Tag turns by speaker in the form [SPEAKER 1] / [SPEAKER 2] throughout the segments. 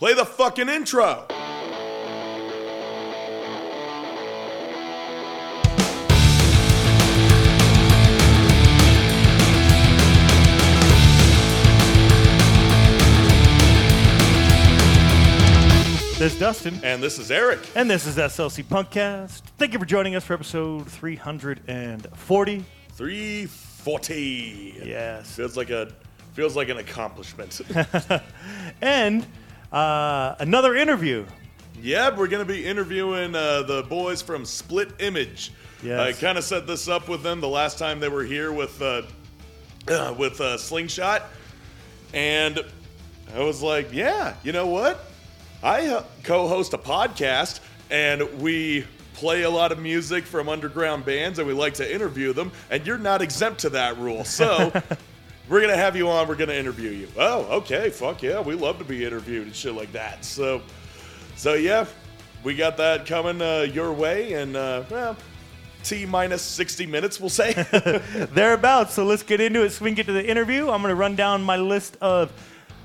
[SPEAKER 1] Play the fucking intro.
[SPEAKER 2] This is Dustin,
[SPEAKER 1] And this is Eric.
[SPEAKER 2] and this is SLC Punkcast. Thank you for joining us for episode 340.
[SPEAKER 1] 340.
[SPEAKER 2] Yes.
[SPEAKER 1] Feels like a feels like an accomplishment.
[SPEAKER 2] And uh, another interview.
[SPEAKER 1] yeah, we're gonna be interviewing uh, the boys from Split Image.
[SPEAKER 2] Yes.
[SPEAKER 1] I kind of set this up with them the last time they were here with uh, uh, with uh, Slingshot, and I was like, yeah, you know what? I uh, co-host a podcast, and we play a lot of music from underground bands, and we like to interview them. And you're not exempt to that rule, so. We're gonna have you on. We're gonna interview you. Oh, okay. Fuck yeah, we love to be interviewed and shit like that. So, so yeah, we got that coming uh, your way, and uh, well, t minus sixty minutes, we'll say.
[SPEAKER 2] Thereabouts. So let's get into it so we can get to the interview. I'm going to run down my list of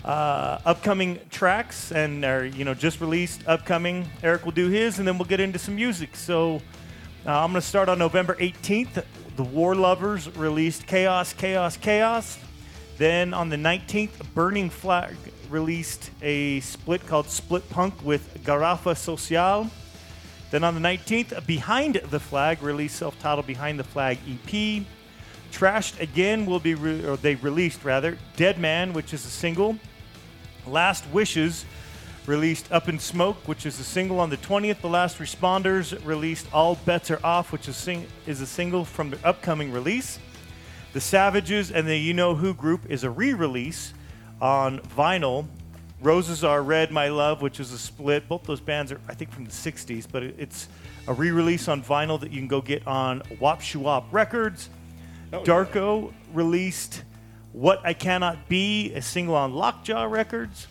[SPEAKER 2] uh, upcoming tracks and, or, you know, just released upcoming. Eric will do his, and then we'll get into some music. So uh, I'm going to start on November 18th. The War Lovers released Chaos, Chaos, Chaos. Then on the 19th, Burning Flag released a split called Split Punk with Garafa Social. Then on the 19th, Behind the Flag released self-titled Behind the Flag EP. Trashed again will be re- or they released rather Dead Man, which is a single. Last Wishes released Up in Smoke, which is a single on the 20th. The Last Responders released All Bets Are Off, which is, sing- is a single from their upcoming release. The Savages and the You Know Who group is a re release on vinyl. Roses Are Red, My Love, which is a split. Both those bands are, I think, from the 60s, but it's a re release on vinyl that you can go get on Wop Shwop Records.
[SPEAKER 1] Oh,
[SPEAKER 2] Darko released What I Cannot Be, a single on Lockjaw Records.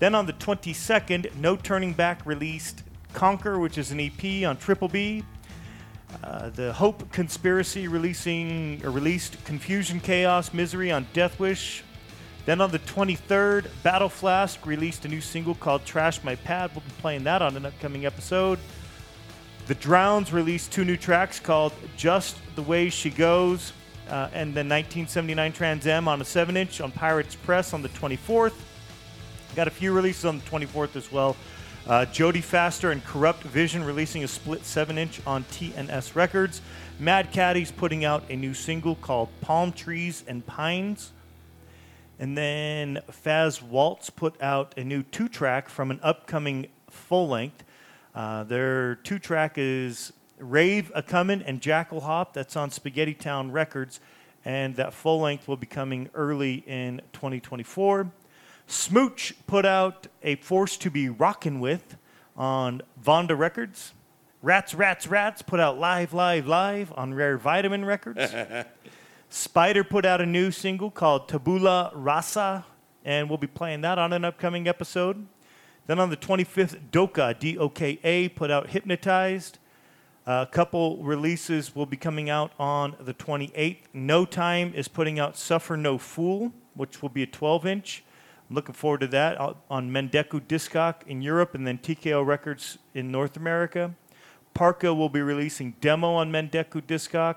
[SPEAKER 2] Then on the 22nd, No Turning Back released Conquer, which is an EP on Triple B. Uh, the Hope Conspiracy releasing or released Confusion, Chaos, Misery on Death Wish. Then on the 23rd, Battle Flask released a new single called Trash My Pad. We'll be playing that on an upcoming episode. The Drowns released two new tracks called Just the Way She Goes uh, and the 1979 Trans Am on a 7 inch on Pirates Press on the 24th. Got a few releases on the 24th as well. Uh, Jody Faster and Corrupt Vision releasing a split 7 inch on TNS Records. Mad Caddies putting out a new single called Palm Trees and Pines. And then Faz Waltz put out a new two track from an upcoming full length. Uh, their two track is Rave a Comin' and Jackal Hop. That's on Spaghetti Town Records. And that full length will be coming early in 2024. Smooch put out a Force to Be Rockin' With on Vonda Records. Rats, Rats, Rats put out Live, Live, Live on Rare Vitamin Records. Spider put out a new single called Tabula Rasa, and we'll be playing that on an upcoming episode. Then on the 25th, Doka, D O K A, put out Hypnotized. A couple releases will be coming out on the 28th. No Time is putting out Suffer No Fool, which will be a 12 inch. I'm looking forward to that on- on Mendeku Discog in Europe and then TKO Records in North America. Parka will be releasing Demo on Mendeku Discog.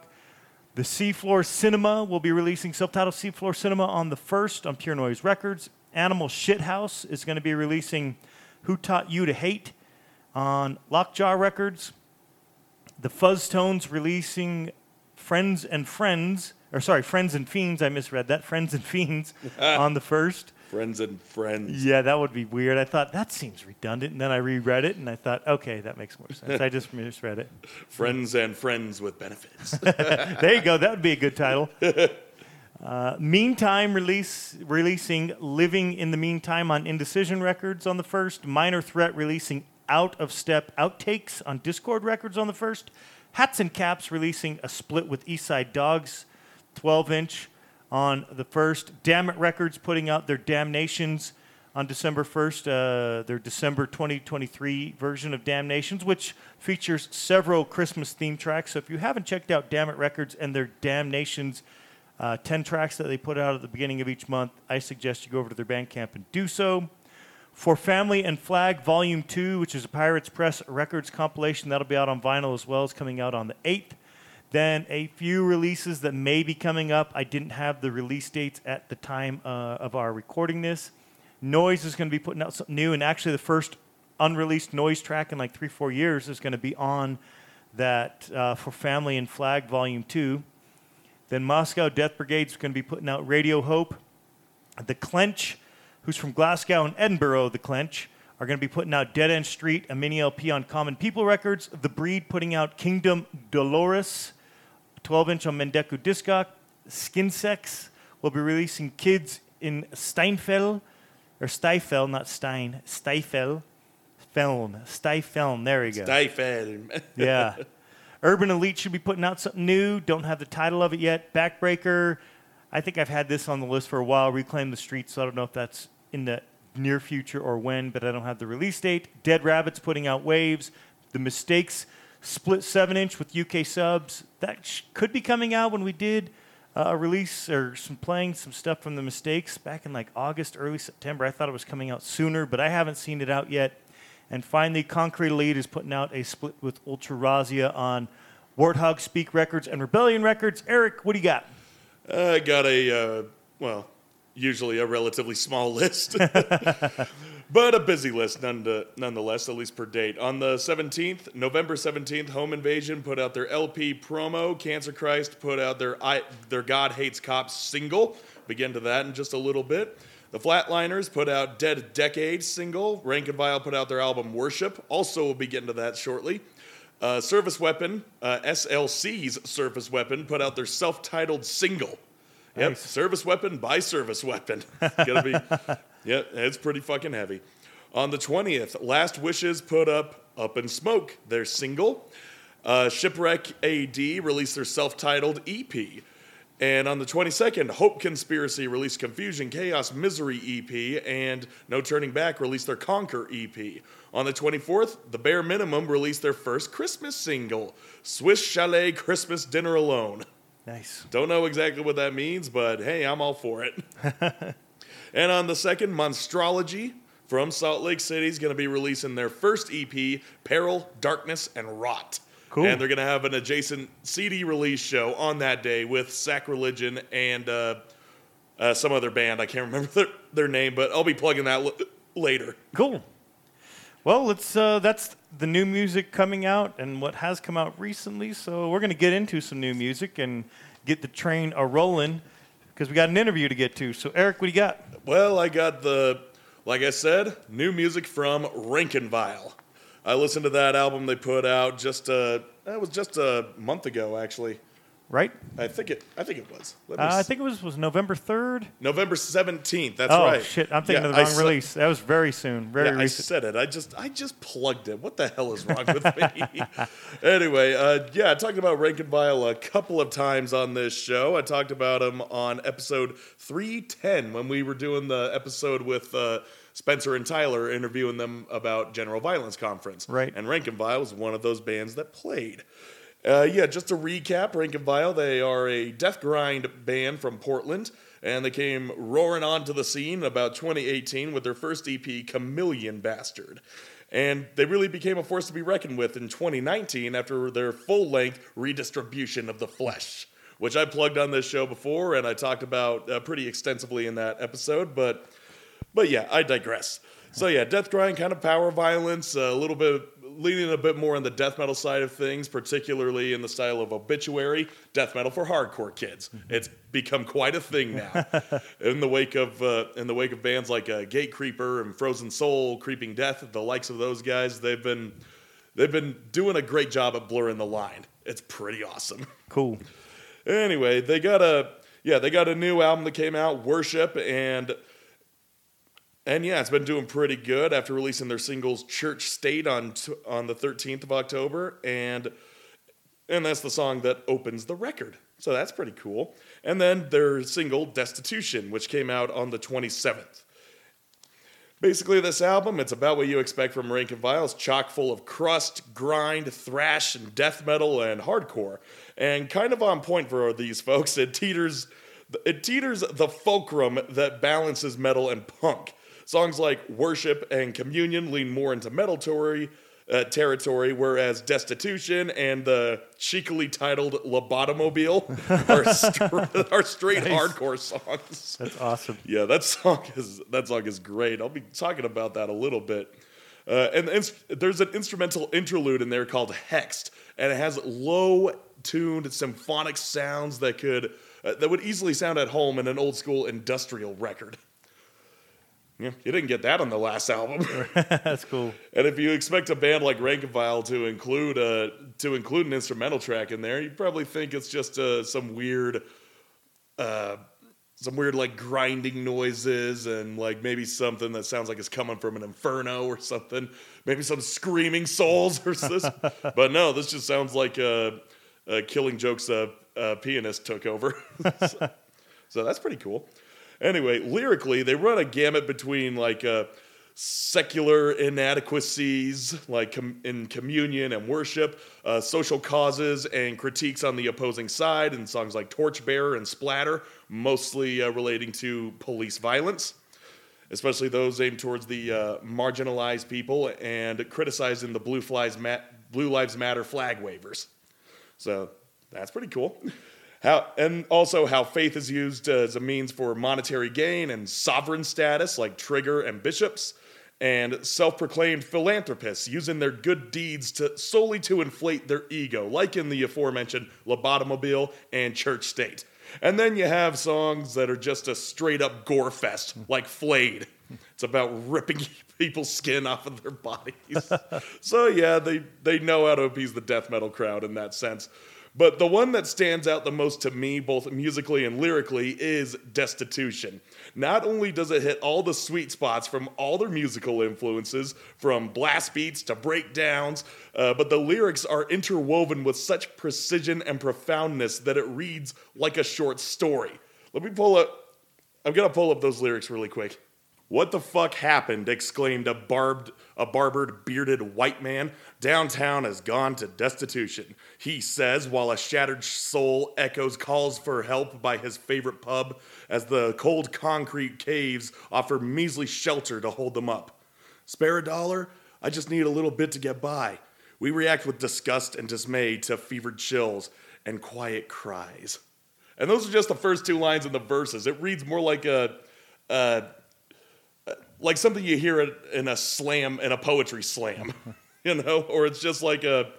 [SPEAKER 2] The Seafloor Cinema will be releasing self-titled Seafloor Cinema on the first on Pure Noise Records. Animal Shithouse is going to be releasing Who Taught You to Hate on Lockjaw Records. The Fuzztones releasing Friends and Friends, or sorry, Friends and Fiends. I misread that. Friends and Fiends on the first.
[SPEAKER 1] Friends and friends.
[SPEAKER 2] Yeah, that would be weird. I thought that seems redundant, and then I reread it, and I thought, okay, that makes more sense. I just misread it.
[SPEAKER 1] Friends and friends with benefits.
[SPEAKER 2] There you go. That would be a good title. Uh, meantime, release releasing "Living in the Meantime" on Indecision Records on the first. Minor Threat releasing "Out of Step" outtakes on Dischord Records on the first. Hats and Caps releasing a split with Eastside Dogs, 12 inch on the first. Damn It Records putting out their Damnations on December 1st, uh, their December 2023 version of Damnations, which features several Christmas theme tracks. So if you haven't checked out Damn It Records and their Damnations uh, 10 tracks that they put out at the beginning of each month, I suggest you go over to their Bandcamp and do so. For Family and Flag Volume 2, which is a Pirates Press Records compilation, that'll be out on vinyl as well, as coming out on the 8th. Then a few releases that may be coming up. I didn't have the release dates at the time uh, of our recording this. Noise is going to be putting out something new, and actually, the first unreleased Noise track in like three, four years is going to be on that uh, for Family and Flag Volume 2. Then Moscow Death Brigade is going to be putting out Radio Hope. The Clench, who's from Glasgow and Edinburgh, The Clench, are going to be putting out Dead End Street, a mini LP on Common People Records. The Breed putting out Kingdom Dolores, 12 inch on Mendeku Discog. Skin Sex will be releasing Kids in Steinfeld, or Steifel, not Stein, Steifel. Film, Steifel, there we go.
[SPEAKER 1] Stifle.
[SPEAKER 2] Yeah. Urban Elite should be putting out something new. Don't have the title of it yet. Backbreaker. I think I've had this on the list for a while. Reclaim the Streets. So I don't know if that's in the near future or when, but I don't have the release date. Dead Rabbits putting out Waves. The Mistakes split seven inch with UK subs. That sh- could be coming out when we did uh, a release or some playing some stuff from the Mistakes back in like August, early September. I thought it was coming out sooner, but I haven't seen it out yet. And finally, Concrete Elite is putting out a split with Ultra Razia on Warthog Speak Records and Rebellion Records. Eric, what do you got?
[SPEAKER 1] I got a, uh, well, usually a relatively small list, but a busy list none nonetheless, at least per date. On the 17th, November 17th, Home Invasion put out their LP promo. Cancer Christ put out their, I, their God Hates Cops single. Begin to that in just a little bit. The Flatliners put out Dead Decade single. Rank and Vile put out their album Worship. Also, we'll be getting to that shortly. Uh, Service Weapon, uh, SLC's Service Weapon, put out their self titled single. Yep,
[SPEAKER 2] Nice.
[SPEAKER 1] Service Weapon by Service Weapon. Gonna be, yeah, it's pretty fucking heavy. On the 20th, Last Wishes put up Up in Smoke, their single. Uh, Shipwreck AD released their self titled EP. And on the 22nd, Hope Conspiracy released Confusion, Chaos, Misery EP, and No Turning Back released their Conquer EP. On the 24th, The Bare Minimum released their first Christmas single, Swiss Chalet Christmas Dinner Alone.
[SPEAKER 2] Nice.
[SPEAKER 1] Don't know exactly what that means, but hey, I'm all for it. and on the second, Monstrology from Salt Lake City is going to be releasing their first EP, Peril, Darkness, and Rot.
[SPEAKER 2] Cool.
[SPEAKER 1] And they're going to have an adjacent CD release show on that day with Sacrilegion and uh, uh, some other band. I can't remember their, their name, but I'll be plugging that l- later.
[SPEAKER 2] Cool. Well, let's. Uh, that's the new music coming out and what has come out recently. So we're going to get into some new music and get the train a rolling because we got an interview to get to. So Eric, what do you got?
[SPEAKER 1] Well, I got the, like I said, new music from Rank and Vile. I listened to that album they put out just uh that was just a month ago actually.
[SPEAKER 2] Right?
[SPEAKER 1] I think it I think it was. Let me
[SPEAKER 2] Uh, I
[SPEAKER 1] s-
[SPEAKER 2] think it was was November third.
[SPEAKER 1] November 17th. That's
[SPEAKER 2] oh
[SPEAKER 1] right.
[SPEAKER 2] shit! I'm thinking
[SPEAKER 1] Yeah,
[SPEAKER 2] of the
[SPEAKER 1] I
[SPEAKER 2] wrong release. That was very soon. Very
[SPEAKER 1] Yeah, I
[SPEAKER 2] recent.
[SPEAKER 1] said it. I just I just plugged it. What the hell is wrong with me? anyway, uh, yeah, I talked about Rank and Vile a couple of times on this show. I talked about him on episode 310 when we were doing the episode with uh, Spencer and Tyler interviewing them about General Violence Conference.
[SPEAKER 2] Right.
[SPEAKER 1] And Rank and Vile was one of those bands that played. Uh, yeah, just to recap, Rank and Vile, they are a death grind band from Portland, and they came roaring onto the scene about 2018 with their first EP, Chameleon Bastard. And they really became a force to be reckoned with in 2019 after their full length redistribution of the flesh, which I plugged on this show before and I talked about uh, pretty extensively in that episode. But, but yeah, I digress. So yeah, death grind, kind of power violence, a little bit leaning a bit more on the death metal side of things, particularly in the style of obituary, death metal for hardcore kids. It's become quite a thing now. in the wake of uh, in the wake of bands like uh, Gatecreeper and Frozen Soul, Creeping Death, the likes of those guys, they've been they've been doing a great job at blurring the line. It's pretty awesome.
[SPEAKER 2] Cool.
[SPEAKER 1] Anyway, they got a yeah, they got a new album that came out, Worship, and and yeah, it's been doing pretty good after releasing their singles Church State on t- on the 13th of October and and that's the song that opens the record. So that's pretty cool. And then their single Destitution, which came out on the 27th. Basically, this album, it's about what you expect from Rank and Vile. It's chock full of crust, grind, thrash, and death metal and hardcore. And kind of on point for these folks, it teeters, it teeters the fulcrum that balances metal and punk. Songs like Worship and Communion lean more into metal territory, uh, territory whereas Destitution and the cheekily titled Lobotomobile are, str- are straight hardcore songs.
[SPEAKER 2] That's awesome.
[SPEAKER 1] Yeah, that song is that song is great. I'll be talking about that a little bit. Uh, and ins- there's an instrumental interlude in there called Hexed, and it has low-tuned symphonic sounds that could uh, that would easily sound at home in an old school industrial record. Yeah, you didn't get that on the last album.
[SPEAKER 2] That's cool.
[SPEAKER 1] and if you expect a band like Rank and Vile to include a to include an instrumental track in there, you'd probably think it's just uh, some weird uh, some weird like grinding noises and like maybe something that sounds like it's coming from an inferno or something. Maybe some screaming souls or something. but no, this just sounds like a, a Killing Jokes uh, uh, pianist took over. so, so that's pretty cool. Anyway, lyrically, they run a gamut between like uh, secular inadequacies, like com- in communion and worship, uh, social causes, and critiques on the opposing side and songs like Torchbearer and Splatter, mostly uh, relating to police violence, especially those aimed towards the uh, marginalized people and criticizing the Blue, Flies Ma- Blue Lives Matter flag wavers. So that's pretty cool. How, and also how faith is used as a means for monetary gain and sovereign status, like Trigger and bishops, and self-proclaimed philanthropists using their good deeds to solely to inflate their ego, like in the aforementioned Lobotomobile and Church State. And then you have songs that are just a straight up gore fest, like Flayed. It's about ripping people's skin off of their bodies. so yeah, they, they know how to appease the death metal crowd in that sense. But the one that stands out the most to me, both musically and lyrically, is Destitution. Not only does it hit all the sweet spots from all their musical influences, from blast beats to breakdowns, uh, but the lyrics are interwoven with such precision and profoundness that it reads like a short story. Let me pull up, I'm gonna pull up those lyrics really quick. What the fuck happened? exclaimed a barbed, a barbered, bearded white man. Downtown has gone to destitution, he says, while a shattered soul echoes calls for help by his favorite pub as the cold concrete caves offer measly shelter to hold them up. Spare a dollar? I just need a little bit to get by. We react with disgust and dismay to fevered chills and quiet cries. And those are just the first two lines in the verses. It reads more like a, a like something you hear in a slam in a poetry slam, you know, or it's just like a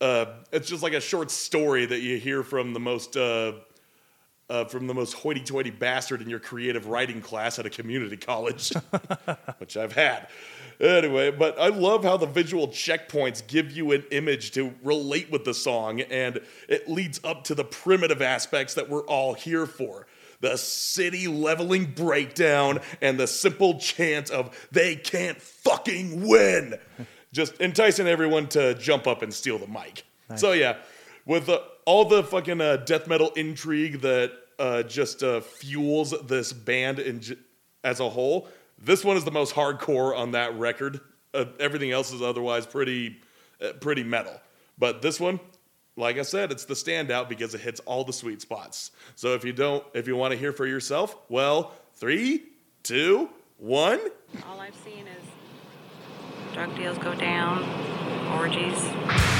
[SPEAKER 1] uh, it's just like a short story that you hear from the most uh, uh, from the most hoity-toity bastard in your creative writing class at a community college, which I've had. Anyway, but I love how the visual checkpoints give you an image to relate with the song, and it leads up to the primitive aspects that we're all here for the city leveling breakdown and the simple chant of they can't fucking win. Just enticing everyone to jump up and steal the mic. So yeah with uh, all the fucking uh, death metal intrigue that uh, just uh, fuels this band in, j- as a whole this one is the most hardcore on that record. Uh, everything else is otherwise pretty uh, pretty metal. But this one like I said, it's the standout because it hits all the sweet spots. So if you don't, if you want to hear for yourself, well, three, two, one.
[SPEAKER 3] All I've seen is drug deals go down, orgies.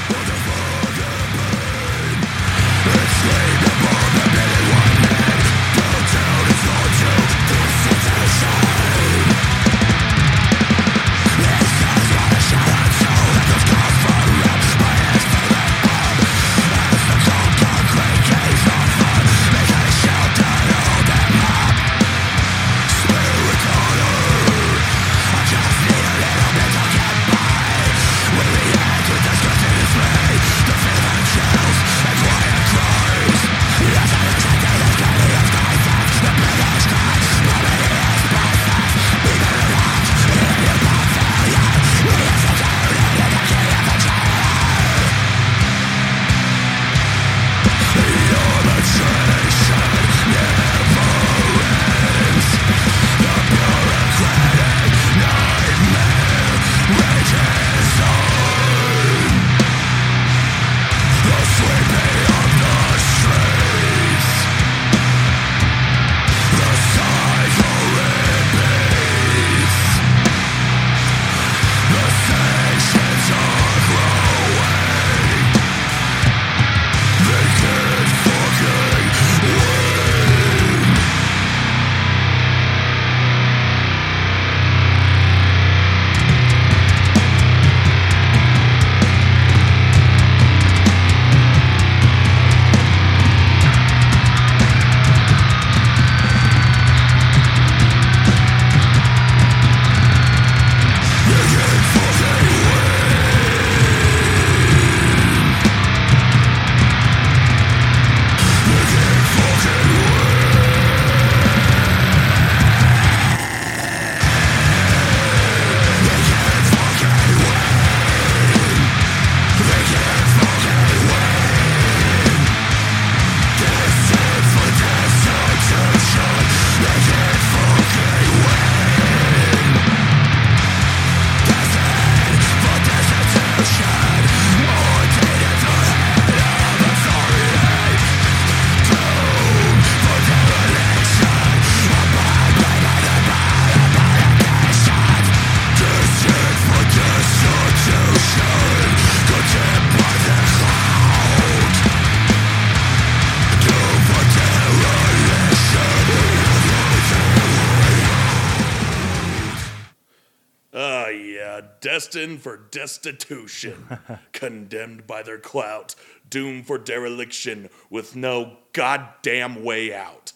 [SPEAKER 1] Destined for destitution, condemned by their clout, doomed for dereliction, with no goddamn way out.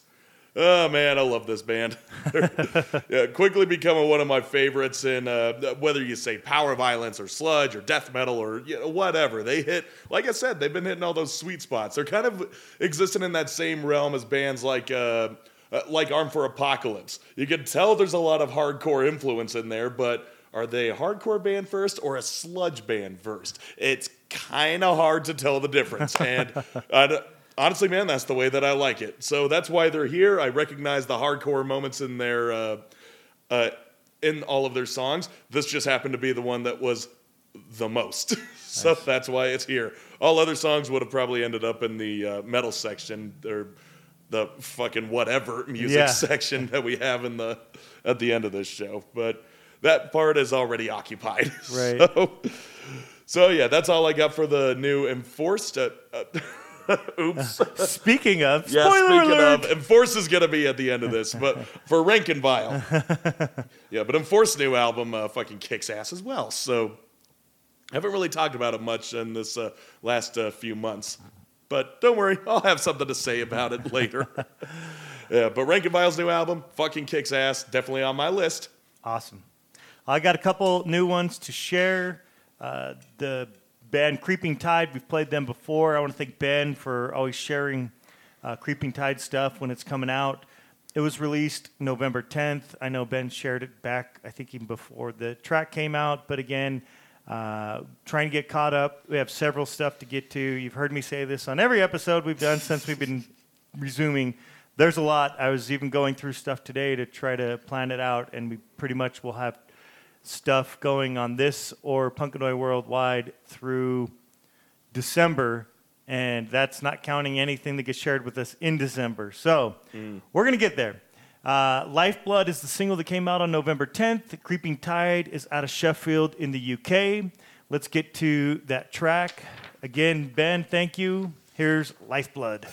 [SPEAKER 1] Oh man, I love this band. yeah, quickly becoming one of my favorites in uh, whether you say power violence or sludge or death metal or you know, whatever. They hit, like I said, they've been hitting all those sweet spots. They're kind of existing in that same realm as bands like. Uh, uh, like Armed for Apocalypse. You can tell there's a lot of hardcore influence in there, but are they a hardcore band first or a sludge band first? It's kind of hard to tell the difference. And uh, honestly, man, that's the way that I like it. So that's why they're here. I recognize the hardcore moments in their uh, uh, in all of their songs. This just happened to be the one that was the most. so nice. that's why it's here. All other songs would have probably ended up in the uh, metal section or the fucking whatever music yeah. section that we have in the at the end of this show. But that part is already occupied.
[SPEAKER 2] Right.
[SPEAKER 1] So, so yeah, that's all I got for the new enforced. Uh, uh, oops.
[SPEAKER 2] speaking of,
[SPEAKER 1] yeah, speaking alert. of, enforce is gonna be at the end of this, but for rank and vile. yeah, but enforce new album uh, fucking kicks ass as well. So. I haven't really talked about it much in this uh, last uh, few months. But don't worry, I'll have something to say about it later. yeah, but Rank and Vile's new album fucking kicks ass. Definitely on my list.
[SPEAKER 2] Awesome. I got a couple new ones to share. Uh, the band Creeping Tide, we've played them before. I want to thank Ben for always sharing uh, Creeping Tide stuff when it's coming out. It was released November 10th. I know Ben shared it back, I think, even before the track came out. But again, uh, trying to get caught up. We have several stuff to get to. You've heard me say this on every episode we've done since we've been resuming. There's a lot. I was even going through stuff today to try to plan it out, and we pretty much will have stuff going on this or Punkanoid Worldwide through December, and that's not counting anything that gets shared with us in December. So mm. we're going to get there. Uh, Lifeblood is the single that came out on November 10th. Creeping Tide is out of Sheffield in the UK. Let's get to that track. Again, Ben, thank you. Here's Lifeblood.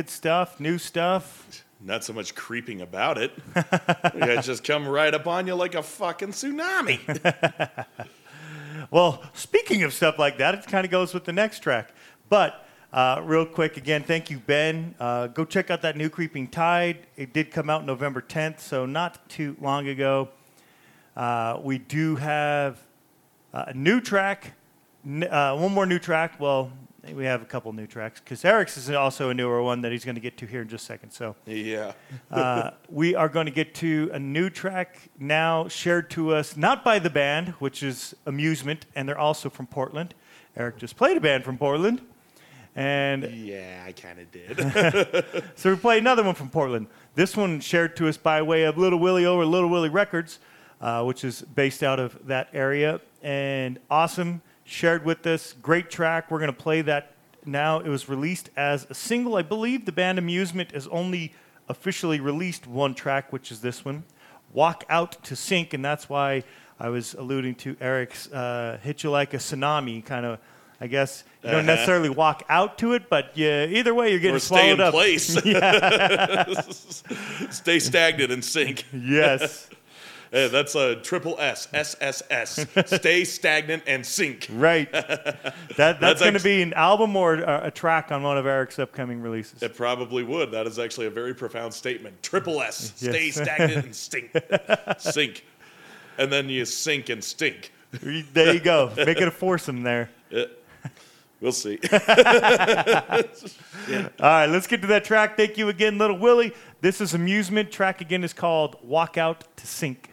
[SPEAKER 2] Good stuff, new stuff.
[SPEAKER 1] Not so much creeping about it. it just come right up on you like a fucking tsunami.
[SPEAKER 2] Well, speaking of stuff like that, it kind of goes with the next track. But uh, real quick, again, thank you, Ben. Uh, go check out that new Creeping Tide. It did come out November 10th, so not too long ago. Uh, we do have uh, a new track, n- uh, one more new track. Well, we have a couple new tracks because Eric's is also a newer one that he's going to get to here in just a second. So
[SPEAKER 1] yeah.
[SPEAKER 2] uh, we are going to get to a new track now shared to us, not by the band, which is Amusement, and they're also from Portland. Eric just played a band from Portland. And
[SPEAKER 1] Yeah, I kind of did.
[SPEAKER 2] so we play another one from Portland. This one shared to us by way of Little Willie over Little Willie Records, uh, which is based out of that area. And awesome, shared with us. Great track. We're going to play that now. It was released as a single. I believe the band Amusement has only officially released one track, which is this one, Walk Out to Sink. And that's why I was alluding to Eric's uh, Hit You Like a Tsunami kind of. I guess you don't necessarily walk out to it, but yeah, either way, you're getting
[SPEAKER 1] or stay in
[SPEAKER 2] up.
[SPEAKER 1] place. stay stagnant and sink.
[SPEAKER 2] Yes.
[SPEAKER 1] Hey, that's a triple S, SSS. Stay stagnant and sink.
[SPEAKER 2] Right. That, that's,
[SPEAKER 1] That's
[SPEAKER 2] going to
[SPEAKER 1] ex-
[SPEAKER 2] be an album or a, a track on one of Eric's upcoming releases.
[SPEAKER 1] It probably would. That is actually a very profound statement. Triple S. Stay stagnant and stink. Sink. And then you sink and stink.
[SPEAKER 2] There you go. Make it a foursome there.
[SPEAKER 1] We'll see.
[SPEAKER 2] All right, let's get to that track. Thank you again, Little Willie. This is Amusement. Track again is called Walk Out to Sink.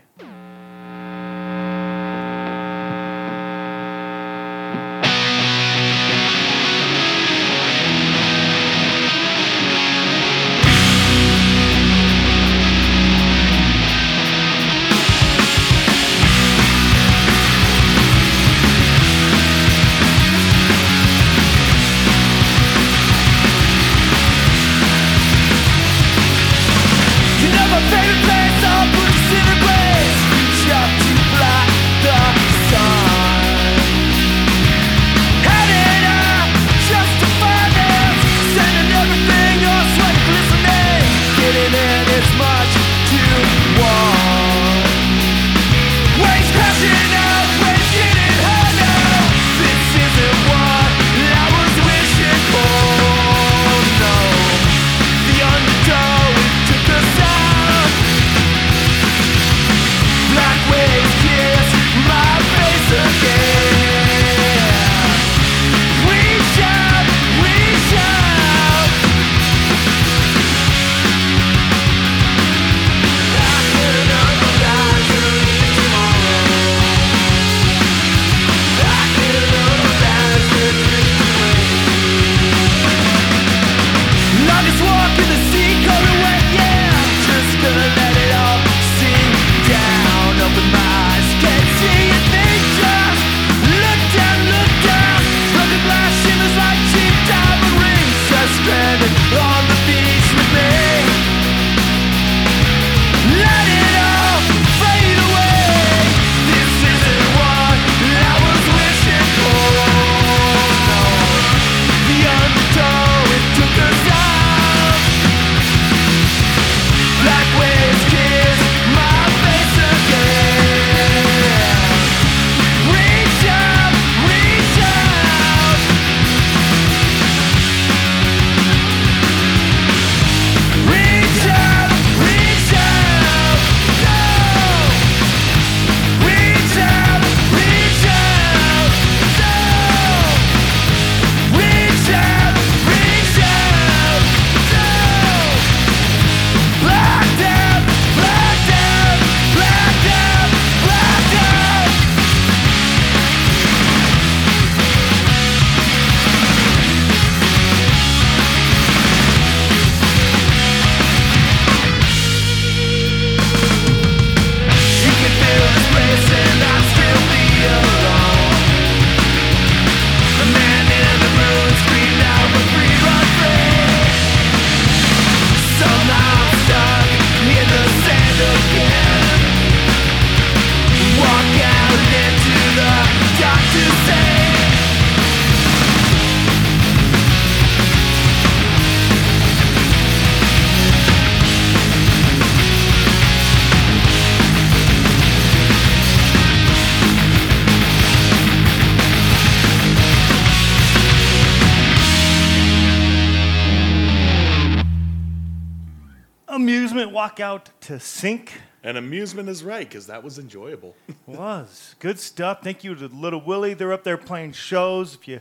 [SPEAKER 2] To sink.
[SPEAKER 1] And amusement is right because that was enjoyable.
[SPEAKER 2] Was good stuff. Thank you to Little Willie. They're up there playing shows. If you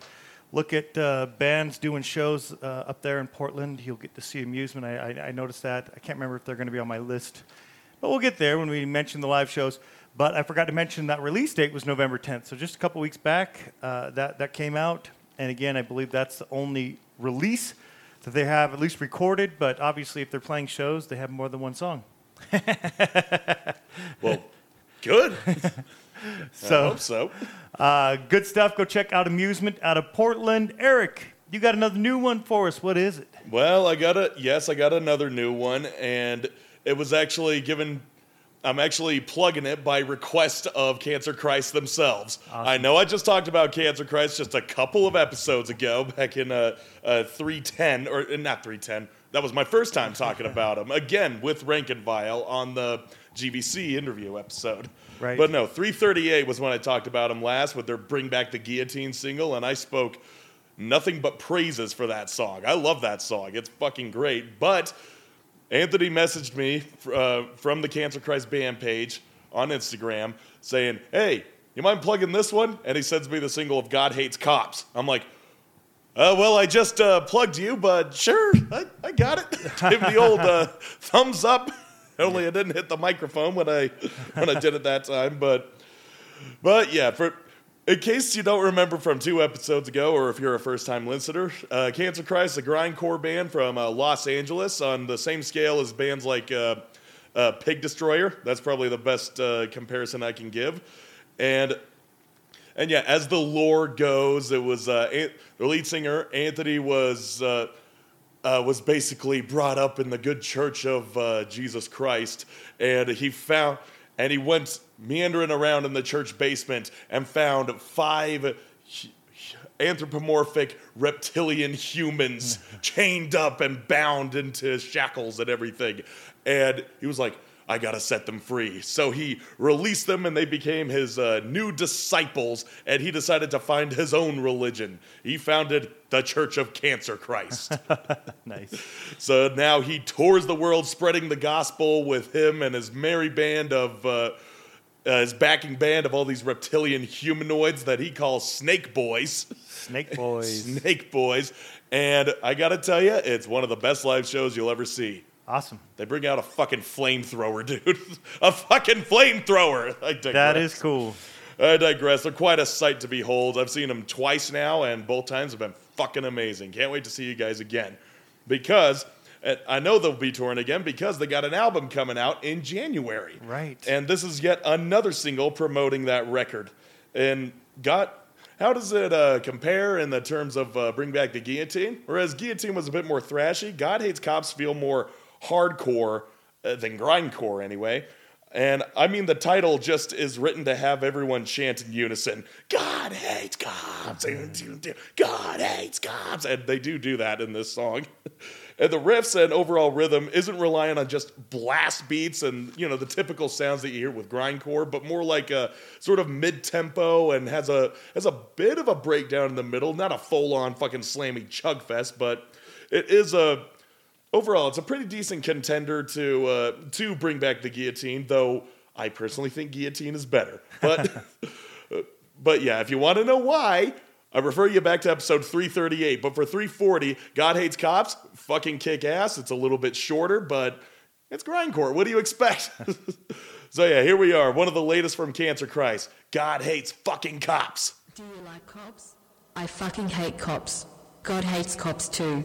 [SPEAKER 2] look at uh, bands doing shows uh, up there in Portland, you'll get to see amusement. I, I, I noticed that. I can't remember if they're going to be on my list, but we'll get there when we mention the live shows. But I forgot to mention that release date was November 10th. So just a couple weeks back, uh, that that came out. And again, I believe that's the only release that they have at least recorded. But obviously, if they're playing shows, they have more than one song.
[SPEAKER 1] well, good.
[SPEAKER 2] So
[SPEAKER 1] I hope so.
[SPEAKER 2] Uh, good stuff. Go check out Amusement out of Portland. Eric, you got another new one for us. What is it?
[SPEAKER 1] Well, I got a yes, I got another new one, and it was actually given. I'm actually plugging it by request of Cancer Christ themselves. I know I just talked about Cancer Christ just a couple of episodes ago, back in uh, uh, 310 or uh, not 310. That was my first time talking about him again with Rank and Vile on the GVC interview episode.
[SPEAKER 2] Right.
[SPEAKER 1] But no, 338 was when I talked about him last with their Bring Back the Guillotine single, and I spoke nothing but praises for that song. I love that song. It's fucking great. But Anthony messaged me uh, from the Cancer Christ band page on Instagram saying, "Hey, you mind plugging this one?" And he sends me the single of "God Hates Cops." I'm like, uh, "Well, I just uh, plugged you, but sure, I, I got it." Give the old uh, thumbs up. Only I didn't hit the microphone when I when I did it that time, but but yeah, for in case you don't remember from two episodes ago, or if you're a first time listener, uh, Cancer Christ, a grindcore band from uh, Los Angeles, on the same scale as bands like uh, Pig Destroyer. That's probably the best comparison I can give. And and yeah, as the lore goes, it was uh, An- the lead singer Anthony was uh, uh, was basically brought up in the good church of uh, Jesus Christ, and he found and he went meandering around in the church basement and found five anthropomorphic reptilian humans chained up and bound into shackles and everything, and he was like. I gotta set them free. So he released them and they became his uh, new disciples, and he decided to find his own religion. He founded the Church of Cancer Christ.
[SPEAKER 2] Nice.
[SPEAKER 1] So now he tours the world spreading the gospel with him and his merry band of, uh, uh, his backing band of all these reptilian humanoids that he calls Snake Boys.
[SPEAKER 2] Snake Boys.
[SPEAKER 1] Snake Boys. And I gotta tell you, it's one of the best live shows you'll ever see.
[SPEAKER 2] Awesome.
[SPEAKER 1] They bring out a fucking flamethrower, dude. a fucking flamethrower. I digress.
[SPEAKER 2] That is cool.
[SPEAKER 1] I digress. They're quite a sight to behold. I've seen them twice now, and both times have been fucking amazing. Can't wait to see you guys again. Because I know they'll be touring again because they got an album coming out in January.
[SPEAKER 2] Right.
[SPEAKER 1] And this is yet another single promoting that record. And got. How does it uh, compare in the terms of uh, Bring Back the Guillotine? Whereas Guillotine was a bit more thrashy, God Hates Cops feel more hardcore uh, than grindcore anyway. And I mean, the title just is written to have everyone chant in unison God hates cops! God hates cops! And they do do that in this song. And the riffs and overall rhythm isn't relying on just blast beats and you know the typical sounds that you hear with grindcore, but more like a sort of mid-tempo and has a has a bit of a breakdown in the middle. Not a full-on fucking slammy chug fest, but it is a overall it's a pretty decent contender to uh, to bring back the guillotine. Though I personally think guillotine is better, but but yeah, if you want to know why. I refer you back to episode 338, but for 340, God Hates Cops, fucking kick ass. It's a little bit shorter, but it's grindcore. What do you expect? so yeah, here we are, one of the latest from Cancer Christ. God hates fucking cops.
[SPEAKER 4] Do you like cops? I fucking hate cops. God hates cops too.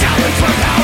[SPEAKER 4] Challenge for power,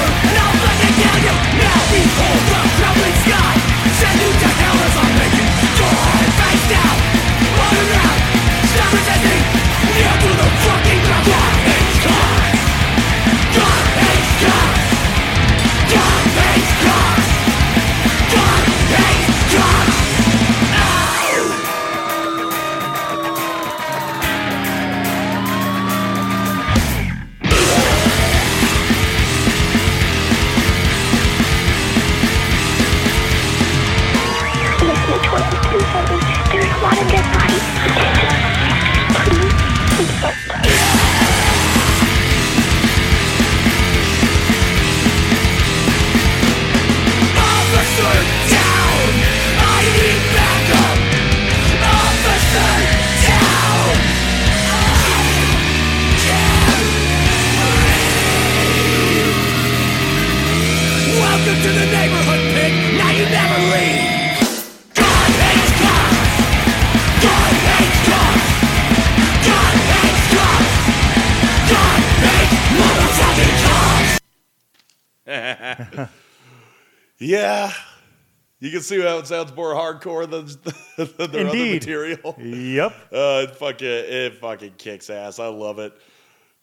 [SPEAKER 1] see how it sounds more hardcore than, than their other material.
[SPEAKER 2] Yep.
[SPEAKER 1] Uh, it fucking it fucking kicks ass. I love it.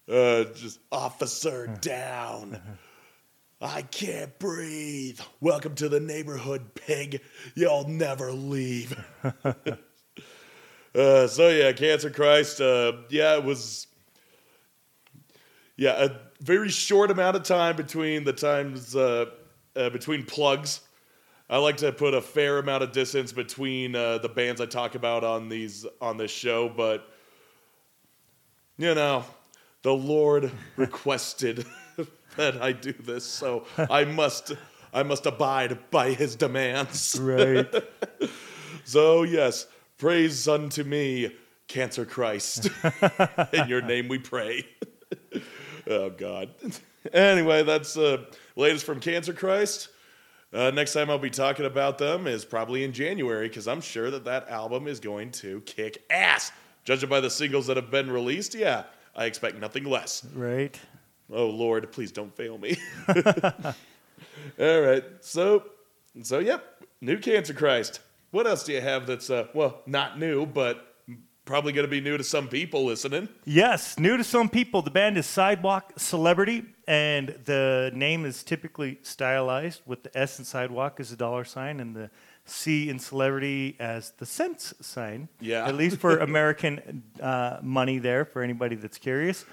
[SPEAKER 1] Uh, just officer down. I can't breathe. Welcome to the neighborhood, pig. You'll never leave. uh, so yeah, Cancer Christ. Uh, yeah, it was. Yeah, a very short amount of time between the times uh, uh, between plugs. I like to put a fair amount of distance between uh, the bands I talk about on these on this show, but you know, the Lord requested that I do this, so I must I must abide by His demands.
[SPEAKER 2] Right.
[SPEAKER 1] So yes, praise unto me, Cancer Christ. In your name we pray. oh God. Anyway, that's uh, latest from Cancer Christ. Uh, next time I'll be talking about them is probably in January because I'm sure that that album is going to kick ass. Judging by the singles that have been released, yeah, I expect nothing less.
[SPEAKER 2] right.
[SPEAKER 1] Oh Lord, please don't fail me. All right, so so yep, new Cancer Christ. What else do you have that's uh, well not new, but probably going to be new to some people listening?
[SPEAKER 2] Yes, new to some people. The band is Sidewalk Celebrity, and the name is typically stylized with the S in Sidewalk as a dollar sign and the C in Celebrity as the cents sign.
[SPEAKER 1] Yeah.
[SPEAKER 2] At least for American uh, money there, for anybody that's curious.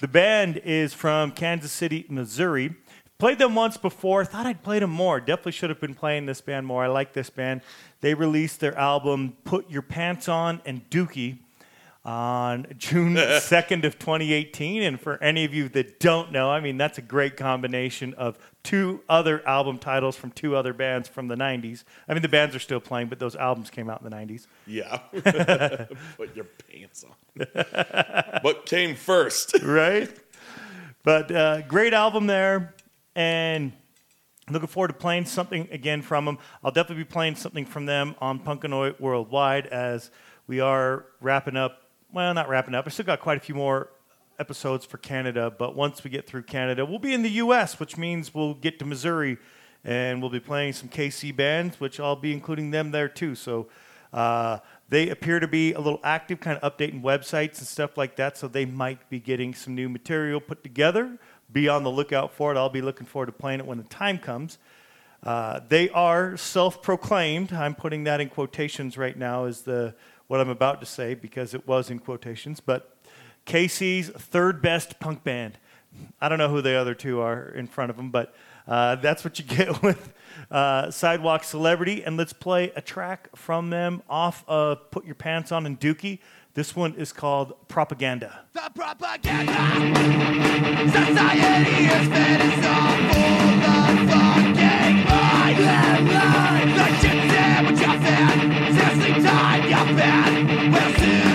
[SPEAKER 2] The band is from Kansas City, Missouri. Played them once before. Thought I'd played them more. Definitely should have been playing this band more. I like this band. They released their album "Put Your Pants On" and "Dookie" on June 2nd of 2018. And for any of you that don't know, I mean that's a great combination of two other album titles from two other bands from the 90s. I mean the bands are still playing, but those albums came out in the 90s.
[SPEAKER 1] Yeah, put your pants on. what came first?
[SPEAKER 2] right? But uh, great album there, and looking forward to playing something again from them. I'll definitely be playing something from them on Punkanoid Worldwide as we are wrapping up. Well, not wrapping up. I still got quite a few more episodes for Canada, but once we get through Canada, we'll be in the U.S., which means we'll get to Missouri, and we'll be playing some KC bands, which I'll be including them there too. So. Uh, they appear to be a little active, kind of updating websites and stuff like that. So they might be getting some new material put together. Be on the lookout for it. I'll be looking forward to playing it when the time comes. Uh, they are self-proclaimed. I'm putting that in quotations right now as the what I'm about to say because it was in quotations. But KC's third best punk band. I don't know who the other two are in front of them, but uh, that's what you get with uh, Sidewalk Celebrity. And let's play a track from them off of Put Your Pants On and Dookie. This one is called Propaganda.
[SPEAKER 5] The propaganda society is fed all full of fucking. Sandwich you're fed, seriously time you're will soon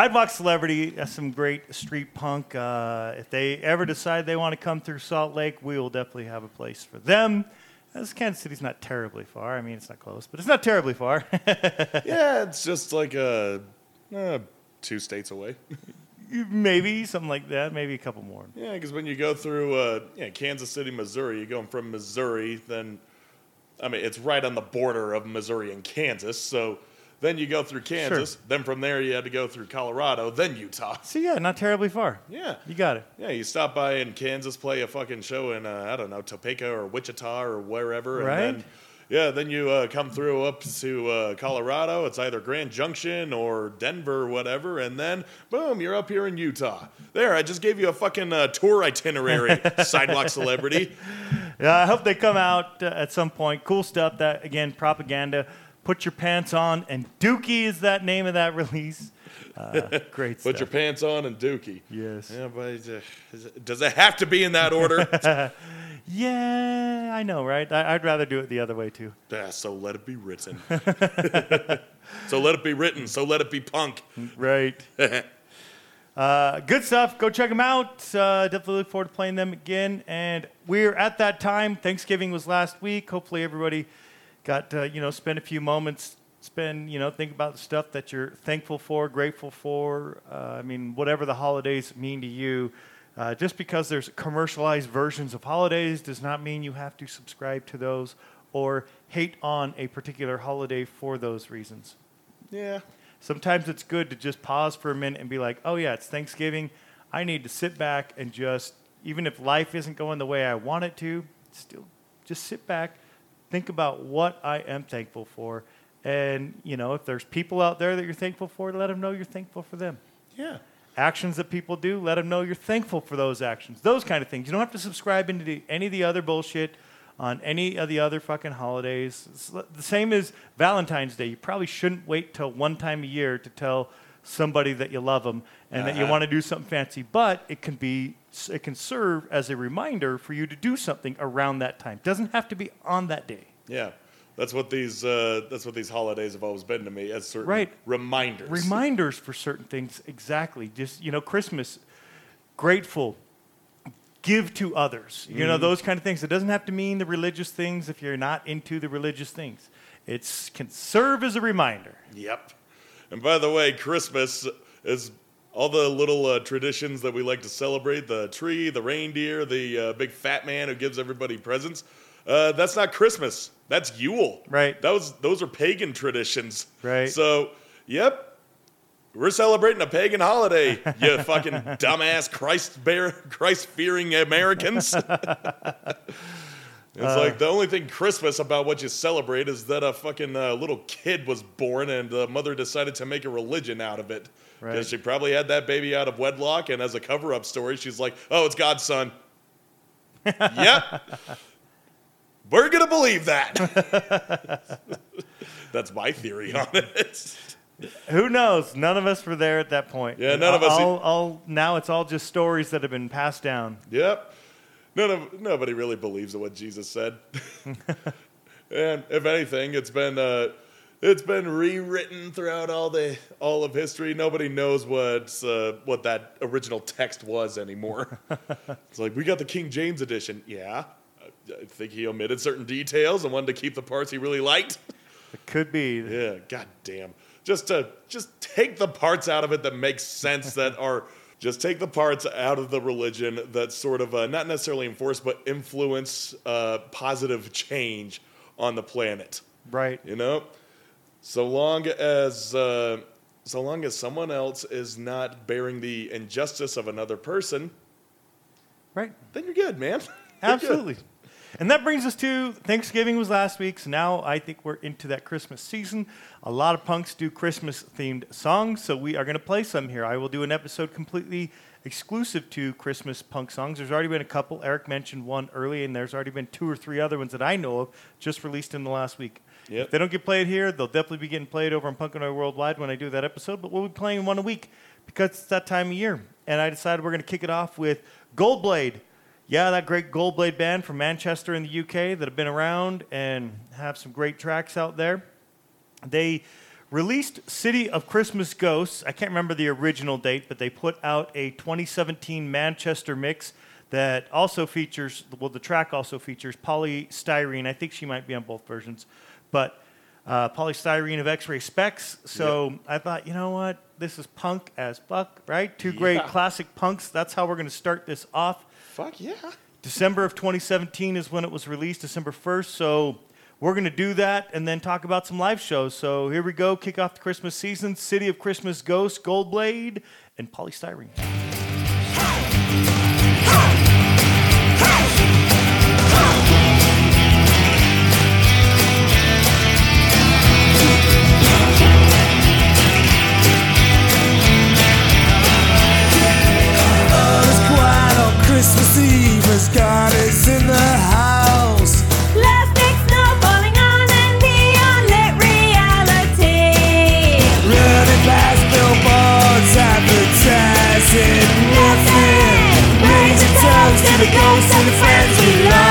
[SPEAKER 2] Sidewalk Celebrity has some great street punk. Uh, if they ever decide they want to come through Salt Lake, we will definitely have a place for them. As Kansas City's not terribly far. I mean, it's not close, but it's not terribly far.
[SPEAKER 1] Yeah, it's just like uh, uh, two states away.
[SPEAKER 2] Maybe something like that. Maybe a couple more.
[SPEAKER 1] yeah, because when you go through uh, yeah, Kansas City, Missouri, you're going from Missouri, then, I mean, it's right on the border of Missouri and Kansas. So then you go through Kansas. Then from there, you had to go through Colorado, then Utah.
[SPEAKER 2] So yeah, not terribly far.
[SPEAKER 1] Yeah.
[SPEAKER 2] You got it.
[SPEAKER 1] Yeah, you stop by in Kansas, play a fucking show in uh, I don't know Topeka or Wichita or wherever,
[SPEAKER 2] Right.
[SPEAKER 1] and then yeah, then you uh, come through up to uh, Colorado. It's either Grand Junction or Denver or whatever, and then boom, you're up here in Utah. There, I just gave you a fucking uh, tour itinerary, sidewalk celebrity.
[SPEAKER 2] Yeah, I hope they come out uh, at some point. Cool stuff. That again, propaganda. Put your pants on, and Dookie is that name of that release. Uh, great stuff.
[SPEAKER 1] Put your pants on and Dookie.
[SPEAKER 2] Yes.
[SPEAKER 1] Yeah, but uh, it- does it have to be in that order?
[SPEAKER 2] Yeah, I know, right? I, I'd rather do it the other way too.
[SPEAKER 1] Ah, so let it be written. so let it be written. So let it be punk.
[SPEAKER 2] Right. uh, good stuff. Go check them out. Uh, definitely look forward to playing them again. And we're at that time. Thanksgiving was last week. Hopefully, everybody got to, you know spend a few moments. Spend you know think about the stuff that you're thankful for, grateful for. Uh, I mean, whatever the holidays mean to you. Uh, just because there's commercialized versions of holidays does not mean you have to subscribe to those or hate on a particular holiday for those reasons.
[SPEAKER 1] Yeah.
[SPEAKER 2] Sometimes it's good to just pause for a minute and be like, oh, yeah, it's Thanksgiving. I need to sit back and just, even if life isn't going the way I want it to, still just sit back, think about what I am thankful for. And, you know, if there's people out there that you're thankful for, let them know you're thankful for them.
[SPEAKER 1] Yeah.
[SPEAKER 2] Actions that people do, let them know you're thankful for those actions. Those kind of things. You don't have to subscribe into the, any of the other bullshit on any of the other fucking holidays. It's the same as Valentine's Day. You probably shouldn't wait till one time a year to tell somebody that you love them and that you
[SPEAKER 1] Uh-huh.
[SPEAKER 2] want to do something fancy. But it can be, it can serve as a reminder for you to do something around that time. Doesn't have to be on that day.
[SPEAKER 1] Yeah, that's what these uh, that's what these holidays have always been to me as certain
[SPEAKER 2] Right.
[SPEAKER 1] reminders.
[SPEAKER 2] reminders for certain things exactly just you know christmas grateful give to others you know those kind of things it doesn't have to mean the religious things if you're not into the religious things it can serve as a reminder
[SPEAKER 1] Yep. And by the way, Christmas is all the little uh, traditions that we like to celebrate: the tree, the reindeer, the uh, big fat man who gives everybody presents. Uh, that's not Christmas. That's Yule.
[SPEAKER 2] Right.
[SPEAKER 1] Those those are pagan traditions.
[SPEAKER 2] Right.
[SPEAKER 1] So, yep. We're celebrating a pagan holiday, you fucking dumbass Christ bear Christ fearing Americans. It's like the only thing Christmas about what you celebrate is that a fucking uh, little kid was born and the mother decided to make a religion out of it. Because
[SPEAKER 2] Right.
[SPEAKER 1] she probably had that baby out of wedlock, and as a cover up story, she's like, oh, it's God's son. yep. We're going to believe that. That's my theory on it.
[SPEAKER 2] who knows none of us were there at that point
[SPEAKER 1] Yeah, none of us-
[SPEAKER 2] all, all, now it's all just stories that have been passed down
[SPEAKER 1] Yep. None of nobody really believes in what Jesus said. and if anything, it's been uh, it's been rewritten throughout all the all of history. Nobody knows what uh, what that original text was anymore. it's like we got the King James edition. Yeah. I think he omitted certain details and wanted to keep the parts he really liked.
[SPEAKER 2] it could be
[SPEAKER 1] Yeah, god damn. Just to just take the parts out of it that make sense that are just take the parts out of the religion that sort of uh, not necessarily enforce but influence uh, positive change on the planet.
[SPEAKER 2] right
[SPEAKER 1] You know, so long as uh, so long as someone else is not bearing the injustice of another person,
[SPEAKER 2] right
[SPEAKER 1] then you're good, man. You're good.
[SPEAKER 2] Absolutely. And that brings us to Thanksgiving was last week, so now I think we're into that Christmas season. A lot of punks do Christmas themed songs, so we are going to play some here. I will do an episode completely exclusive to Christmas punk songs. There's already been a couple. Eric mentioned one early, and there's already been two or three other ones that I know of just released in the last week.
[SPEAKER 1] Yep.
[SPEAKER 2] If they don't get played here, they'll definitely be getting played over on Punkanoid Worldwide when I do that episode, but we'll be playing one a week because it's that time of year. And I decided we're going to kick it off with Goldblade. Yeah, that great Goldblade band from Manchester in the UK that have been around and have some great tracks out there. They released City of Christmas Ghosts. I can't remember the original date, but they put out a 2017 Manchester mix that also features, well, the track also features Poly Styrene. I think she might be on both versions, but uh, Poly Styrene of X-Ray Spex. So I thought, you know what? This is punk as fuck, right? Two great classic punks. That's how we're going to start this off.
[SPEAKER 1] Fuck yeah.
[SPEAKER 2] December of 2017 is when it was released, December 1st. So we're going to do that and then talk about some live shows. So here we go. Kick off the Christmas season. City of Christmas Ghosts, Goldblade, and
[SPEAKER 4] Poly Styrene. It's God is in the house.
[SPEAKER 6] Last big snow falling on and neon lit reality.
[SPEAKER 4] Running billboards advertising nothing. Raising toast to the ghosts and the friends we lost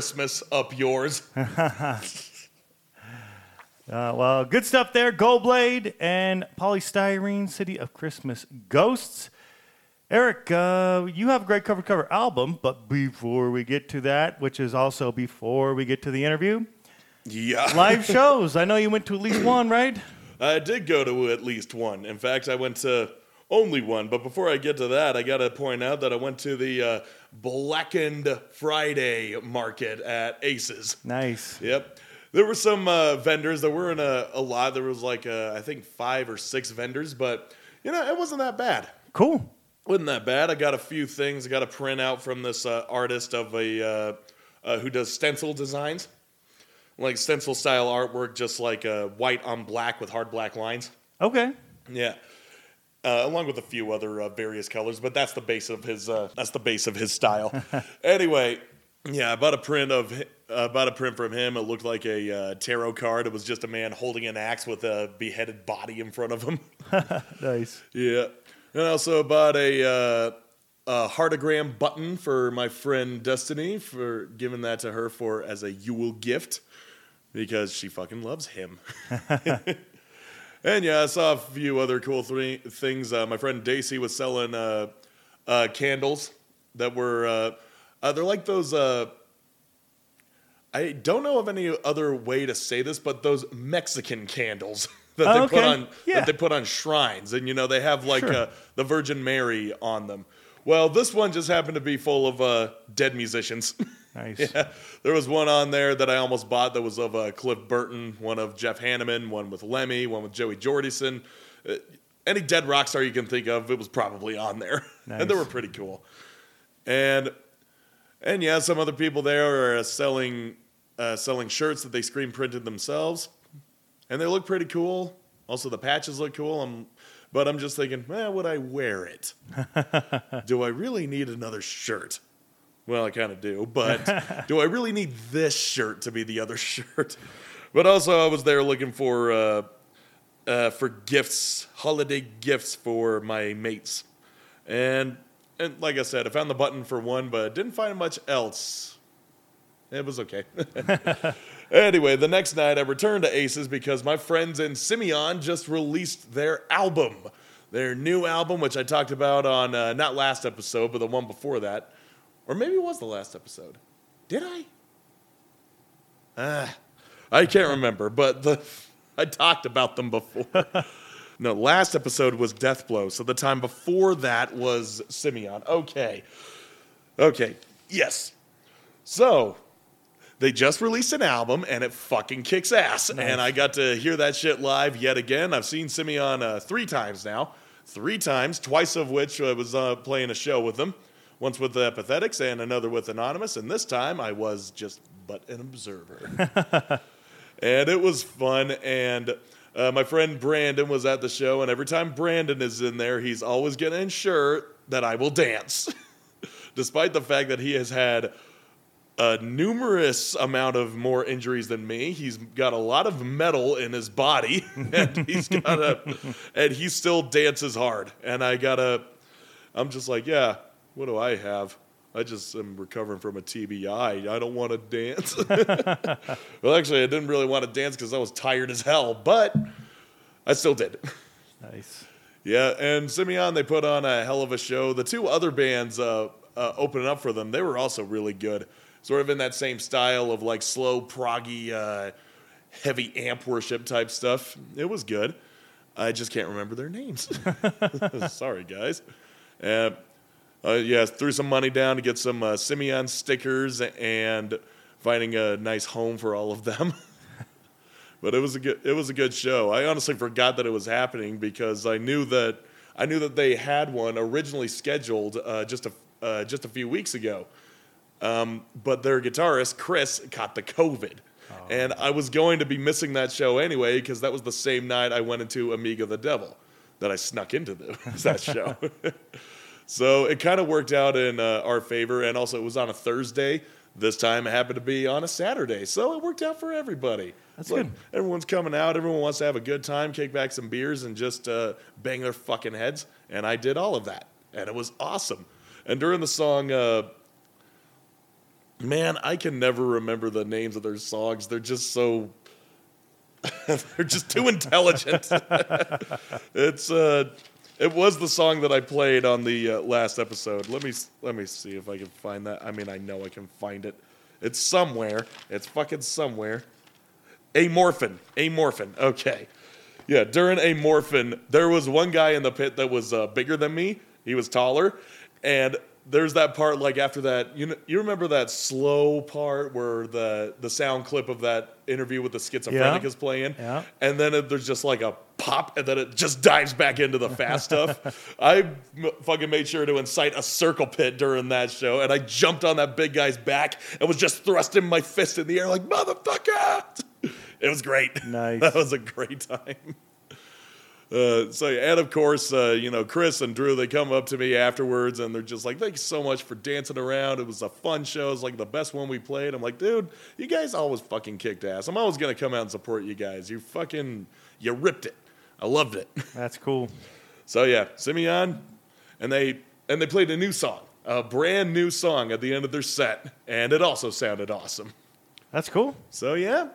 [SPEAKER 4] Christmas
[SPEAKER 1] up yours.
[SPEAKER 2] Uh, well, good stuff there. Goldblade and Poly Styrene City of Christmas Ghosts. Eric, uh, you have a great cover cover album, but before we get to that, which is also before we get to the interview,
[SPEAKER 1] Yeah.
[SPEAKER 2] live shows. I know you went to at least one, right?
[SPEAKER 1] I did go to at least one. In fact, I went to only one. But before I get to that, I got to point out that I went to the uh, Blackened Friday market at Aces.
[SPEAKER 2] Nice.
[SPEAKER 1] Yep. There were some uh, vendors. There weren't a, a lot. There was like, uh, I think, five or six vendors. But, you know, it wasn't that bad.
[SPEAKER 2] Cool.
[SPEAKER 1] Wasn't that bad. I got a few things. I got a print out from this uh, artist of a uh, uh, who does stencil designs, like stencil style artwork, just like uh, white on black with hard black lines.
[SPEAKER 2] Okay.
[SPEAKER 1] Yeah. Uh, along with a few other uh, various colors, but that's the base of his. Uh, that's the base of his style. anyway, yeah, I bought a print of. Uh, bought a print from him. It looked like a uh, tarot card. It was just a man holding an axe with a beheaded body in front of him.
[SPEAKER 2] Nice.
[SPEAKER 1] yeah, and I also bought a, uh, a heartagram button for my friend Destiny for giving that to her for as a Yule gift because she fucking loves him. And yeah, I saw a few other cool thre- things. Uh, my friend Daisy was selling uh, uh, candles that were, uh, uh, they're like those, uh, I don't know of any other way to say this, but those Mexican candles that
[SPEAKER 2] Oh,
[SPEAKER 1] they
[SPEAKER 2] okay.
[SPEAKER 1] put on
[SPEAKER 2] Yeah.
[SPEAKER 1] that they put on shrines, and you know they have like
[SPEAKER 2] Sure.
[SPEAKER 1] uh, the Virgin Mary on them. Well, this one just happened to be full of uh, dead musicians.
[SPEAKER 2] Nice.
[SPEAKER 1] Yeah, there was one on there that I almost bought that was of uh, Cliff Burton, one of Jeff Hanneman, one with Lemmy, one with Joey Jordison. Uh, any dead rock star you can think of, it was probably on there, and they were pretty cool. And and yeah, some other people there are uh, selling uh, selling shirts that they screen printed themselves, and they look pretty cool. Also, the patches look cool. I'm, but I'm just thinking, well, would I wear it? do I really need another shirt? Well, I kind of do, but do I really need this shirt to be the other shirt? But also, I was there looking for uh, uh, for gifts, holiday gifts for my mates, and and like I said, I found the button for one, but didn't find much else. It was okay. anyway, the next night I returned to Aces because my friends in Simeon just released their album, their new album, which I talked about on uh, not last episode, but the one before that, or maybe it was the last episode. Did I? Ah, I can't remember, but the I talked about them before. no, last episode was Death Blow, so the time before that was Simeon. Okay. Okay. Yes. So, they just released an album and it fucking kicks ass. And I got to hear that shit live yet again. I've seen Simeon uh, three times now. Three times, twice of which I was uh, playing a show with them. Once with the Epithetics and another with Anonymous. And this time I was just but an observer. and it was fun. And uh, my friend Brandon was at the show. And every time Brandon is in there, he's always going to ensure that I will dance. Despite the fact that he has had a numerous amount of more injuries than me. He's got a lot of metal in his body, and he's got a, and he still dances hard. And I gotta, I'm just like, yeah, what do I have? I just am recovering from a TBI. I don't want to dance. well, actually, I didn't really want to dance because I was tired as hell, but I still did.
[SPEAKER 2] Nice.
[SPEAKER 1] Yeah, and Simeon, they put on a hell of a show. The two other bands uh, uh, opening up for them, they were also really good. Sort of in that same style of like slow, proggy, uh, heavy amp worship type stuff. It was good. I just can't remember their names. Sorry, guys. Uh, yeah, threw some money down to get some uh, Simeon stickers and finding a nice home for all of them. but it was a good it was a good show. I honestly forgot that it was happening because I knew that I knew that they had one originally scheduled uh, just a uh, just a few weeks ago. Um, but their guitarist Chris caught the COVID, and I was going to be missing that show anyway because that was the same night I went into Amigo the Devil that I snuck into the, that show. so it kind of worked out in uh, our favor, and also it was on a Thursday. This time it happened to be on a Saturday, so it worked out for everybody.
[SPEAKER 2] That's
[SPEAKER 1] Like,
[SPEAKER 2] good.
[SPEAKER 1] Everyone's coming out. Everyone wants to have a good time, kick back some beers, and just uh, bang their fucking heads. And I did all of that, and it was awesome. And during the song, uh, man, I can never remember the names of their songs. They're just so. they're just too intelligent. it's uh, it was the song that I played on the uh, last episode. Let me let me see if I can find that. I mean, I know I can find it. It's somewhere. It's fucking somewhere. Amorphin. Amorphin. Okay. Yeah, during Amorphin, there was one guy in the pit that was uh, bigger than me. He was taller, and there's that part like after that. You know, you remember that slow part where the the sound clip of that interview with the schizophrenic
[SPEAKER 2] Yeah.
[SPEAKER 1] is playing,
[SPEAKER 2] Yeah.
[SPEAKER 1] and then it, there's just like a pop, and then it just dives back into the fast stuff. I m- fucking made sure to incite a circle pit during that show, and I jumped on that big guy's back and was just thrusting my fist in the air like motherfucker. It was great.
[SPEAKER 2] Nice.
[SPEAKER 1] that was a great time. Uh, so and of course, uh, you know Chris and Drew. They come up to me afterwards and they're just like, "Thanks so much for dancing around. It was a fun show. It's like the best one we played." I'm like, "Dude, you guys always fucking kicked ass. I'm always gonna come out and support you guys. You fucking you ripped it. I loved it."
[SPEAKER 2] That's cool.
[SPEAKER 1] So yeah, Simeon, and they and they played a new song, a brand new song at the end of their set, and it also sounded awesome.
[SPEAKER 2] That's cool.
[SPEAKER 1] So yeah,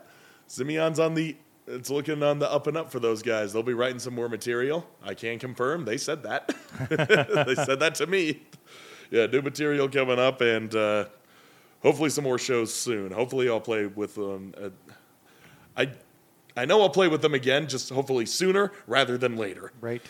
[SPEAKER 1] Simeon's on the. It's looking on the up and up for those guys. They'll be writing some more material. I can confirm. They said that. they said that to me. Yeah, new material coming up, and uh, hopefully some more shows soon. Hopefully I'll play with them. Uh, I I know I'll play with them again, just hopefully sooner rather than later.
[SPEAKER 2] Right.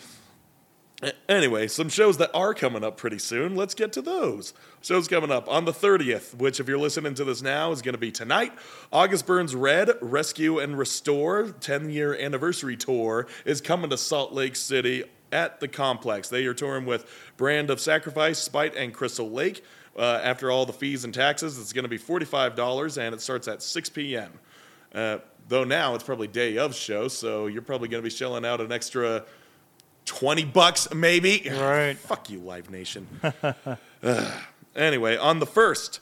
[SPEAKER 1] Anyway, some shows that are coming up pretty soon. Let's get to those. Shows coming up on the 30th, which, if you're listening to this now, is going to be tonight. August Burns Red Rescue and Restore 10 year anniversary tour is coming to Salt Lake City at the complex. They are touring with Brand of Sacrifice, Spite, and Crystal Lake. Uh, after all the fees and taxes, it's going to be $45 and it starts at 6 p.m. Uh, though now it's probably day of show, so you're probably going to be shelling out an extra 20 bucks maybe.
[SPEAKER 2] Right.
[SPEAKER 1] Fuck you, Live Nation. Anyway, on the first,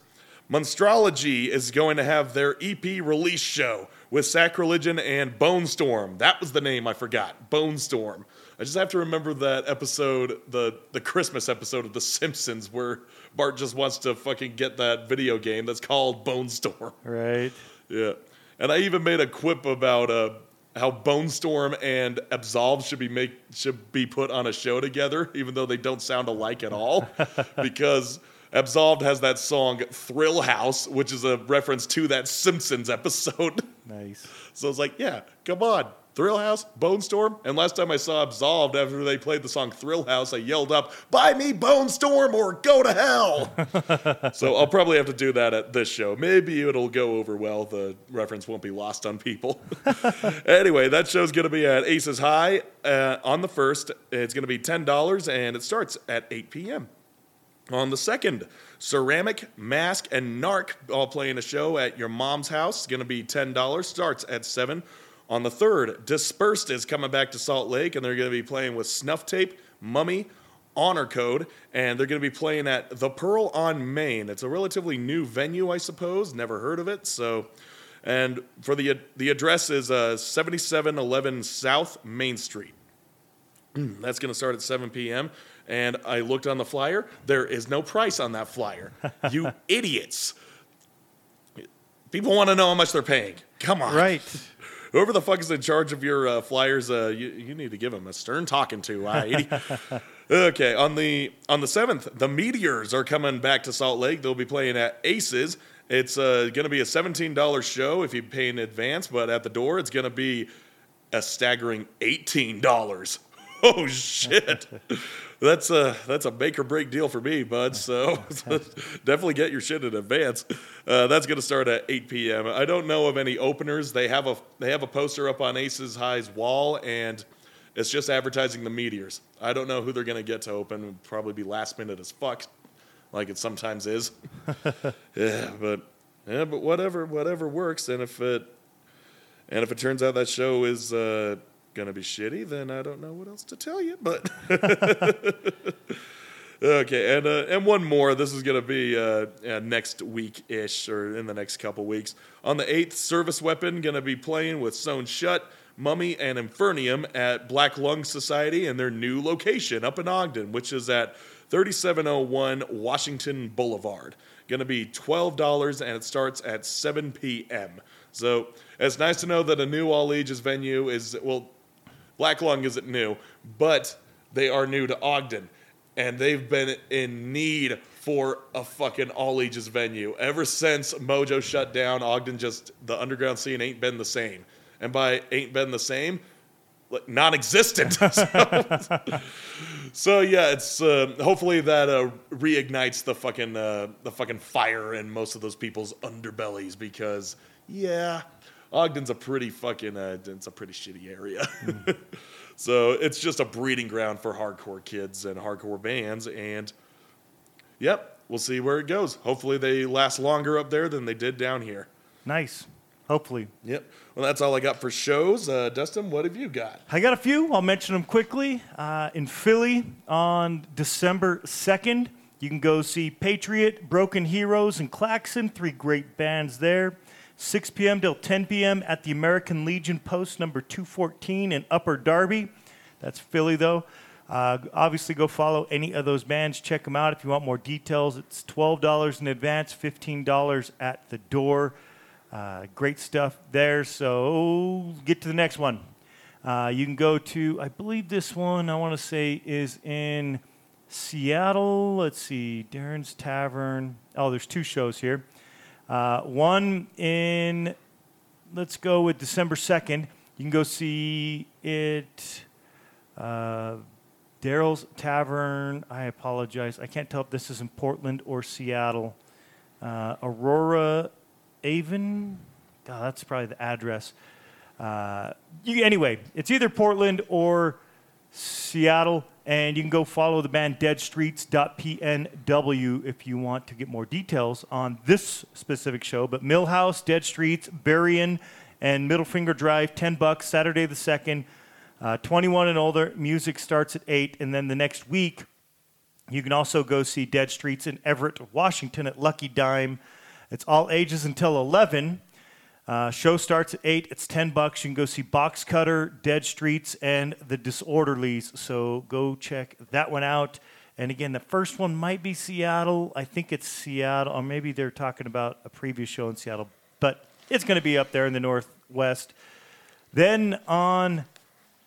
[SPEAKER 1] Monstrology is going to have their EP release show with Sacrilegion and Bone Storm. That was the name I forgot. Bone Storm. I just have to remember that episode, the the Christmas episode of The Simpsons, where Bart just wants to fucking get that video game that's called Bone Storm.
[SPEAKER 2] Right.
[SPEAKER 1] Yeah. And I even made a quip about uh, how Bone Storm and Absolve should be make should be put on a show together, even though they don't sound alike at all, because Absolved has that song Thrill House, which is a reference to that Simpsons episode.
[SPEAKER 2] Nice.
[SPEAKER 1] So it's like, yeah, come on. Thrill House, Bone Storm. And last time I saw Absolved after they played the song Thrill House, I yelled up, Buy me Bone Storm or go to hell. so I'll probably have to do that at this show. Maybe it'll go over well. The reference won't be lost on people. anyway, that show's going to be at Aces High uh, on the 1st. It's going to be $10 and it starts at 8 p.m. On the second, Ceramic, Mask, and Narc all playing a show at your mom's house. It's going to be $10. Starts at 7. On the third, Dispersed is coming back to Salt Lake, and they're going to be playing with Snuff Tape, Mummy, Honor Code, and they're going to be playing at The Pearl on Main. It's a relatively new venue, I suppose. Never heard of it. So, and for the the address is uh, 7711 South Main Street. That's going to start at 7 p.m. And I looked on the flyer. There is no price on that flyer. You idiots. People want to know how much they're paying. Come on.
[SPEAKER 2] Right.
[SPEAKER 1] Whoever the fuck is in charge of your uh, flyers, uh, you, you need to give them a stern talking to. Uh, okay, on the on the seventh, the Meteors are coming back to Salt Lake. They'll be playing at Aces. It's uh, going to be a seventeen dollars show if you pay in advance, but at the door, it's going to be a staggering eighteen dollars. Oh shit! That's a that's a make or break deal for me, bud. So definitely get your shit in advance. Uh, that's going to start at 8 p.m. I don't know of any openers. They have a they have a poster up on Aces High's wall, and it's just advertising the meteors. I don't know who they're going to get to open. It'll probably be last minute as fuck, like it sometimes is. yeah, but yeah, but whatever whatever works. And if it and if it turns out that show is uh, going to be shitty, then I don't know what else to tell you. But okay, and uh, and one more. This is going to be uh, uh, next week ish, or in the next couple weeks. On the eighth, Service Weapon going to be playing with Sewn Shut, Mummy and Infernium at Black Lung Society and their new location up in Ogden, which is at 3701 Washington Boulevard. Going to be $12 and it starts at 7 p.m. So it's nice to know that a new All Ages venue is, well, Black Lung isn't new, but they are new to Ogden. And they've been in need for a fucking all ages venue. Ever since Mojo shut down, Ogden just, the underground scene ain't been the same. And by ain't been the same, like non existent. so, so, yeah, it's uh, hopefully that uh, reignites the fucking, uh, the fucking fire in most of those people's underbellies because, yeah, Ogden's a pretty fucking, uh, it's a pretty shitty area. so it's just a breeding ground for hardcore kids and hardcore bands. And yep, we'll see where it goes. Hopefully they last longer up there than they did down here.
[SPEAKER 2] Nice. Hopefully.
[SPEAKER 1] Yep. Well, that's all I got for shows. Uh, Dustin, what have you got?
[SPEAKER 2] I got a few. I'll mention them quickly. Uh, in Philly on December 2nd, you can go see Patriot, Broken Heroes, and Klaxon, three great bands there. 6 p.m. till 10 p.m. at the American Legion Post number 214 in Upper Darby. That's Philly, though. Uh, obviously, go follow any of those bands. Check them out if you want more details. It's $12 in advance, $15 at the door. Uh, great stuff there. So get to the next one. Uh, you can go to, I believe this one, I want to say, is in Seattle. Let's see, Darren's Tavern. Oh, there's two shows here. Uh, one in, let's go with December 2nd. You can go see it, uh, Darrell's Tavern. I apologize. I can't tell if this is in Portland or Seattle. Uh, Aurora Avon. God, that's probably the address. Uh, you, anyway, it's either Portland or Seattle, and you can go follow the band deadstreets.pnw if you want to get more details on this specific show. But Millhouse, Dead Streets, Berrien, and Middle Finger Drive, 10 bucks, Saturday the 2nd. Uh, 21 and older, music starts at 8, and then the next week, you can also go see Dead Streets in Everett, Washington at Lucky Dime. It's all ages until 11. Uh, show starts at 8. It's 10 bucks. You can go see Box Cutter, Dead Streets, and The Disorderlies. So go check that one out. And again, the first one might be Seattle. I think it's Seattle, or maybe they're talking about a previous show in Seattle, but it's going to be up there in the Northwest. Then on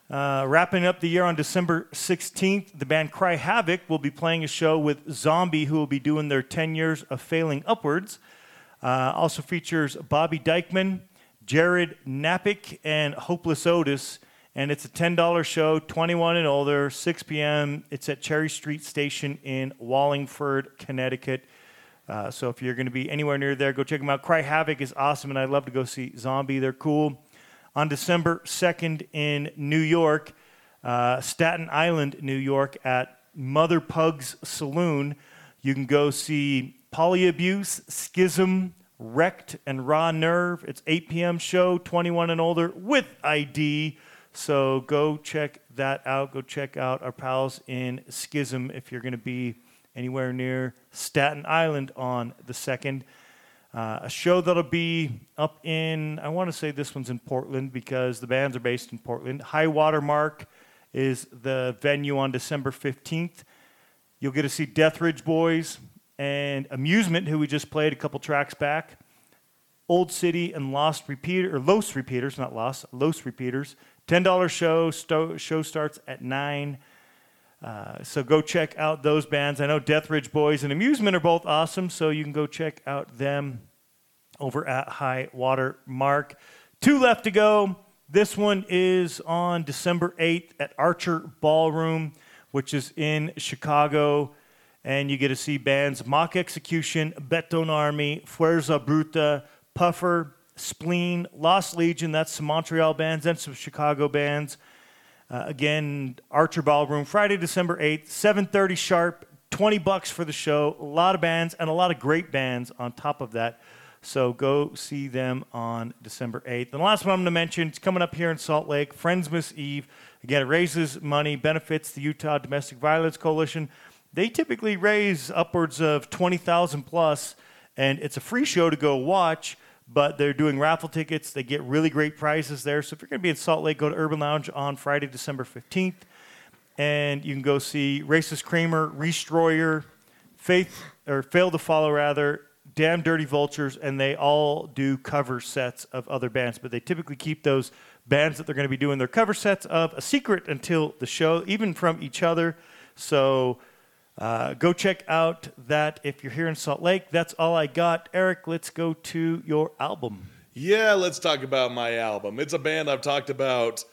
[SPEAKER 2] uh, wrapping up the year on December 16th, the band Cry Havoc will be playing a show with Zombie, who will be doing their 10 years of failing upwards. Uh, also features Bobby Dykeman, Jared Napick, and Hopeless Otis. And it's a $10 show, 21 and older, 6 p.m. It's at Cherry Street Station in Wallingford, Connecticut. Uh, so if you're going to be anywhere near there, go check them out. Cry Havoc is awesome, and I'd love to go see Zombie. They're cool. On December 2nd in New York, uh, Staten Island, New York, at Mother Pug's Saloon, you can go see Polyabuse, Schism, Wrecked, and Raw Nerve. It's 8 p.m. show, 21 and older with ID. So go check that out. Go check out our pals in Schism if you're going to be anywhere near Staten Island on the 2nd. Uh, a show that'll be up in, I want to say this one's in Portland because the bands are based in Portland. High Water Mark is the venue on December 15th. You'll get to see Death Ridge Boys and Amusement, who we just played a couple tracks back. Old City and Lost Repeater, or Los Repeaters, not Lost, Los Repeaters. $10 show. Sto- show starts at 9. Uh, so go check out those bands. I know Death Ridge Boys and Amusement are both awesome, so you can go check out them over at High Water Mark. Two left to go. This one is on December 8th at Archer Ballroom, which is in Chicago. And you get to see bands Mock Execution, Beton Army, Fuerza Bruta, Puffer, Spleen, Lost Legion, that's some Montreal bands, and some Chicago bands. Uh, again, Archer Ballroom, Friday, December 8th, 7.30 sharp, 20 bucks for the show. A lot of bands and a lot of great bands on top of that. So go see them on December 8th. And the last one I'm going to mention, it's coming up here in Salt Lake, Friendsmas Eve. Again, it raises money, benefits the Utah Domestic Violence Coalition. They typically raise upwards of 20,000 plus, and it's a free show to go watch. but they're doing raffle tickets. They get really great prizes there. So if you're going to be in Salt Lake, go to Urban Lounge on Friday, December 15th, and you can go see Racist Kramer, Restroyer, Faith or Fail to Follow rather, Damn Dirty Vultures, and they all do cover sets of other bands. But they typically keep those bands that they're going to be doing their cover sets of a secret until the show, even from each other. So uh, go check out that if you're here in Salt Lake. That's all I got. Eric, let's go to your album.
[SPEAKER 1] Yeah, let's talk about my album. It's a band I've talked about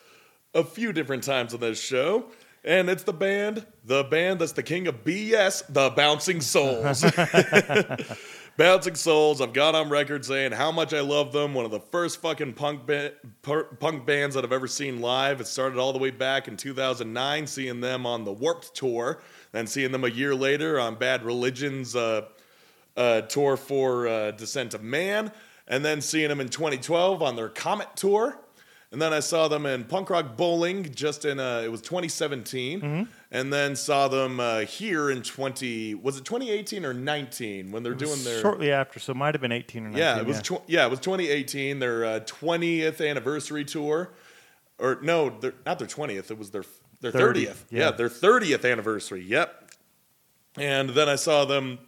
[SPEAKER 1] a few different times on this show. And it's the band, the band that's the king of BS, the Bouncing Souls. Bouncing Souls, I've got on record saying how much I love them. One of the first fucking punk, ba- punk bands that I've ever seen live. It started all the way back in 2009, seeing them on the Warped Tour, then seeing them a year later on Bad Religion's uh, uh, tour for uh, Descent of Man, and then seeing them in 2012 on their Comet tour. And then I saw them in Punk Rock Bowling just in, uh, it was 2017. And then saw them uh, here in 20, was it 2018 or 19 when they're doing their.
[SPEAKER 2] Shortly after, so it might have been 18 or 19.
[SPEAKER 1] Yeah, it was tw- yeah, it was 2018, their uh, 20th anniversary tour, or no, not their 20th. It was their their 30th.
[SPEAKER 2] 30th,
[SPEAKER 1] Yeah.
[SPEAKER 2] yeah.
[SPEAKER 1] their 30th anniversary. Yep. And then I saw them.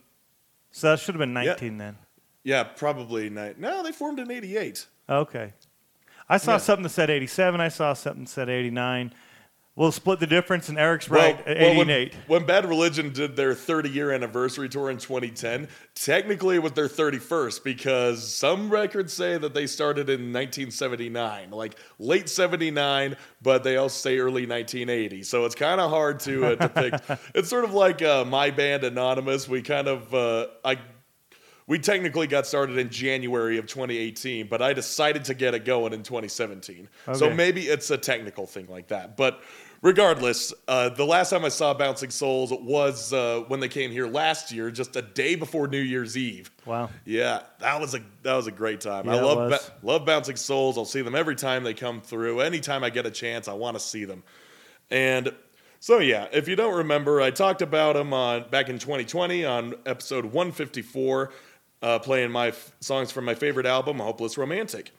[SPEAKER 2] So that should have been 19 then.
[SPEAKER 1] Yeah, probably night. No, they formed in '88.
[SPEAKER 2] Okay. I saw
[SPEAKER 1] Yeah.
[SPEAKER 2] something that said 87. I saw something that said 89. We'll split the difference, and Eric's right. at
[SPEAKER 1] well,
[SPEAKER 2] 88.
[SPEAKER 1] when, when Bad Religion did their 30 year anniversary tour in 2010, technically it was their 31st because some records say that they started in 1979, like late 79, but they also say early 1980. So it's kind of hard to uh, depict. it's sort of like uh, my band Anonymous. We kind of, uh, I we technically got started in January of 2018, but I decided to get it going in 2017. So maybe it's a technical thing like that. But regardless, uh, the last time I saw Bouncing Souls was uh, when they came here last year, just a day before New Year's Eve.
[SPEAKER 2] Wow.
[SPEAKER 1] Yeah, that was a that was a great time. I
[SPEAKER 2] Yeah, it
[SPEAKER 1] love ba- love Bouncing Souls. I'll see them every time they come through. Anytime I get a chance, I want to see them. And so yeah, if you don't remember, I talked about them on back in 2020 on episode 154, uh, playing my f- songs from my favorite album, Hopeless Romantic.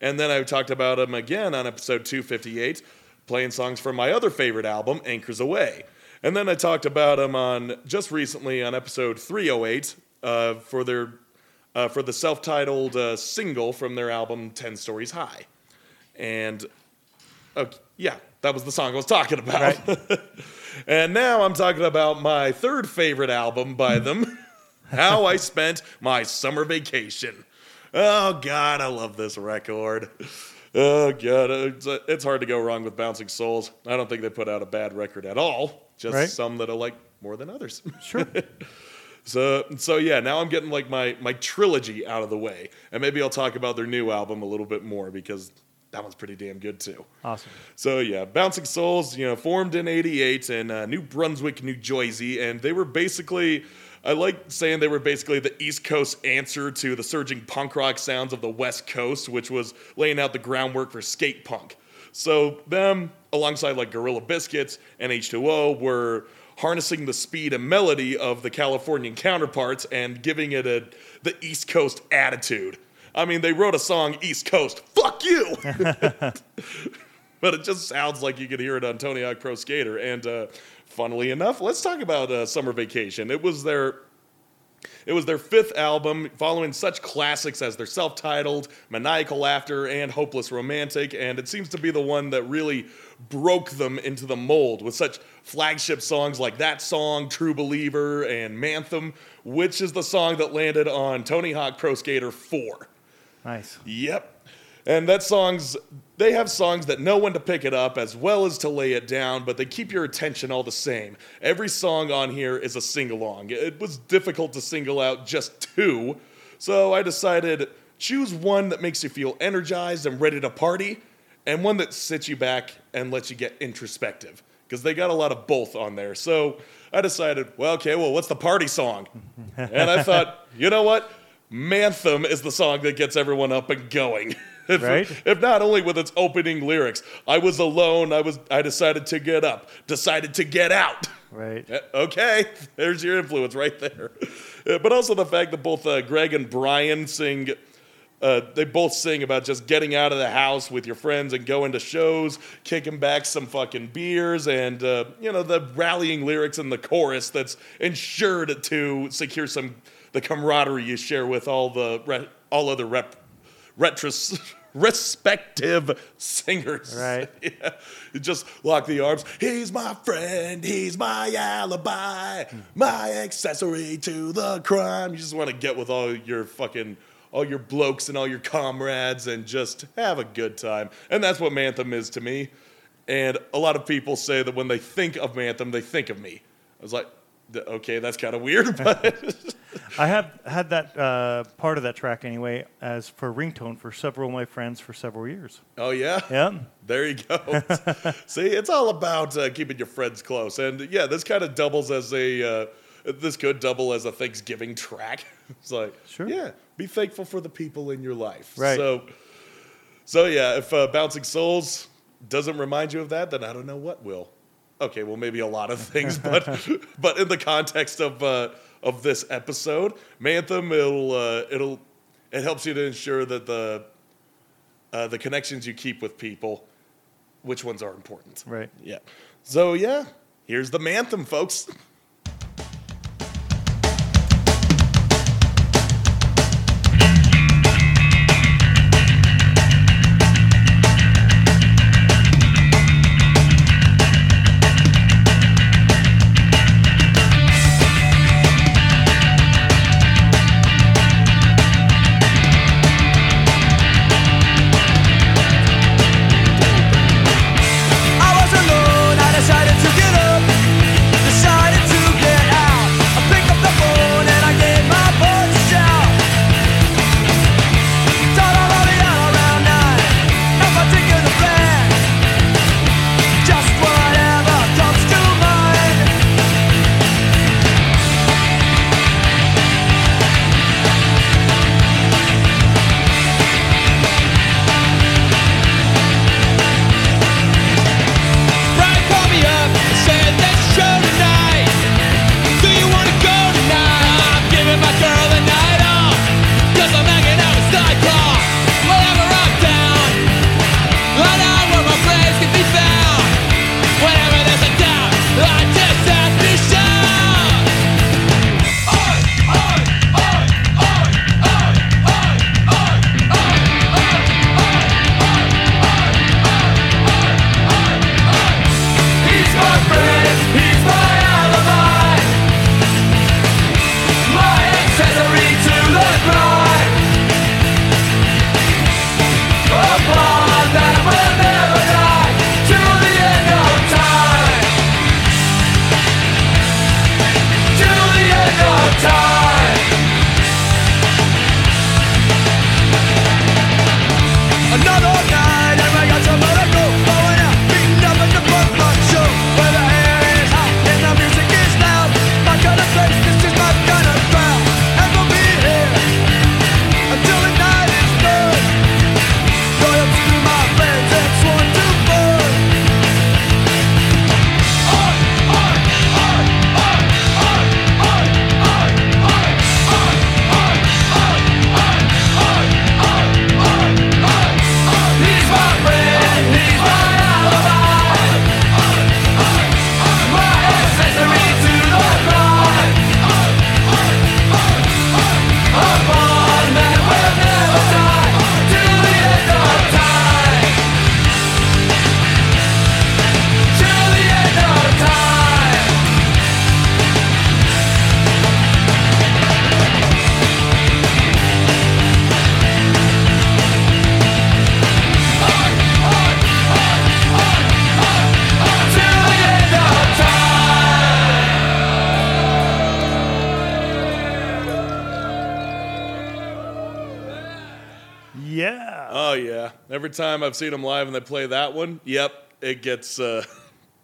[SPEAKER 1] And then I talked about them again on episode 258, playing songs from my other favorite album, Anchors Away. And then I talked about them on just recently on episode 308 uh, for their uh, for the self-titled uh, single from their album 10 Stories High. And Okay, yeah, that was the song I was talking about. and now I'm talking about my third favorite album by them, How I Spent My Summer Vacation. Oh, God, I love this record. Oh, God, it's, it's hard to go wrong with Bouncing Souls. I don't think they put out a bad record at all, just
[SPEAKER 2] Right.
[SPEAKER 1] some that I like more than others.
[SPEAKER 2] Sure.
[SPEAKER 1] So so yeah, now I'm getting like my my trilogy out of the way, and maybe I'll talk about their new album a little bit more because that one's pretty damn good too.
[SPEAKER 2] awesome.
[SPEAKER 1] So yeah, Bouncing Souls, you know, formed in '88 in uh, New Brunswick, New Jersey, and they were basically. I like saying they were basically the East Coast answer to the surging punk rock sounds of the West Coast, which was laying out the groundwork for skate punk. So them, alongside like Gorilla Biscuits and H2O, were harnessing the speed and melody of the Californian counterparts and giving it a the East Coast attitude. I mean, they wrote a song East Coast, fuck you. but it just sounds like you could hear it on Tony Hawk Pro Skater. And uh, funnily enough, let's talk about uh, Summer Vacation. It was their it was their fifth album, following such classics as their self-titled, Maniacal Laughter, and Hopeless Romantic, and it seems to be the one that really broke them into the mold with such flagship songs like that song, True Believer, and Manthem, which is the song that landed on Tony Hawk Pro Skater 4.
[SPEAKER 2] Nice.
[SPEAKER 1] Yep. And that songs, they have songs that know when to pick it up as well as to lay it down, but they keep your attention all the same. Every song on here is a sing along. It was difficult to single out just two, so I decided choose one that makes you feel energized and ready to party, and one that sits you back and lets you get introspective. Because they got a lot of both on there. So I decided, well, okay, well, what's the party song? and I thought, you know what? Manthem is the song that gets everyone up and going. If,
[SPEAKER 2] Right.
[SPEAKER 1] if not only with its opening lyrics, I was alone, I was I decided to get up, decided to get out.
[SPEAKER 2] Right.
[SPEAKER 1] Uh, Okay, there's your influence right there. Uh, but also the fact that both uh, Greg and Brian sing Uh, they both sing about just getting out of the house with your friends and going to shows, kicking back some fucking beers, and uh, you know the rallying lyrics in the chorus that's ensured to secure some the camaraderie you share with all the re- all other rep, retros, respective singers.
[SPEAKER 2] Right.
[SPEAKER 1] yeah. Just lock the arms. He's my friend. He's my alibi. My accessory to the crime. You just want to get with all your fucking all your blokes and all your comrades and just have a good time. And that's what Manthem is to me. And a lot of people say that when they think of Manthem, they think of me. I was like, okay, that's kind of weird, but
[SPEAKER 2] I have had that uh, part of that track anyway as for ringtone for several of my friends for several years.
[SPEAKER 1] oh yeah.
[SPEAKER 2] Yeah.
[SPEAKER 1] There you go. See, it's all about uh, keeping your friends close, and yeah, this kind of doubles as a. Uh, this could double as a Thanksgiving track. It's like,
[SPEAKER 2] Sure.
[SPEAKER 1] yeah, be thankful for the people in your life.
[SPEAKER 2] Right.
[SPEAKER 1] So, so yeah, if uh, Bouncing Souls doesn't remind you of that, then I don't know what will. Okay, well, maybe a lot of things, but but in the context of uh, of this episode, Manthem, it'll uh, it'll it helps you to ensure that the uh, the connections you keep with people, which ones are important.
[SPEAKER 2] Right.
[SPEAKER 1] Yeah. So yeah, here's the Manthem, folks.
[SPEAKER 5] Time
[SPEAKER 1] I've seen them live and they play that one, yep, it gets uh,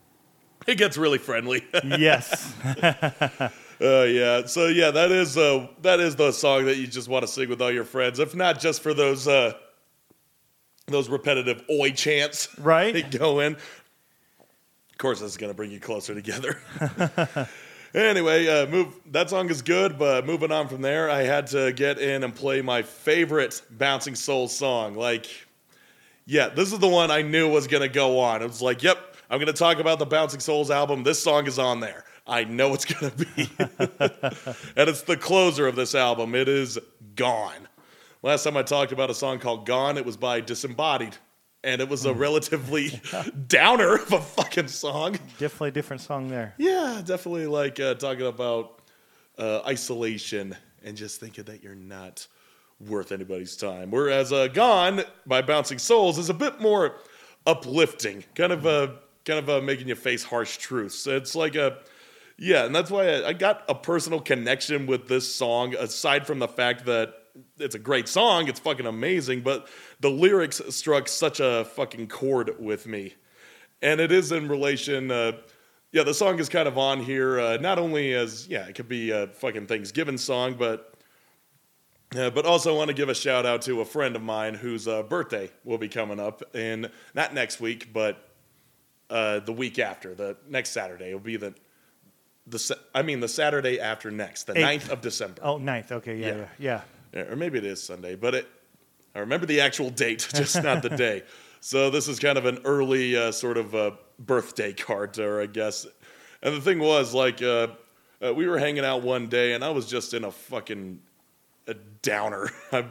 [SPEAKER 1] it gets really friendly.
[SPEAKER 2] yes.
[SPEAKER 1] Uh, yeah. So yeah, that is uh, that is the song that you just want to sing with all your friends, if not just for those uh, those repetitive oi chants
[SPEAKER 2] Right.
[SPEAKER 1] that go in. Of course, this is going to bring you closer together. Anyway, uh, move. That song is good, but moving on from there, I had to get in and play my favorite Bouncing Souls song. Like, yeah, this is the one I knew was gonna go on. It was like, yep, I'm gonna talk about the Bouncing Souls album. This song is on there. I know it's gonna be, and it's the closer of this album. It is Gone. Last time I talked about a song called Gone, it was by Disembodied, and it was a relatively downer of a fucking song.
[SPEAKER 2] Definitely a different song there.
[SPEAKER 1] Yeah, definitely like uh, talking about uh, isolation and just thinking that you're not worth anybody's time. Whereas uh, Gone by Bouncing Souls is a bit more uplifting, kind of uh, kind of uh, making you face harsh truths. It's like a yeah, and that's why I, I got a personal connection with this song. Aside from the fact that it's a great song, it's fucking amazing, but the lyrics struck such a fucking chord with me and it is in relation. Uh, yeah, the song is kind of on here, uh, not only as yeah, it could be a fucking Thanksgiving song, but uh, but also I want to give a shout out to a friend of mine whose uh, birthday will be coming up in not next week, but uh, the week after, the next Saturday. It'll be the the I mean the Saturday after next, the
[SPEAKER 2] Eighth.
[SPEAKER 1] 9th of December.
[SPEAKER 2] Oh, ninth. Okay, yeah,
[SPEAKER 1] Yeah.
[SPEAKER 2] yeah, yeah.
[SPEAKER 1] Yeah, or maybe it is Sunday, but it. I remember the actual date, just not the day. So this is kind of an early uh, sort of uh, birthday card, or I guess. And the thing was, like, uh, uh, we were hanging out one day, and I was just in a fucking a downer. I,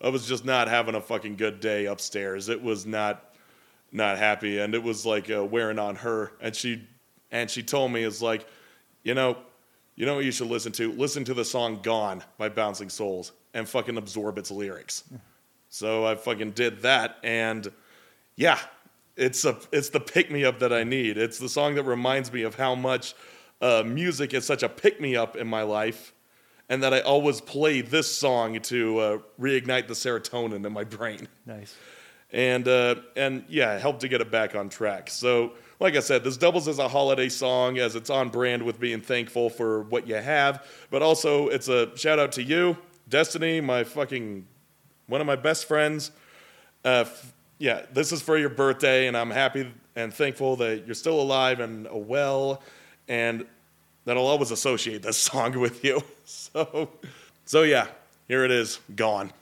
[SPEAKER 1] I was just not having a fucking good day upstairs. It was not not happy, and it was like uh, wearing on her. And she and she told me, "Is like, you know, you know what you should listen to? Listen to the song "Gone" by Bouncing Souls and fucking absorb its lyrics." So I fucking did that, and yeah, it's a it's the pick me up that I need. It's the song that reminds me of how much uh, music is such a pick me up in my life, and that I always play this song to uh, reignite the serotonin in my brain
[SPEAKER 2] Nice.
[SPEAKER 1] and uh, and yeah, help to get it back on track. So, like I said, this doubles as a holiday song as it's on brand with being thankful for what you have, but also it's a shout out to you, Destiny, my fucking one of my best friends. Uh, f- yeah, this is for your birthday, and I'm happy and thankful that you're still alive and well, and that I'll always associate this song with you. So, so yeah, here it is, gone.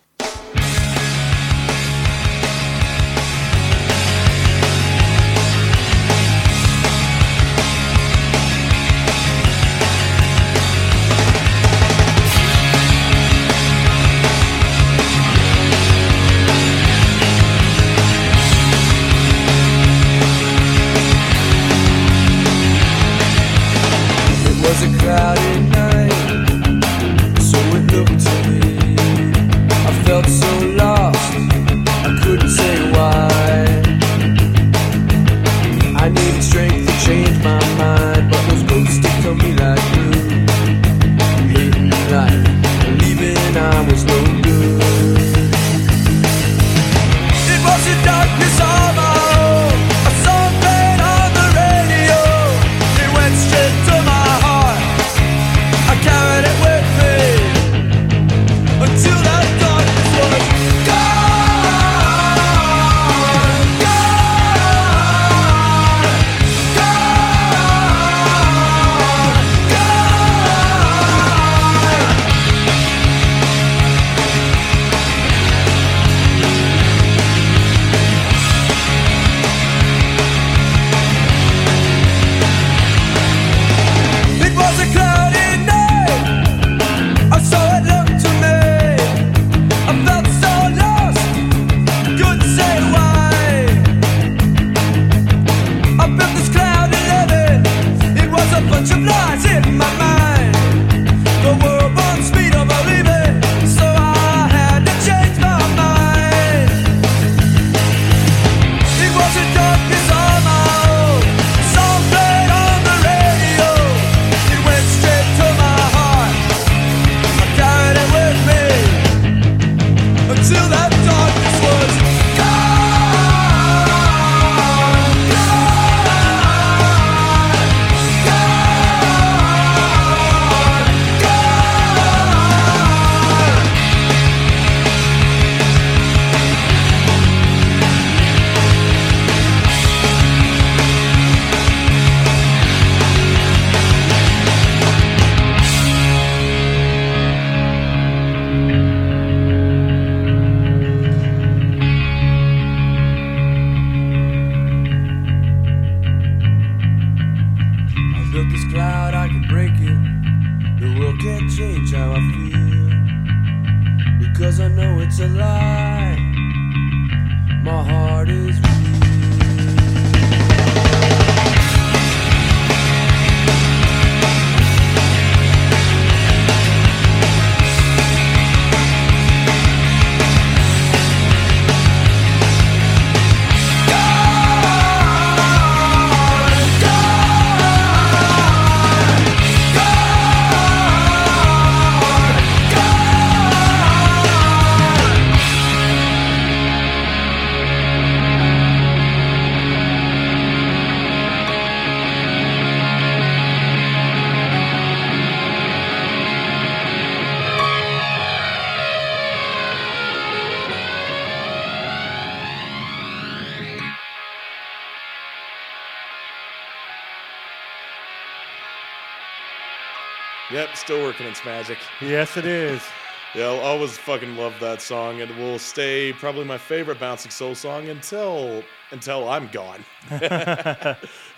[SPEAKER 1] Its magic.
[SPEAKER 2] Yes, it is.
[SPEAKER 1] Yeah, I'll always fucking love that song. It will stay probably my favorite Bouncing Soul song until until I'm gone. and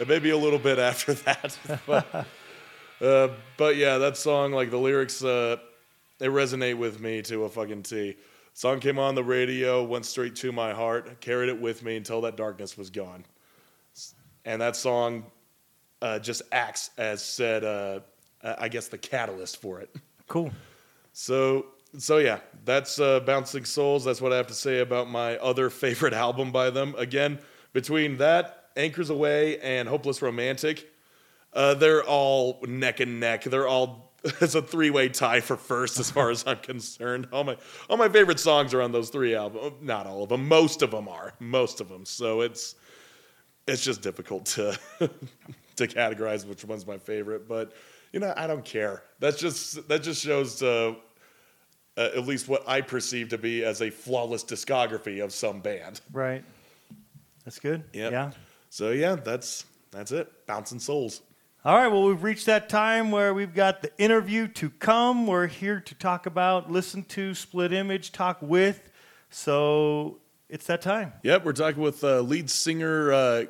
[SPEAKER 1] maybe a little bit after that. but, uh, but yeah, that song, like the lyrics, uh, they resonate with me to a fucking T. Song came on the radio, went straight to my heart, carried it with me until that darkness was gone. And that song uh, just acts as said, uh, I guess, the catalyst for it.
[SPEAKER 2] Cool.
[SPEAKER 1] So so yeah, that's uh, Bouncing Souls. That's what I have to say about my other favorite album by them. Again, between that, Anchors Away, and Hopeless Romantic, uh, they're all neck and neck. They're all it's a three way tie for first as far as I'm concerned. All my all my favorite songs are on those three albums. Not all of them. Most of them are. Most of them. So it's it's just difficult to to categorize which one's my favorite. But you know, I don't care. That's just that just shows uh, uh, at least what I perceive to be as a flawless discography of some band.
[SPEAKER 2] Right. That's good.
[SPEAKER 1] Yep.
[SPEAKER 2] Yeah.
[SPEAKER 1] So yeah, that's that's it. Bouncing souls.
[SPEAKER 2] All right, well, we've reached that time where we've got the interview to come. We're here to talk about, listen to, split image, talk with. So it's that time.
[SPEAKER 1] Yep, we're talking with uh, lead singer uh,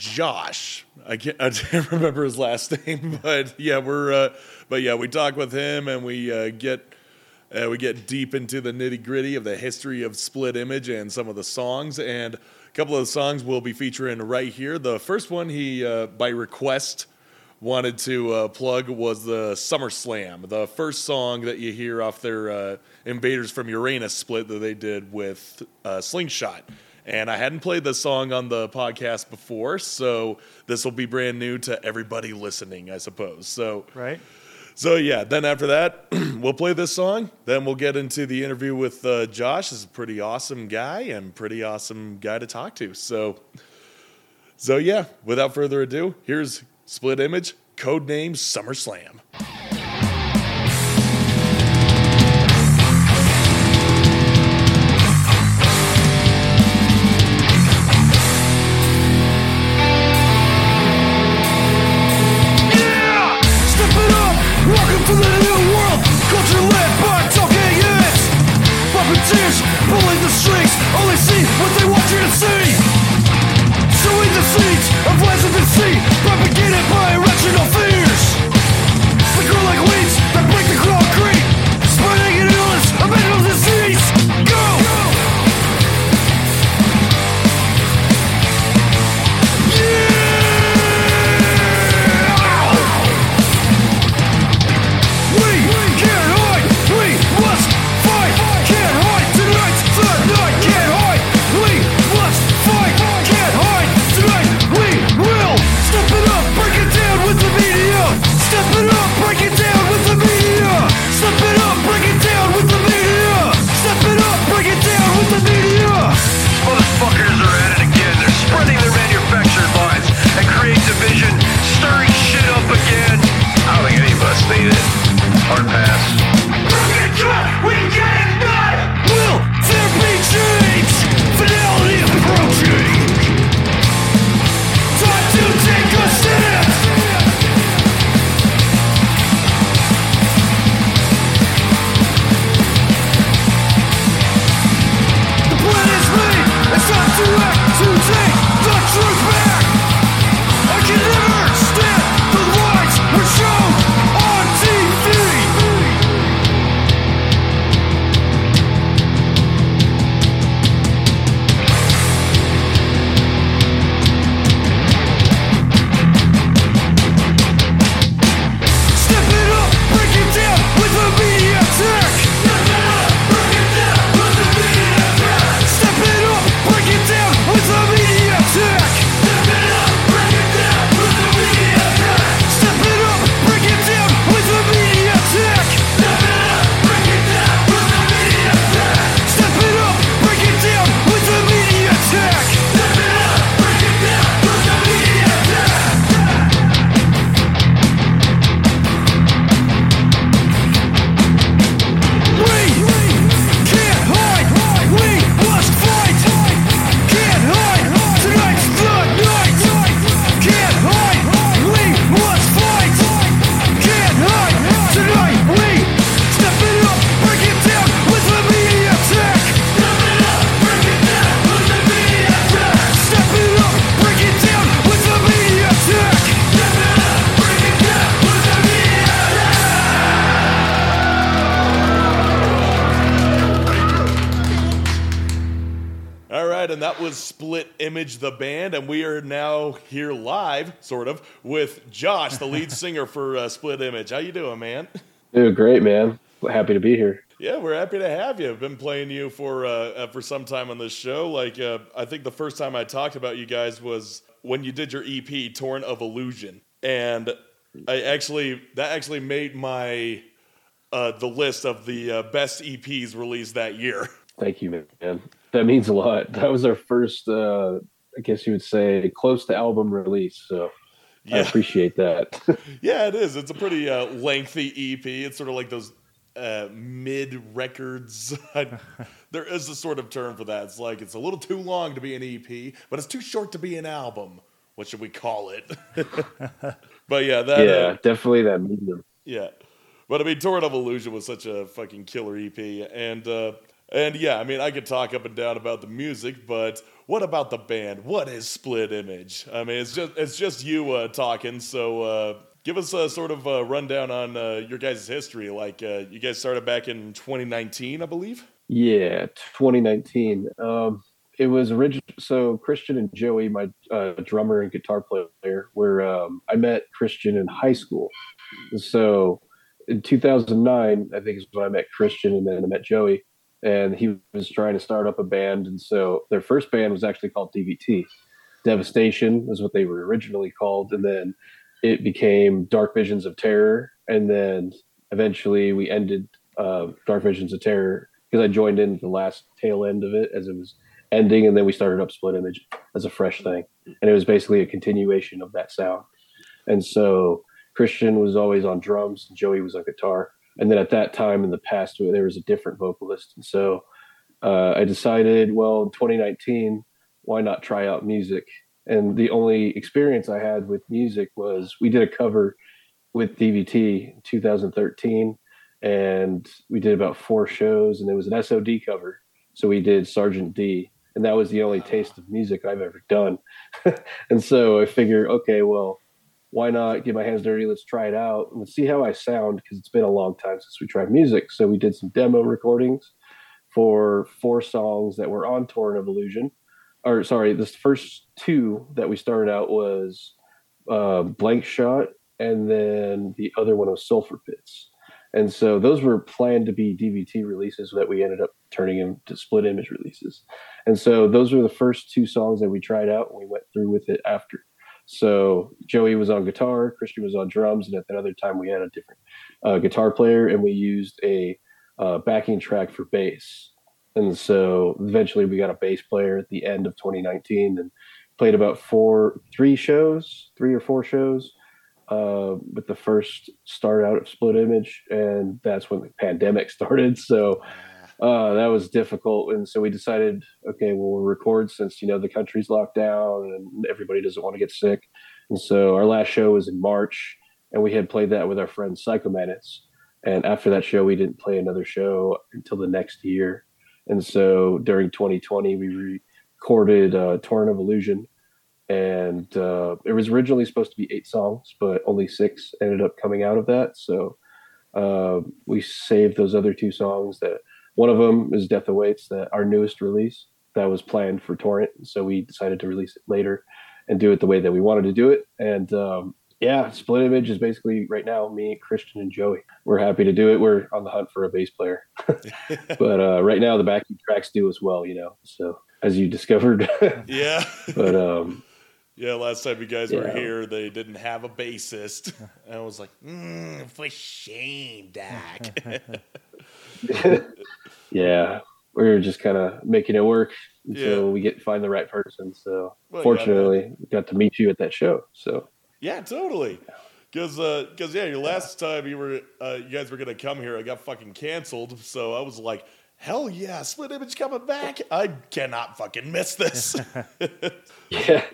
[SPEAKER 1] Josh. I can't, I can't remember his last name, but yeah, we're uh, but yeah, we talk with him and we uh, get uh, we get deep into the nitty gritty of the history of Split Image and some of the songs. And a couple of the songs we'll be featuring right here. The first one he uh, by request wanted to uh, plug was the SummerSlam, the first song that you hear off their uh, Invaders from Uranus split that they did with Slingshot. And I hadn't played this song on the podcast before, so this will be brand new to everybody listening, I suppose. So,
[SPEAKER 2] Right?
[SPEAKER 1] so yeah. Then after that, we'll play this song. Then we'll get into the interview with uh, Josh. He's a pretty awesome guy and pretty awesome guy to talk to. So, so yeah. Without further ado, here's Split Image, codename SummerSlam.
[SPEAKER 5] The
[SPEAKER 1] lead singer for uh, Split Image. How you doing, man?
[SPEAKER 7] Dude, great, man. Happy to be here.
[SPEAKER 1] Yeah, we're happy to have you. I've been playing you for uh, uh, for some time on this show. Like, uh, I think the first time I talked about you guys was when you did your EP, "Torrent of Illusion," and I actually that actually made my uh, the list of the uh, best EPs released that year.
[SPEAKER 7] Thank you, man. That means a lot. That was our first, uh, I guess you would say, close to album release. So I appreciate that.
[SPEAKER 1] Yeah, it is. It's a pretty uh, lengthy EP. It's sort of like those uh, mid records. there is a sort of term for that. It's like it's a little too long to be an EP, but it's too short to be an album. What should we call it? but yeah, that
[SPEAKER 7] yeah,
[SPEAKER 1] uh,
[SPEAKER 7] definitely that medium.
[SPEAKER 1] yeah. But I mean, Torrent of Illusion was such a fucking killer EP, and uh, and yeah, I mean, I could talk up and down about the music, but what about the band? What is Split Image? I mean, it's just it's just you uh, talking. So uh, give us a sort of a rundown on uh, your guys' history. Like, uh, you guys started back in 2019, I believe.
[SPEAKER 7] Yeah, 2019. Um, it was original. So Christian and Joey, my uh, drummer and guitar player, were um, I met Christian in high school. So in 2009, I think is when I met Christian, and then I met Joey, and he was trying to start up a band. And so their first band was actually called DVT. Devastation was what they were originally called, and then it became Dark Visions of Terror, and then eventually we ended uh, Dark Visions of Terror because I joined in the last tail end of it as it was ending, and then we started up Split Image as a fresh thing, and it was basically a continuation of that sound. And so Christian was always on drums, Joey was on guitar, and then at that time in the past there was a different vocalist, and so uh, I decided, well, in 2019, why not try out music? And the only experience I had with music was we did a cover with DVT in 2013 and we did about four shows and it was an SOD cover. So we did Sergeant D and that was the only taste of music I've ever done. and so I figured, okay, well, why not get my hands dirty? Let's try it out and see how I sound because it's been a long time since we tried music. So we did some demo recordings for four songs that were on Torrent of Illusion. Or sorry, the first two that we started out was uh, Blank Shot, and then the other one was Sulfur Pits. And so those were planned to be DVT releases that we ended up turning into split image releases. And so those were the first two songs that we tried out and we went through with it after. So Joey was on guitar, Christian was on drums, and at that other time we had a different uh, guitar player and we used a uh, backing track for bass. And so eventually we got a bass player at the end of 2019 and played about four, three shows, three or four shows uh, with the first start out of Split Image. And that's when the pandemic started. So uh, that was difficult. And so we decided, okay, well, we'll record since, you know, the country's locked down and everybody doesn't want to get sick. And so our last show was in March and we had played that with our friend Psychomantis. And after that show, we didn't play another show until the next year. And so during 2020, we recorded uh, Torrent of Illusion. And uh, it was originally supposed to be eight songs, but only six ended up coming out of that. So uh, we saved those other two songs. That one of them is Death Awaits, that our newest release that was planned for Torrent. So we decided to release it later and do it the way that we wanted to do it. And um, yeah, Split Image is basically right now me, Christian, and Joey. We're happy to do it. We're on the hunt for a bass player, but uh, right now the backing tracks do as well. You know, so as you discovered.
[SPEAKER 1] Yeah.
[SPEAKER 7] but um,
[SPEAKER 1] Yeah, last time you guys were here, they didn't have a bassist. And I was like, mm, for shame, Dak.
[SPEAKER 7] Yeah, we were just kind of making it work until
[SPEAKER 1] Yeah.
[SPEAKER 7] we get find the right person. So
[SPEAKER 1] Well,
[SPEAKER 7] fortunately, we got to meet you at that show. So
[SPEAKER 1] yeah, totally. Because, because yeah, your last time you were, uh, you guys were gonna come here, I got fucking canceled. So I was like, hell yeah, Split Image coming back. I cannot fucking miss this.
[SPEAKER 7] yeah,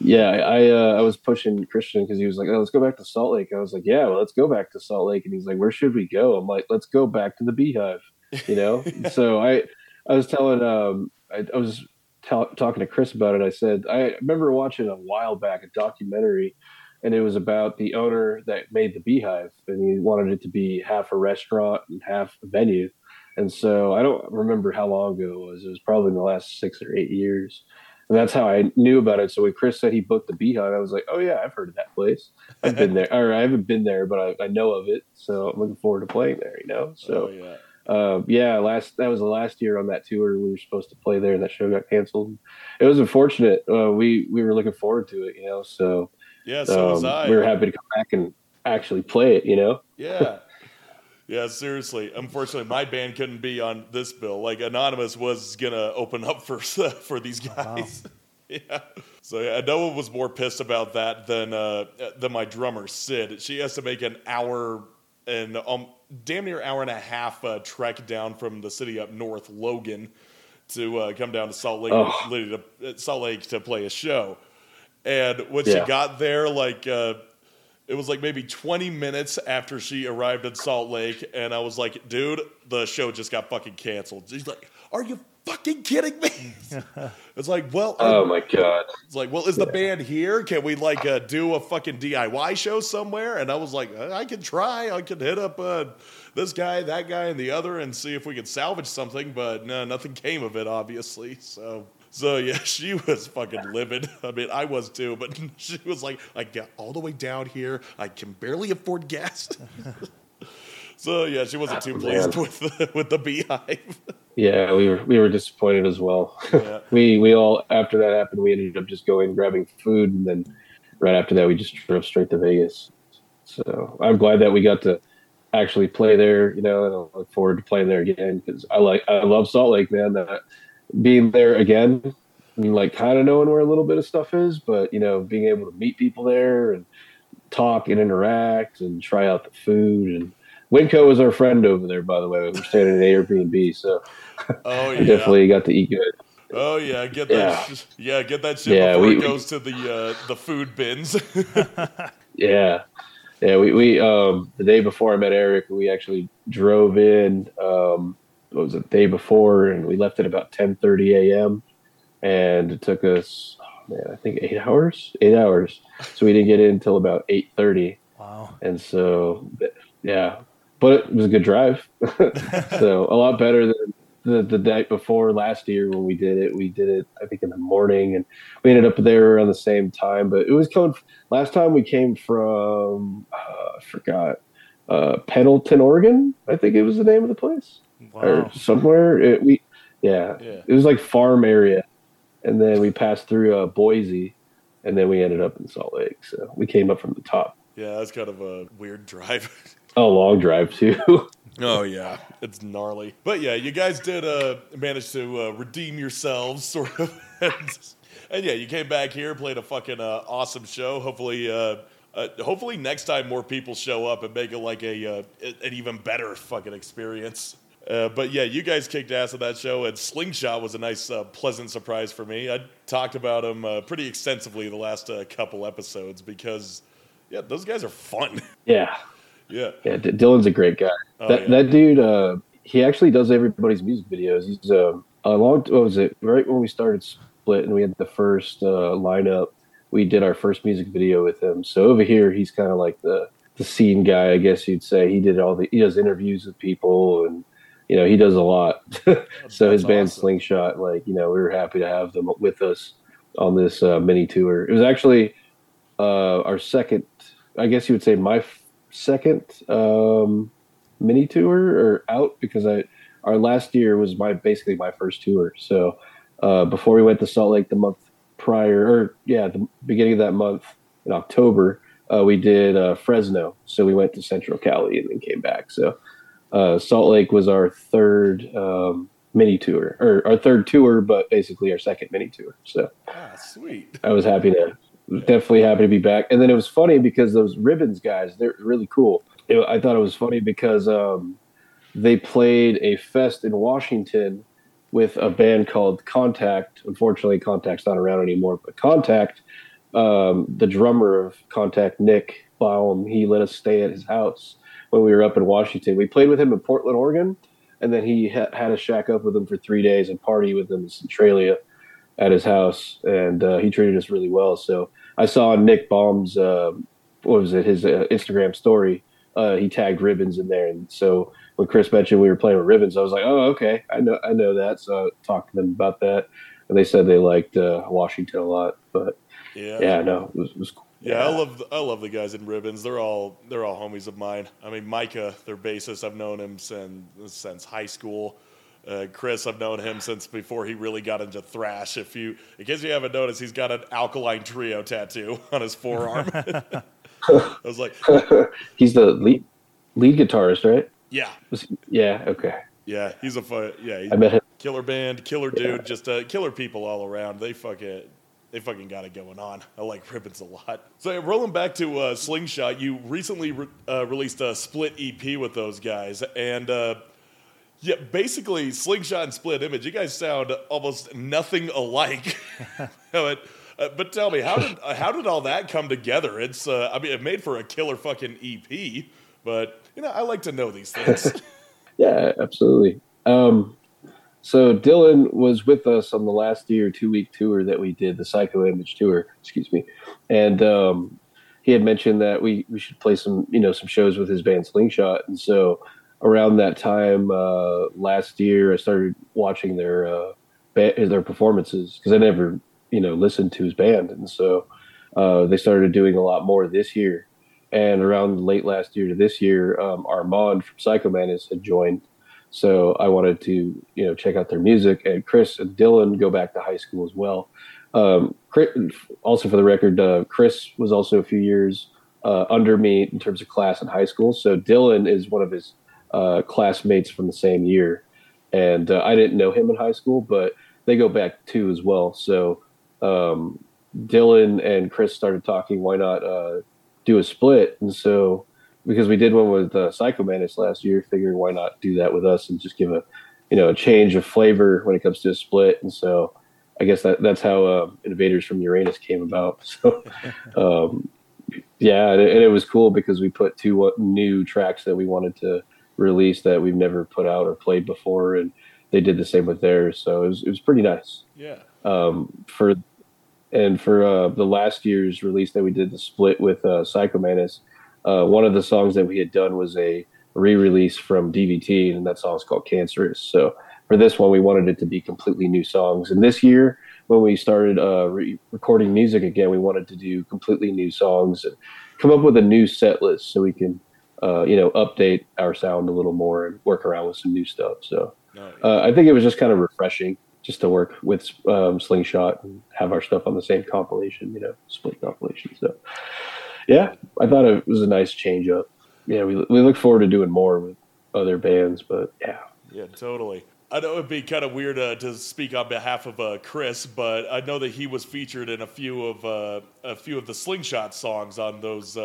[SPEAKER 7] yeah, I uh, I was pushing Christian because he was like, "Oh, let's go back to Salt Lake." I was like, "Yeah, well, let's go back to Salt Lake," and he's like, "Where should we go?" I'm like, "Let's go back to the Beehive," you know. so I I was telling um I, I was ta- talking to Chris about it. I said I remember watching a while back a documentary, and it was about the owner that made the Beehive, and he wanted it to be half a restaurant and half a venue. And so I don't remember how long ago it was. It was probably in the last six or eight years. And that's how I knew about it. So when Chris said he booked the Beehive, I was like, oh, yeah, I've heard of that place. I've been there. Or I haven't been there, but I, I know of it. So I'm looking forward to playing there, you know? So,
[SPEAKER 1] oh yeah.
[SPEAKER 7] Uh, yeah, last that was the last year on that tour. We were supposed to play there, and that show got canceled. It was unfortunate. Uh, we we were looking forward to it, you know. So
[SPEAKER 1] Yeah, so was
[SPEAKER 7] um,
[SPEAKER 1] I.
[SPEAKER 7] we were happy to come back and actually play it, you know.
[SPEAKER 1] Yeah. Yeah, seriously. Unfortunately, my band couldn't be on this bill. Like Anonymous was gonna open up for for these guys. Yeah. So yeah, Noah was more pissed about that than uh, than my drummer Sid. She has to make an hour and um, damn near hour and a half uh, trek down from the city up north, Logan, to uh, come down to Salt Lake,
[SPEAKER 7] Oh.
[SPEAKER 1] to, Salt Lake to play a show. And when
[SPEAKER 7] Yeah.
[SPEAKER 1] she got there, like uh, it was like maybe 20 minutes after she arrived in Salt Lake, and I was like, dude, the show just got fucking canceled. She's like, are you fucking kidding me? it's like, well,
[SPEAKER 7] Oh my god.
[SPEAKER 1] it's like, well, is the band here? Can we like uh, do a fucking DIY show somewhere? And I was like, uh, I can try. I can hit up uh, this guy, that guy, and the other, and see if we can salvage something. But no, nothing came of it, obviously. So, so yeah, she was fucking livid. I mean, I was too. But she was like, I got all the way down here. I can barely afford gas. So yeah, she wasn't too pleased
[SPEAKER 7] Man.
[SPEAKER 1] with the, with the beehive.
[SPEAKER 7] Yeah, we were we were disappointed as well.
[SPEAKER 1] Yeah.
[SPEAKER 7] we we all after that happened, we ended up just going grabbing food, and then right after that, we just drove straight to Vegas. So I'm glad that we got to actually play there. You know, and I look forward to playing there again because I like I love Salt Lake, man. That being there again, I mean, like kind of knowing where a little bit of stuff is, but you know, being able to meet people there and talk and interact and try out the food and. Winco was our friend over there, by the way. We're staying in an Airbnb, so
[SPEAKER 1] Oh
[SPEAKER 7] I
[SPEAKER 1] yeah,
[SPEAKER 7] definitely got to eat good.
[SPEAKER 1] Oh yeah, get that.
[SPEAKER 7] Yeah.
[SPEAKER 1] sh- Yeah, get that shit
[SPEAKER 7] Yeah,
[SPEAKER 1] before
[SPEAKER 7] we-
[SPEAKER 1] it goes to the uh, the food bins.
[SPEAKER 7] Yeah, yeah. We we um the day before I met Eric, we actually drove in. Um, what was it? The day before, and we left at about ten thirty a.m. And it took us, oh, man, I think eight hours. Eight hours. So we didn't get in until about eight thirty.
[SPEAKER 2] Wow.
[SPEAKER 7] And so, yeah, but it was a good drive. so a lot better than the, the night before last year when we did it. We did it, I think, in the morning, and we ended up there around the same time. But it was coming. Last time we came from, uh, I forgot, uh, Pendleton, Oregon. I think it was the name of the place,
[SPEAKER 2] Wow.
[SPEAKER 7] or somewhere. It, we, yeah,
[SPEAKER 1] Yeah.
[SPEAKER 7] it was like farm area, and then we passed through uh, Boise, and then we ended up in Salt Lake. So we came up from the top.
[SPEAKER 1] yeah, that's kind of a weird drive.
[SPEAKER 7] A long drive too.
[SPEAKER 1] oh yeah, it's gnarly. But yeah, you guys did uh, manage to uh, redeem yourselves, sort of. and, and yeah, you came back here, played a fucking uh, awesome show. Hopefully. Uh, uh, hopefully next time more people show up and make it like a uh, an even better fucking experience. Uh, but yeah, you guys kicked ass at that show, and Slingshot was a nice, uh, pleasant surprise for me. I talked about him uh, pretty extensively the last uh, couple episodes because, yeah, those guys are fun.
[SPEAKER 7] yeah,
[SPEAKER 1] yeah,
[SPEAKER 7] yeah. D- Dylan's a great guy.
[SPEAKER 1] Oh,
[SPEAKER 7] that
[SPEAKER 1] yeah.
[SPEAKER 7] that dude, uh, he actually does everybody's music videos. He's um, a long. What was it? Right when we started Split, and we had the first uh, lineup, we did our first music video with him. So over here, he's kind of like the the scene guy, I guess you'd say. He did all the he does interviews with people, and you know he does a lot. so his band
[SPEAKER 1] awesome.
[SPEAKER 7] Slingshot, like you know, we were happy to have them with us on this uh, mini tour. It was actually uh, our second, I guess you would say my second um, mini tour or out because I our last year was my basically my first tour. So uh, before we went to Salt Lake the month prior, or yeah, the beginning of that month in October, uh, we did uh, Fresno. So we went to Central Cali and then came back. So uh, Salt Lake was our third um, mini tour, or our third tour, but basically our second mini tour. So
[SPEAKER 1] ah, sweet.
[SPEAKER 7] I was happy to, definitely happy to be back. And then it was funny because those ribbons guys, they're really cool. It- I thought it was funny because um, they played a fest in Washington with a band called Contact. Unfortunately, Contact's not around anymore, but Contact, um, the drummer of Contact, Nick Baum, he let us stay at his house when we were up in Washington. We played with him in Portland, Oregon, and then he ha- had a shack up with him for three days and party with him in Centralia at his house, and uh, he treated us really well. So I saw Nick Baum's uh, what was it his uh, Instagram story uh, he tagged Ribbons in there, and so when Chris mentioned we were playing with Ribbons, I was like, oh, okay, I know, I know that. So I talked to them about that, and they said they liked uh, Washington a lot. But
[SPEAKER 1] Yeah.
[SPEAKER 7] yeah, no, it was, it was cool.
[SPEAKER 1] Yeah, I love the, I love the guys in ribbons. They're all they're all homies of mine. I mean, Micah, their bassist, I've known him since since high school. Uh, Chris, I've known him since before he really got into thrash. If you, in case you haven't noticed, he's got an Alkaline Trio tattoo on his forearm. I was like,
[SPEAKER 7] He's the lead lead guitarist, right?
[SPEAKER 1] yeah,
[SPEAKER 7] Was yeah, okay.
[SPEAKER 1] yeah, he's a fun, yeah, he's
[SPEAKER 7] I met him.
[SPEAKER 1] killer band, killer dude, just uh, killer people all around. They fucking they fucking got it going on. I like ribbons a lot. So rolling back to uh, Slingshot, you recently re- uh, released a split EP with those guys, and uh, yeah, basically Slingshot and Split Image. You guys sound almost nothing alike. but, uh, but tell me, how did uh, how did all that come together? It's uh, I mean, it made for a killer fucking EP, but you know, I like to know these things.
[SPEAKER 7] Yeah, absolutely. Um, so Dylan was with us on the last year two week tour that we did, the Psycho Image tour, excuse me, and um, he had mentioned that we we should play some you know some shows with his band Slingshot, and so around that time uh, last year, I started watching their uh, ba- their performances because I never you know listened to his band, and so uh, they started doing a lot more this year. And around late last year to this year, um, Armand from Psychomantis had joined. So I wanted to, you know, check out their music. And Chris and Dylan go back to high school as well. Um, Chris, also, for the record, uh, Chris was also a few years uh, under me in terms of class in high school. So Dylan is one of his uh, classmates from the same year. And uh, I didn't know him in high school, but they go back too as well. So um, Dylan and Chris started talking. Why not uh, do a split? And so because we did one with uh, Psychomantis last year, figured why not do that with us and just give a you know a change of flavor when it comes to a split. And so I guess that that's how uh, Invaders from Uranus came about. So um, yeah, and it, and it was cool because we put two uh, new tracks that we wanted to release that we've never put out or played before, and they did the same with theirs. So it was it was pretty nice
[SPEAKER 1] yeah.
[SPEAKER 7] um, for and for uh, the last year's release that we did the split with uh, Psychomantis, uh, one of the songs that we had done was a re-release from DVT, and that song's called Cancerous. So for this one, we wanted it to be completely new songs. And this year, when we started uh, re- recording music again, we wanted to do completely new songs and come up with a new set list so we can, uh, you know, update our sound a little more and work around with some new stuff. So uh, I think it was just kind of refreshing just to work with um, Slingshot and have our stuff on the same compilation, you know, split compilation. So, yeah, I thought it was a nice change up. Yeah, we, we look forward to doing more with other bands, but yeah.
[SPEAKER 1] Yeah, totally. I know it'd be kind of weird uh, to speak on behalf of uh, Chris, but I know that he was featured in a few of uh, a few of the Slingshot songs on those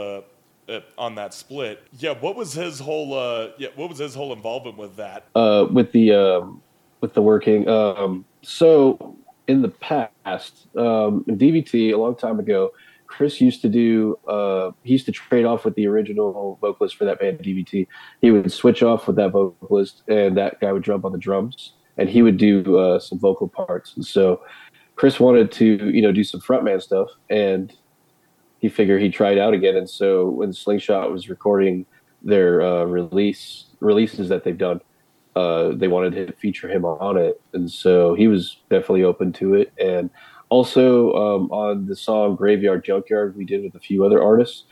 [SPEAKER 1] uh, on that split. Yeah, what was his whole uh, yeah what was his whole involvement with that?
[SPEAKER 7] uh, with the um, with the working. Um, so in the past, um, in DVT a long time ago, Chris used to do. Uh, he used to trade off with the original vocalist for that band DVT. He would switch off with that vocalist, and that guy would jump on the drums, and he would do uh, some vocal parts. And so Chris wanted to, you know, do some frontman stuff, and he figured he'd try it out again. And so when Slingshot was recording their uh, release releases that they've done, uh, they wanted to feature him on it, and so he was definitely open to it. And also um, on the song "Graveyard Junkyard" we did with a few other artists,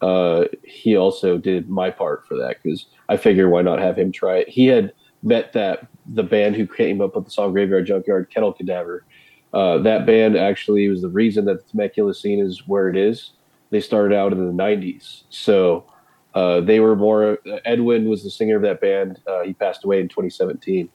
[SPEAKER 7] uh, he also did my part for that because I figured why not have him try it. He had met that the band who came up with the song "Graveyard Junkyard," Kettle Cadaver. Uh, that band actually was the reason that the Temecula scene is where it is. They started out in the '90s, so uh, they were more. Edwin was the singer of that band. Uh, he passed away in 2017,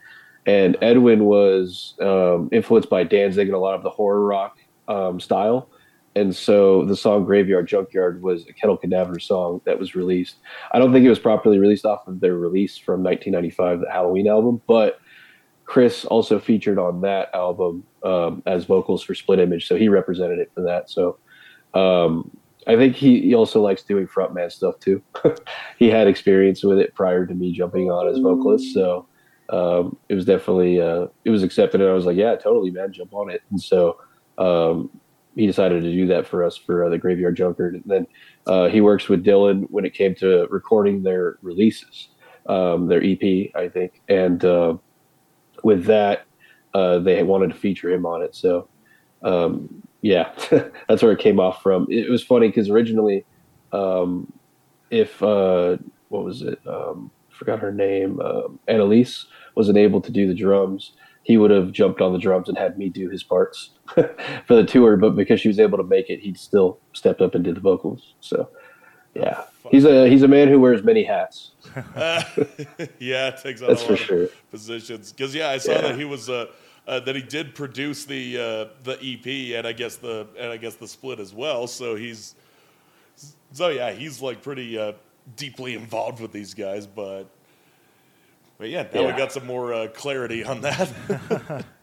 [SPEAKER 7] and Edwin was um, influenced by Danzig and a lot of the horror rock um, style. And so the song "Graveyard Junkyard" was a Kettle Cadaver song that was released. I don't think it was properly released off of their release from 1995, the Halloween album, but Chris also featured on that album um, as vocals for Split Image, so he represented it for that. So um, I think he, he also likes doing frontman stuff too. he had experience with it prior to me jumping on as vocalist, so um, it was definitely uh, it was accepted. And I was like, yeah, totally, man, jump on it. And so um, he decided to do that for us for uh, the Graveyard Junkyard. And then uh, he works with Dylan when it came to recording their releases, um, their EP, I think. And uh, with that, uh, they wanted to feature him on it. So, um, yeah, that's where it came off from. It was funny because originally, um, if uh, what was it? Um, forgot her name. Um, Annalise wasn't able to do the drums. He would have jumped on the drums and had me do his parts for the tour. But because she was able to make it, he still stepped up and did the vocals. So, yeah, he's a he's a man who wears many hats.
[SPEAKER 1] yeah, it takes on
[SPEAKER 7] That's
[SPEAKER 1] a
[SPEAKER 7] for sure.
[SPEAKER 1] of positions. Because yeah, I saw
[SPEAKER 7] Yeah.
[SPEAKER 1] that he was uh, uh, that he did produce the uh, the EP and I guess the and I guess the split as well. So he's so yeah, he's like pretty uh, deeply involved with these guys. But but yeah, now we got some more uh, clarity on that.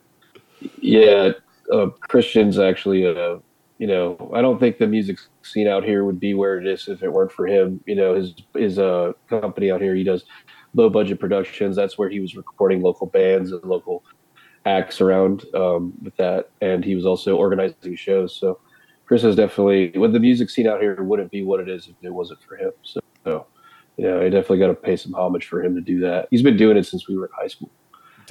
[SPEAKER 7] Yeah, uh, Christian's actually, uh, you know, I don't think the music scene out here would be where it is if it weren't for him. You know, his his uh, company out here, he does low budget productions. That's where he was recording local bands and local acts around um, with that, and he was also organizing shows. So Chris is definitely, well, the music scene out here wouldn't be what it is if it wasn't for him. So, so I definitely got to pay some homage for him to do that. He's been doing it since we were in high school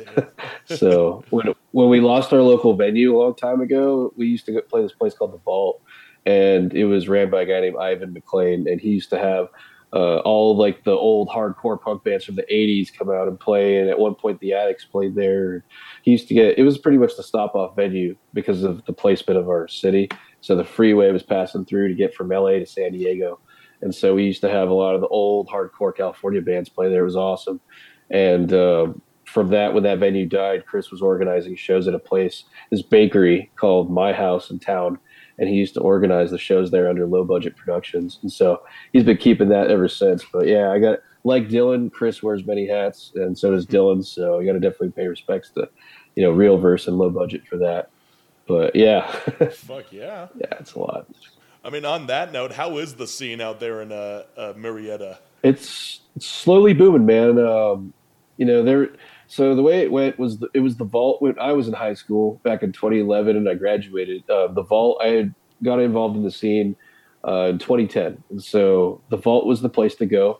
[SPEAKER 7] so when when we lost our local venue a long time ago, we used to play this place called the Vault, and it was ran by a guy named Ivan McLean, and he used to have uh, all like the old hardcore punk bands from the '80s come out and play. And at one point, the Adicts played there. He used to get it was pretty much the stop off venue because of the placement of our city. So the freeway was passing through to get from LA to San Diego. And so we used to have a lot of the old hardcore California bands play there. It was awesome. And um, from that, when that venue died, Chris was organizing shows at a place, this bakery called My House in town, and he used to organize the shows there under low budget productions. And so he's been keeping that ever since. But yeah, I got like Dylan, Chris wears many hats, and so does Dylan. So you got to definitely pay respects to, you know, real verse and low budget for that. But yeah,
[SPEAKER 1] Fuck yeah!
[SPEAKER 7] yeah, it's a lot.
[SPEAKER 1] I mean, on that note, how is the scene out there in uh, uh, Murrieta?
[SPEAKER 7] it's it's slowly booming, man. Um, you know, there. So the way it went was the, it was the vault when I was in high school back in 2011 and I graduated. Uh, the vault I had got involved in the scene uh, in 2010, and so the vault was the place to go.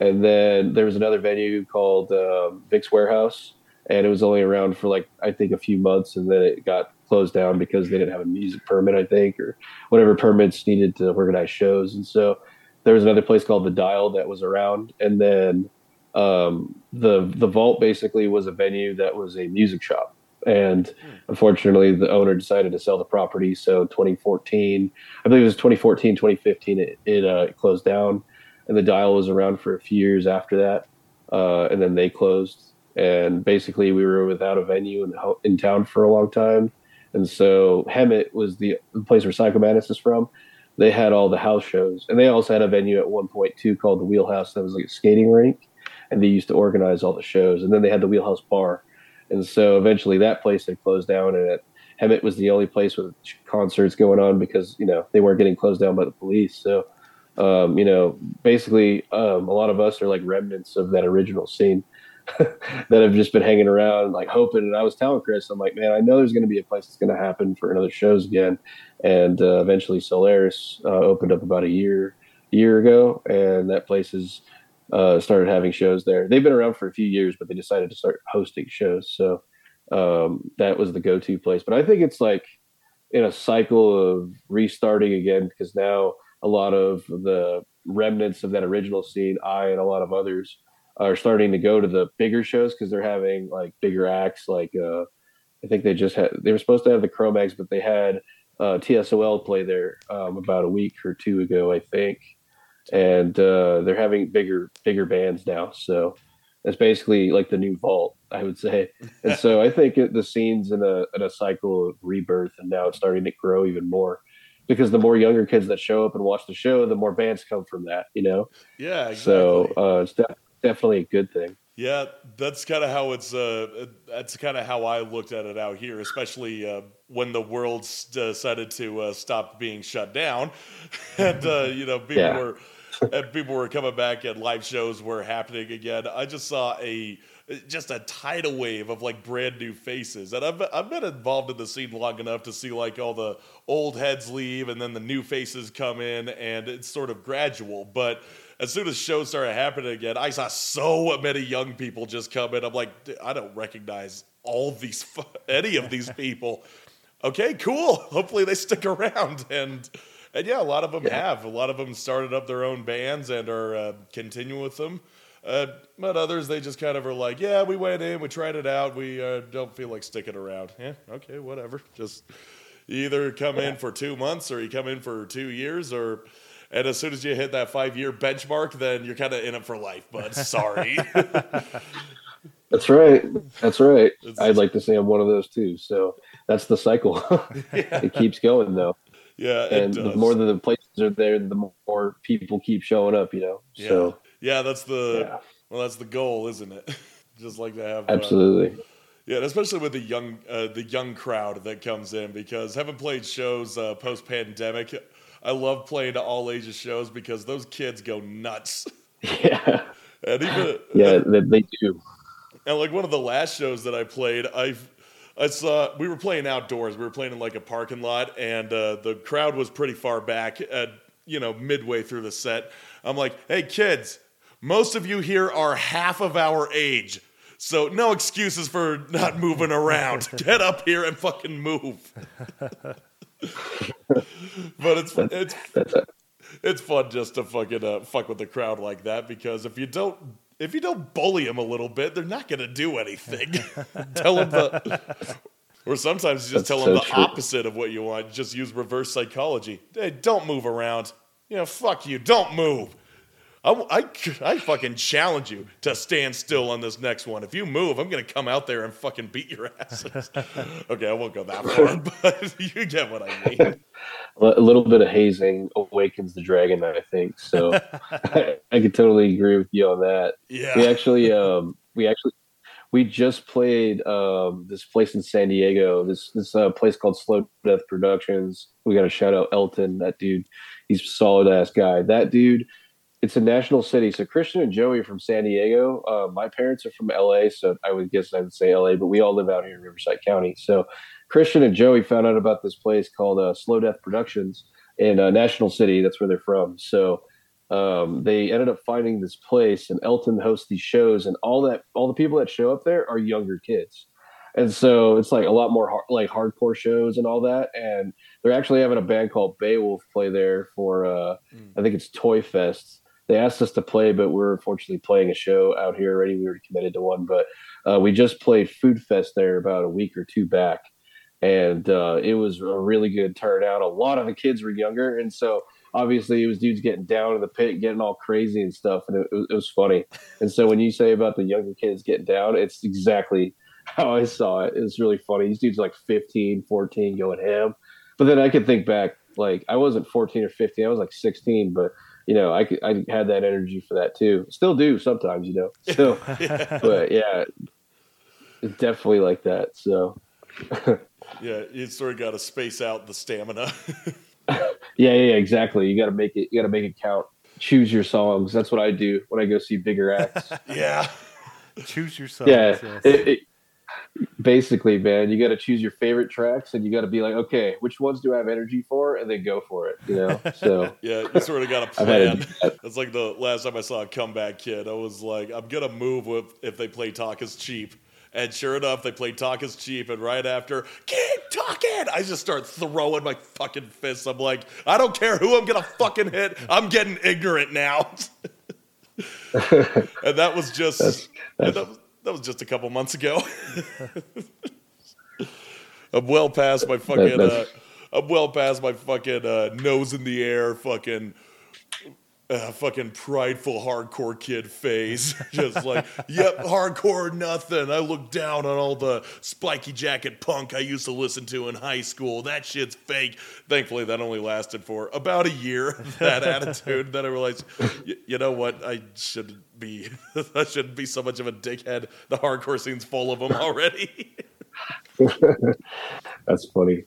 [SPEAKER 7] And then there was another venue called um, Vic's Warehouse, and it was only around for like I think a few months, and then it got closed down because they didn't have a music permit, I think, or whatever permits needed to organize shows. And so there was another place called the Dial that was around, and then um, the the Vault basically was a venue that was a music shop. And unfortunately, the owner decided to sell the property. So 2014, I believe it was 2014, 2015, it, it uh, closed down. And the Dial was around for a few years after that. Uh, and then they closed. And basically, we were without a venue in, in town for a long time. And so Hemet was the, the place where Psychomantis is from. They had all the house shows. And they also had a venue at one point, too, called the Wheelhouse that was like a skating rink. And they used to organize all the shows. And then they had the Wheelhouse Bar. And so eventually that place had closed down. And it, Hemet was the only place with concerts going on because, you know, they weren't getting closed down by the police. So, um, you know, basically um, a lot of us are like remnants of that original scene. that have just been hanging around, like hoping. And I was telling Chris, I'm like, man, I know there's going to be a place that's going to happen for another shows again. And uh, eventually, Solaris uh, opened up about a year year ago, and that place has uh, started having shows there. They've been around for a few years, but they decided to start hosting shows. So um, that was the go-to place. But I think it's like in a cycle of restarting again because now a lot of the remnants of that original scene, I and a lot of others are starting to go to the bigger shows because they're having like bigger acts. Like uh, I think they just had they were supposed to have the Cro-Mags, but they had uh, TSOL play there um, about a week or two ago, I think, and uh, they're having bigger bigger bands now. So that's basically like the new Vault, I would say. And so I think it, the scene's in a in a cycle of rebirth, and now it's starting to grow even more. Because the more younger kids that show up and watch the show, the more bands come from that, you know.
[SPEAKER 1] Yeah, exactly.
[SPEAKER 7] So uh, it's def- definitely a good thing.
[SPEAKER 1] Yeah, that's kind of how it's. Uh, that's kind of how I looked at it out here, especially uh, when the world decided to uh, stop being shut down, and uh, you know people
[SPEAKER 7] Yeah.
[SPEAKER 1] were and people were coming back and live shows were happening again. I just saw a just a tidal wave of like brand new faces, and I've I've been involved in the scene long enough to see like all the old heads leave and then the new faces come in, and it's sort of gradual, but. As soon as shows started happening again, I saw so many young people just come in. I'm like, "D- I don't recognize all these, any of these people. Okay, cool. Hopefully they stick around. And and yeah, a lot of them have. A lot of them started up their own bands and are uh, continuing with them. Uh, but others, they just kind of are like, yeah, we went in, we tried it out, we uh, don't feel like sticking around. Yeah, okay, whatever. Just either come in for two months or you come in for two years, or and as soon as you hit that five year benchmark, then you're kind of in it for life. But sorry.
[SPEAKER 7] That's right. That's right.
[SPEAKER 1] It's-
[SPEAKER 7] I'd like to say I'm one of those too. So that's the cycle. it keeps going though,
[SPEAKER 1] yeah,
[SPEAKER 7] and the more that the places are there, the more people keep showing up. You know.
[SPEAKER 1] yeah.
[SPEAKER 7] So
[SPEAKER 1] yeah, that's the
[SPEAKER 7] Yeah.
[SPEAKER 1] well, that's the goal, isn't it? just like to have uh,
[SPEAKER 7] absolutely.
[SPEAKER 1] Yeah, especially with the young uh, the young crowd that comes in because having played shows uh, post pandemic, I love playing to all ages shows because those kids go nuts.
[SPEAKER 7] Yeah.
[SPEAKER 1] And even
[SPEAKER 7] Yeah. They, they do.
[SPEAKER 1] and like one of the last shows that I played, I I saw we were playing outdoors. We were playing in like a parking lot, and uh, the crowd was pretty far back. At you know midway through the set, I'm like, "Hey kids, most of you here are half of our age." So no excuses for not moving around. Get up here and fucking move. but it's it's it's fun just to fucking uh, fuck with the crowd like that because if you don't if you don't bully them a little bit, they're not gonna do anything. tell them the or sometimes you just
[SPEAKER 7] That's
[SPEAKER 1] tell them
[SPEAKER 7] so
[SPEAKER 1] the
[SPEAKER 7] true.
[SPEAKER 1] opposite of what you want. Just use reverse psychology. Hey, don't move around. You know, fuck you. Don't move. I, I, I fucking challenge you to stand still on this next one. If you move, I'm gonna come out there and fucking beat your asses. okay, I won't go that far, but you get what I mean.
[SPEAKER 7] A little bit of hazing awakens the dragon, I think. So I, I could totally agree with you on that.
[SPEAKER 1] Yeah.
[SPEAKER 7] We actually, um, we actually, we just played um, this place in San Diego. This this uh, place called Slow Death Productions. We got to shout out Elton. That dude, he's a solid ass guy. That dude. It's a national city. So Christian and Joey are from San Diego. Uh, my parents are from LA, so I would guess I would say LA, but we all live out here in Riverside County. So Christian and Joey found out about this place called uh, Slow Death Productions in uh, National City. That's where they're from. So um, they ended up finding this place, and Elton hosts these shows, and all that all the people that show up there are younger kids, and so it's like a lot more har- like hardcore shows and all that. And they're actually having a band called Beowulf play there for uh, I think it's Toy Fest. They asked us to play, but we're unfortunately playing a show out here already. We were committed to one, but uh, we just played Food Fest there about a week or two back, and uh, it was a really good turnout. A lot of the kids were younger, and so obviously it was dudes getting down in the pit, getting all crazy and stuff, and it, it was- funny. And so when you say about the younger kids getting down, it's exactly how I saw it. It was really funny. These dudes like 15, 14 going ham. But then I could think back, like I wasn't 14 or 15, I was like 16, but you know, I could, I had that energy for that too. Still do sometimes, you know. So, but yeah, it's definitely like that. So,
[SPEAKER 1] Yeah, you sort of got to space out the stamina.
[SPEAKER 7] yeah, yeah, yeah, exactly. You got to make it. You got to make it count. Choose your songs. That's what I do when I go see bigger acts.
[SPEAKER 1] yeah.
[SPEAKER 2] Choose your songs.
[SPEAKER 7] yeah,
[SPEAKER 2] yes.
[SPEAKER 7] it, it, basically, man, you got to choose your favorite tracks, and you got to be like, okay, which ones do I have energy for, and then go for it. You know. So
[SPEAKER 1] Yeah, you sort of got a plan.
[SPEAKER 7] to do that.
[SPEAKER 1] It's like the last time I saw a Comeback Kid, I was like, I'm gonna move with if they play Talk is Cheap. And sure enough, they play Talk is Cheap, and right after, keep talking, I just start throwing my fucking fists. I'm like, I don't care who I'm gonna fucking hit, I'm getting ignorant now. and that was just
[SPEAKER 7] That's-
[SPEAKER 1] and that, was, just a couple months ago. I'm well past my fucking. Uh, I'm well past my fucking uh, nose in the air, fucking, uh, fucking prideful hardcore kid phase. Just like, yep, hardcore nothing. I look down on all the spiky jacket punk I used to listen to in high school. That shit's fake. Thankfully, that only lasted for about a year. That attitude. Then I realized, you know what? I shouldn't be. I shouldn't be so much of a dickhead. The hardcore scene's full of them already.
[SPEAKER 7] That's funny.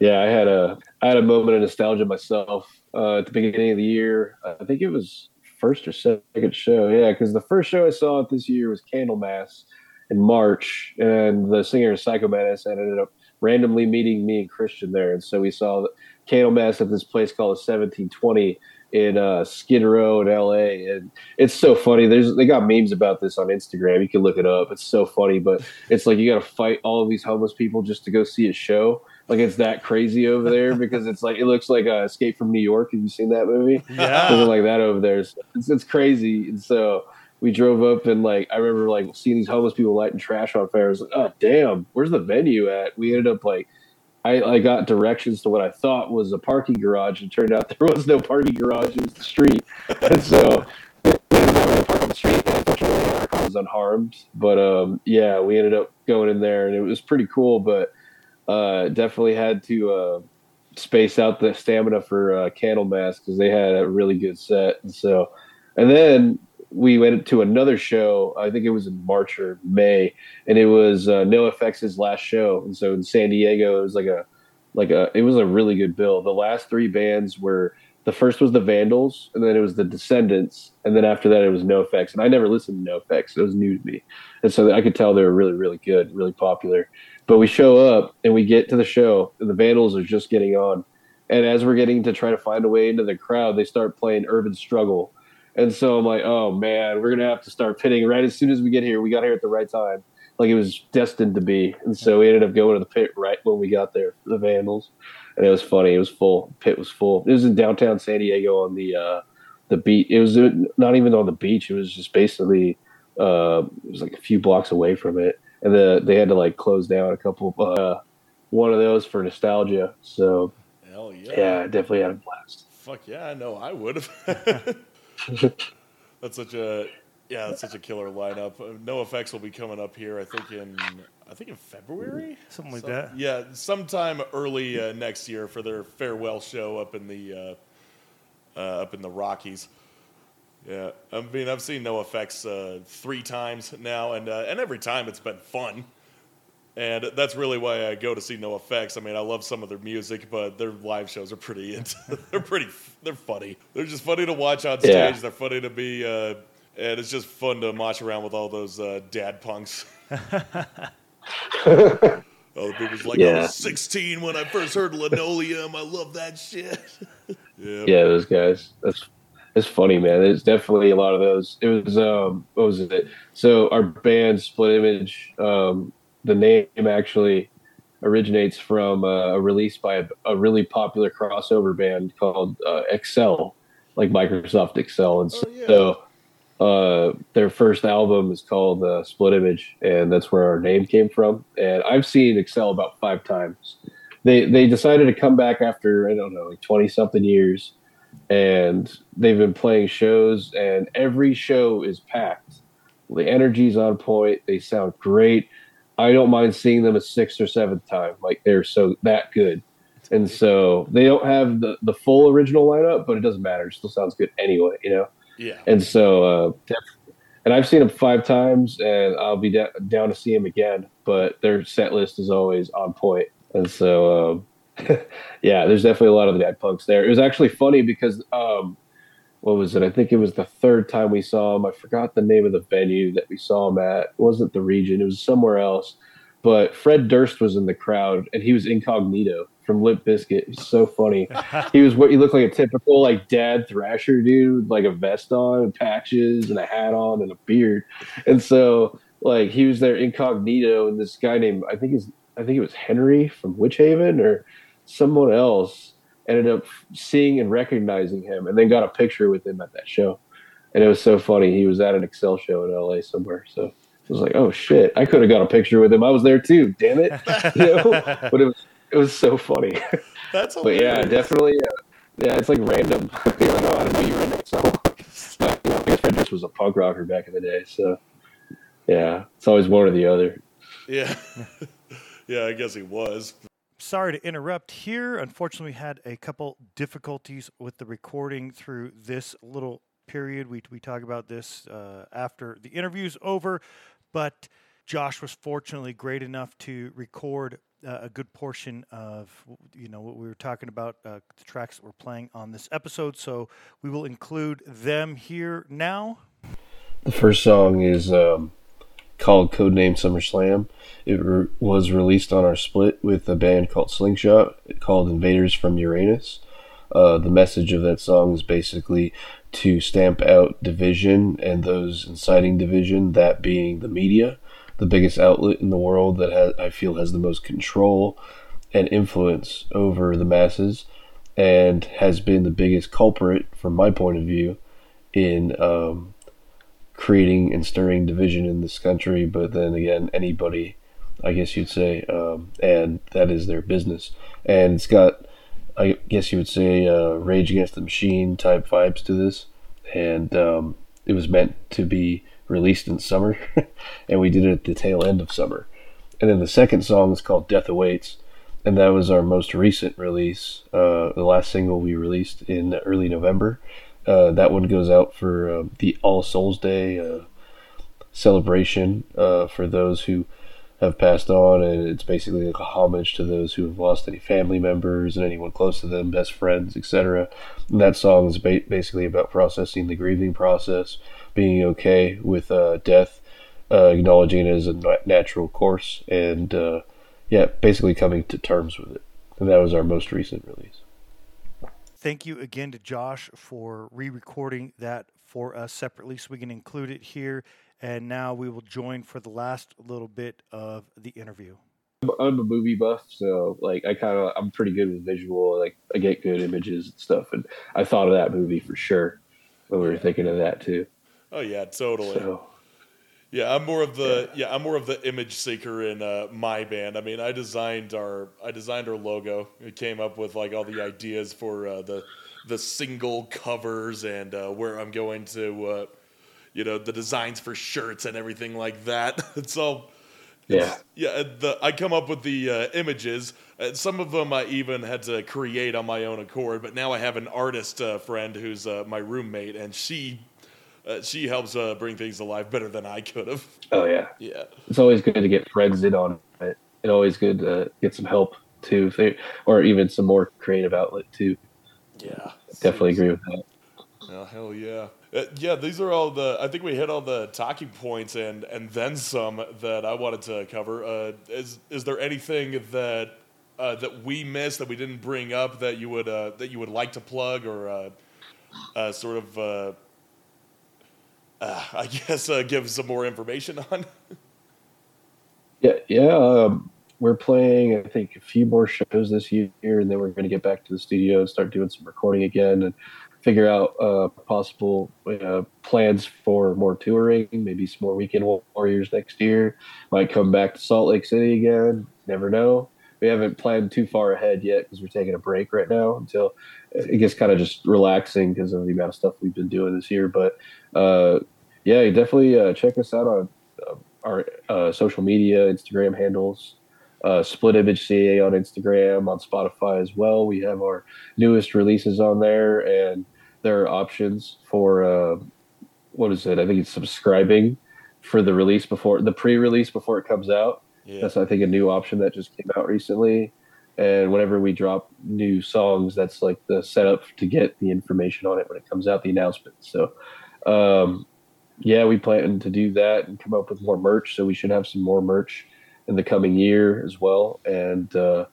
[SPEAKER 7] Yeah. I had a I had a moment of nostalgia myself uh, at the beginning of the year. I think it was first or second show. Yeah, because the first show I saw this year was Candlemass in March, and the singer of Psychomantis ended up randomly meeting me and Christian there, and so we saw Candlemass at this place called the 1720 in uh, Skid Row in LA, and it's so funny. There's they got memes about this on Instagram. You can look it up. It's so funny, but it's like you got to fight all of these homeless people just to go see a show. Like it's that crazy over there because it's like it looks like uh, Escape from New York. Have you seen that movie?
[SPEAKER 2] Yeah.
[SPEAKER 7] Something like that over there. So it's, it's crazy. And so we drove up and like I remember like seeing these homeless people lighting trash on fire. I was like, oh damn, where's the venue at? We ended up like I, I got directions to what I thought was a parking garage, and turned out there was no parking garage; it was the street. And so street, unfortunately, our car was unharmed. But um, yeah, we ended up going in there, and it was pretty cool. But uh, definitely had to uh, space out the stamina for uh, Candlemass because they had a really good set. And so, and then we went to another show. I think it was in March or May, and it was uh, NOFX' last show. And so in San Diego, it was like a like a it was a really good bill. The last three bands were the first was the Vandals, and then it was the Descendents, and then after that it was NOFX. And I never listened to NOFX; it was new to me, and so I could tell they were really really good, really popular. But we show up and we get to the show, and the Vandals are just getting on. And as we're getting to try to find a way into the crowd, they start playing Urban Struggle. And so I'm like, oh man, we're gonna have to start pitting right as soon as we get here. We got here at the right time, like it was destined to be. And so we ended up going to the pit right when we got there for the Vandals, and it was funny. It was full. Pit was full. It was in downtown San Diego on the uh, the beach. It was not even on the beach. It was just basically uh, it was like a few blocks away from it, and the they had to like close down a couple uh, one of those for nostalgia. So
[SPEAKER 1] Hell yeah.
[SPEAKER 7] yeah, I definitely had a blast.
[SPEAKER 1] Fuck yeah, I know I would have. that's such a yeah, that's such a killer lineup. Uh, NOFX will be coming up here. I think in I think in February,
[SPEAKER 2] Something like
[SPEAKER 1] Some-
[SPEAKER 2] that.
[SPEAKER 1] Yeah, sometime early uh, next year for their farewell show up in the uh, uh, up in the Rockies. Yeah, I mean I've seen NOFX uh, three times now, and uh, and every time it's been fun. And that's really why I go to see NOFX. I mean, I love some of their music, but their live shows are pretty. they're pretty. They're funny. They're just funny to watch on stage.
[SPEAKER 7] Yeah.
[SPEAKER 1] They're funny to be, uh, and it's just fun to march around with all those uh, dad punks. Oh, the people's like, I was 16 when I first heard Linoleum. I love that shit. yeah.
[SPEAKER 7] yeah, those guys. That's it's funny, man. There's definitely a lot of those. It was um, what was it? So our band Split Image, um, the name actually originates from a release by a, a really popular crossover band called uh, Excel, like Microsoft Excel, and so.
[SPEAKER 1] yeah.
[SPEAKER 7] so uh, their first album is called uh, Split Image, and that's where our name came from. And I've seen Excel about five times. They they decided to come back after I don't know like twenty something years, and they've been playing shows, and every show is packed. The energy's on point. They sound great. I don't mind seeing them a sixth or seventh time. Like they're so that good. And so they don't have the, the full original lineup, but it doesn't matter. It still sounds good anyway, you know?
[SPEAKER 1] Yeah.
[SPEAKER 7] And so, uh, and I've seen them five times, and I'll be da- down to see them again. But their set list is always on point, and so um, yeah, there's definitely a lot of the dad punks there. It was actually funny because um, what was it? I think it was the third time we saw him. I forgot the name of the venue that we saw him at. It wasn't the Regent. It was somewhere else. But Fred Durst was in the crowd, and he was incognito from Limp Bizkit. He's so funny. he was what he looked like a typical like dad thrasher dude, like a vest on, and patches, and a hat on, and a beard. And so like he was there incognito, and this guy named I think his I think it was Henry from Witch Haven or someone else ended up seeing and recognizing him, and then got a picture with him at that show. And it was so funny. He was at an Excel show in LA somewhere, so. I was like, oh shit! I could have got a picture with him. I was there too. Damn it! You know? But it was it was so funny.
[SPEAKER 1] That's
[SPEAKER 7] but yeah, definitely. Uh, yeah, it's like random. Like, oh, I didn't know you it. So, but, you know, I guess Fred was a punk rocker back in the day. So, yeah, it's always one or the other.
[SPEAKER 1] Yeah. yeah, I guess he was.
[SPEAKER 2] Sorry to interrupt here. Unfortunately, we had a couple difficulties with the recording through this little period. We, we talk about this uh, after the interview's over. But Josh was fortunately great enough to record uh, a good portion of you know what we were talking about uh, the tracks that we're playing on this episode. So we will include them here now.
[SPEAKER 7] The first song is um, called Codename SummerSlam. It re- was released on our split with a band called Slingshot called Invaders from Uranus. Uh, the message of that song is basically to stamp out division and those inciting division, that being the media, the biggest outlet in the world that has, I feel has the most control and influence over the masses and has been the biggest culprit, from my point of view, in um, creating and stirring division in this country. But then again, anybody, I guess you'd say, um, and that is their business. And it's got, I guess you would say, uh, Rage Against the Machine type vibes to this. And um, it was meant to be released in summer, and we did it at the tail end of summer. And then the second song is called Death Awaits, and that was our most recent release, uh, the last single we released in early November. Uh, that one goes out for uh, the All Souls Day uh, celebration uh, for those who have passed on, and it's basically like a homage to those who have lost any family members and anyone close to them, best friends, etc. That song is ba- basically about processing the grieving process, being okay with uh, death, uh, acknowledging it as a natural course, and yeah, basically coming to terms with it. And that was our most recent release.
[SPEAKER 2] Thank you again to Josh for re-recording that for us separately, so we can include it here. And now we will join for the last little bit of the interview.
[SPEAKER 7] I'm a movie buff, so like I kind of I'm pretty good with visual. Like I get good images and stuff, and I thought of that movie for sure when we were thinking of that too.
[SPEAKER 1] Oh yeah, totally.
[SPEAKER 7] So
[SPEAKER 1] Yeah, I'm more of the yeah, I'm more of the image seeker in uh, my band. I mean, I designed our I designed our logo. It came up with like all the ideas for uh, the the single covers and uh, where I'm going to, uh, you know, the designs for shirts and everything like that. it's all
[SPEAKER 7] yeah,
[SPEAKER 1] yeah. The I come up with the uh, images. Uh, some of them I even had to create on my own accord. But now I have an artist uh, friend who's uh, my roommate, and she uh, she helps uh, bring things to life better than I could have.
[SPEAKER 7] oh yeah.
[SPEAKER 1] Yeah.
[SPEAKER 7] It's always good to get friends in on it. It's always good to get some help too, if they, or even some more creative outlet too.
[SPEAKER 1] Yeah.
[SPEAKER 7] Definitely agree with that.
[SPEAKER 1] Oh hell yeah. Uh, yeah, these are all the. I think we hit all the talking points and and then some that I wanted to cover. Uh, is is there anything that uh, that we missed that we didn't bring up that you would uh, that you would like to plug or uh, uh, sort of uh, I guess uh, give some more information on?
[SPEAKER 7] Yeah, yeah. Um, we're playing, I think, a few more shows this year, and then we're going to get back to the studio and start doing some recording again and figure out uh, possible uh, plans for more touring, maybe some more Weekend Warriors next year. Might come back to Salt Lake City again. Never know. We haven't planned too far ahead yet because we're taking a break right now until it gets kind of just relaxing because of the amount of stuff we've been doing this year. But uh, yeah, definitely uh, check us out on uh, our uh, social media, Instagram handles. Uh, Split Image CA on Instagram, on Spotify as well. We have our newest releases on there, and there are options for uh, what is it? I think it's subscribing for the release before the pre-release before it comes out.
[SPEAKER 1] Yeah.
[SPEAKER 7] That's I think a new option that just came out recently. And whenever we drop new songs, that's like the setup to get the information on it when it comes out, the announcement. So, um, yeah, we plan to do that and come up with more merch. So we should have some more merch in the coming year as well. And uh,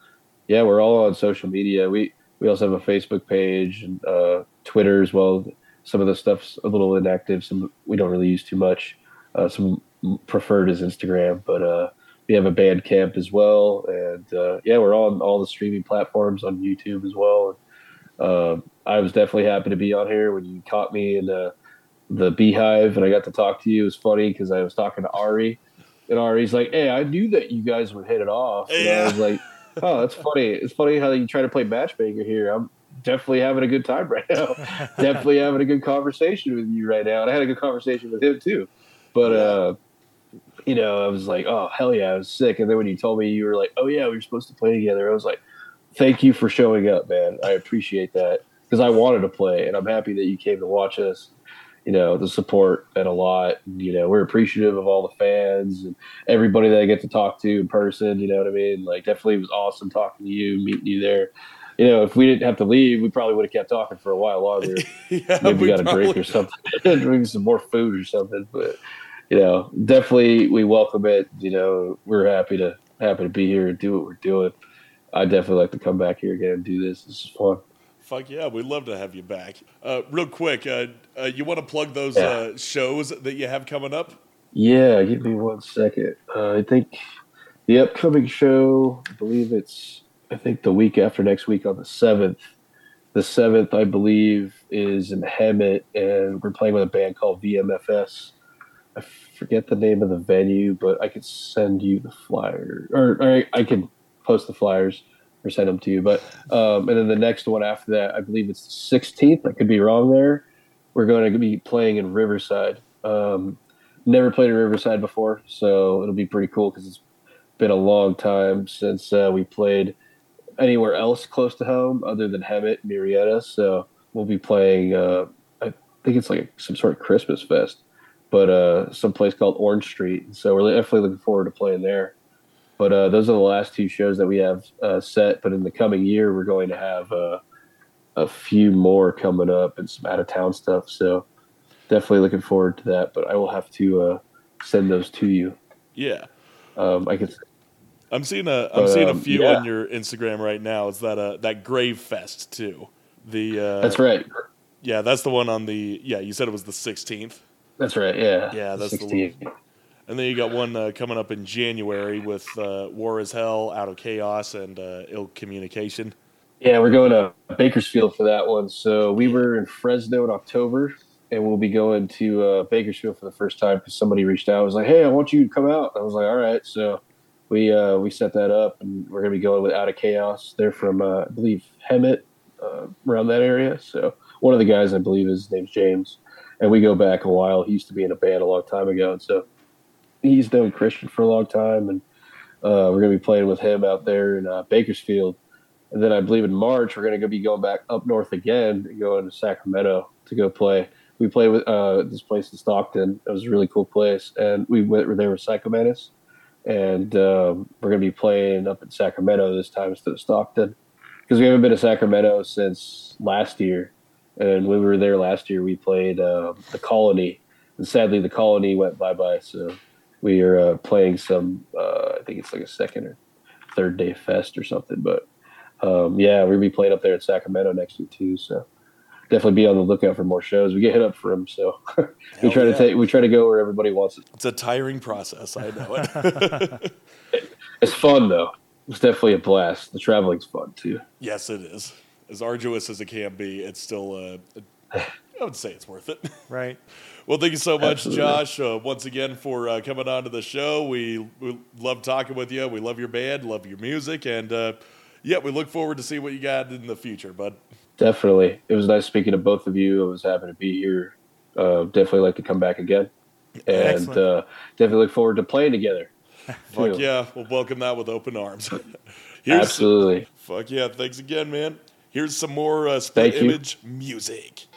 [SPEAKER 7] yeah, we're all on social media. We we also have a Facebook page and uh, Twitter as well. Some of the stuff's a little inactive. Some we don't really use too much. Uh, some preferred is Instagram, but uh, we have a Bandcamp as well. And uh, yeah, we're on all the streaming platforms on YouTube as well. Um, I was definitely happy to be on here when you caught me in the the Beehive, and I got to talk to you. It was funny because I was talking to Ari, and Ari's like, "Hey, I knew that you guys would hit it off." And I
[SPEAKER 1] Yeah.
[SPEAKER 7] was like, "Oh, that's funny. It's funny how you try to play matchmaker here. I'm definitely having a good time right now. definitely having a good conversation with you right now, and I had a good conversation with him too. But uh, you know, I was like, "Oh, hell yeah, I was sick." And then when you told me you were like, "Oh yeah, we were supposed to play together," I was like, "Thank you for showing up, man. I appreciate that." Because I wanted to play, and I'm happy that you came to watch us. you know, the support and a lot. You know, we're appreciative of all the fans and everybody that I get to talk to in person. You know what I mean? Like, definitely it was awesome talking to you, meeting you there. You know, if we didn't have to leave, we probably would have kept talking for a while longer.
[SPEAKER 1] yeah,
[SPEAKER 7] Maybe we got a drink or something, maybe some more food or something. But you know, definitely we welcome it. You know, we're happy to happy to be here and do what we're doing. I definitely like to come back here again and do this. This is fun.
[SPEAKER 1] Fuck yeah, we'd love to have you back. Uh, real quick, uh, uh, you want to plug those
[SPEAKER 7] Yeah.
[SPEAKER 1] uh, shows that you have coming up?
[SPEAKER 7] Yeah, give me one second. Uh, I think the upcoming show, I believe it's, I think the week after next week on the 7th. The 7th, I believe, is in Hemet, and we're playing with a band called VMFS. I forget the name of the venue, but I could send you the flyer, or, or I, I can post the flyers or send them to you. But um, and then the next one after that, I believe it's the 16th. I could be wrong there. We're going to be playing in Riverside. Um, never played in Riverside before, so it'll be pretty cool because it's been a long time since uh, we played anywhere else close to home other than Hemet, Murrieta. So we'll be playing. Uh, I think it's like some sort of Christmas fest, but uh, some place called Orange Street. So we're definitely looking forward to playing there. But uh, those are the last two shows that we have uh, set. But in the coming year, we're going to have uh, a few more coming up and some out of town stuff. So definitely looking forward to that. But I will have to uh, send those to you.
[SPEAKER 1] Yeah.
[SPEAKER 7] Um, I can.
[SPEAKER 1] I'm seeing a I'm seeing a
[SPEAKER 7] um,
[SPEAKER 1] few
[SPEAKER 7] yeah.
[SPEAKER 1] on your Instagram right now. Is that uh that Grave Fest too? The uh,
[SPEAKER 7] That's right.
[SPEAKER 1] Yeah, that's the one on the yeah. You said it was the 16th,
[SPEAKER 7] That's right. Yeah.
[SPEAKER 1] Yeah, that's the
[SPEAKER 7] 16.
[SPEAKER 1] and then you got one uh, coming up in January with uh, War is Hell, Out of Chaos, and uh, Ill Communication.
[SPEAKER 7] Yeah, we're going to Bakersfield for that one. So we were in Fresno in October, and we'll be going to uh, Bakersfield for the first time because somebody reached out. and was like, "Hey, I want you to come out." I was like, "All right." So we uh, we set that up, and we're gonna be going with Out of Chaos. They're from uh, I believe Hemet, uh, around that area. So one of the guys I believe his name's James, and we go back a while. He used to be in a band a long time ago, and so he's known Christian for a long time, and uh, we're gonna be playing with him out there in uh, Bakersfield. And then I believe in March we're going to be going back up north again, going to Sacramento to go play. We play with uh, this place in Stockton. It was a really cool place, and we went there with Psychomantis, and um, we're going to be playing up in Sacramento this time instead of Stockton because we haven't been to Sacramento since last year. And when we were there last year, we played uh, the Colony, and sadly the Colony went bye bye. So we are uh, playing some. Uh, I think it's like a second or third day fest or something, but um, yeah, we'll be playing up there in Sacramento next week too. So definitely be on the lookout for more shows. We get hit up for them, so we try
[SPEAKER 1] yeah.
[SPEAKER 7] to take we try to go where everybody wants it.
[SPEAKER 1] It's a tiring process. I know it.
[SPEAKER 7] It's fun though. It's definitely a blast. The traveling's fun too.
[SPEAKER 1] yes, it is. As arduous as it can be, it's still. Uh, I would say it's worth it.
[SPEAKER 2] Right.
[SPEAKER 1] Well, thank you so much,
[SPEAKER 7] Absolutely.
[SPEAKER 1] Josh, uh, once again for uh, coming on to the show. We, we love talking with you. We love your band, love your music, and uh, yeah, we look forward to see what you got in the future. But
[SPEAKER 7] Definitely, it was nice speaking to both of you. I was happy to be here. Uh, definitely like to come back again, and uh, definitely look forward to playing together.
[SPEAKER 1] fuck yeah, we'll welcome that with open arms. Here's
[SPEAKER 7] Absolutely.
[SPEAKER 1] fuck yeah, thanks again, man. Here's some more uh, split image music.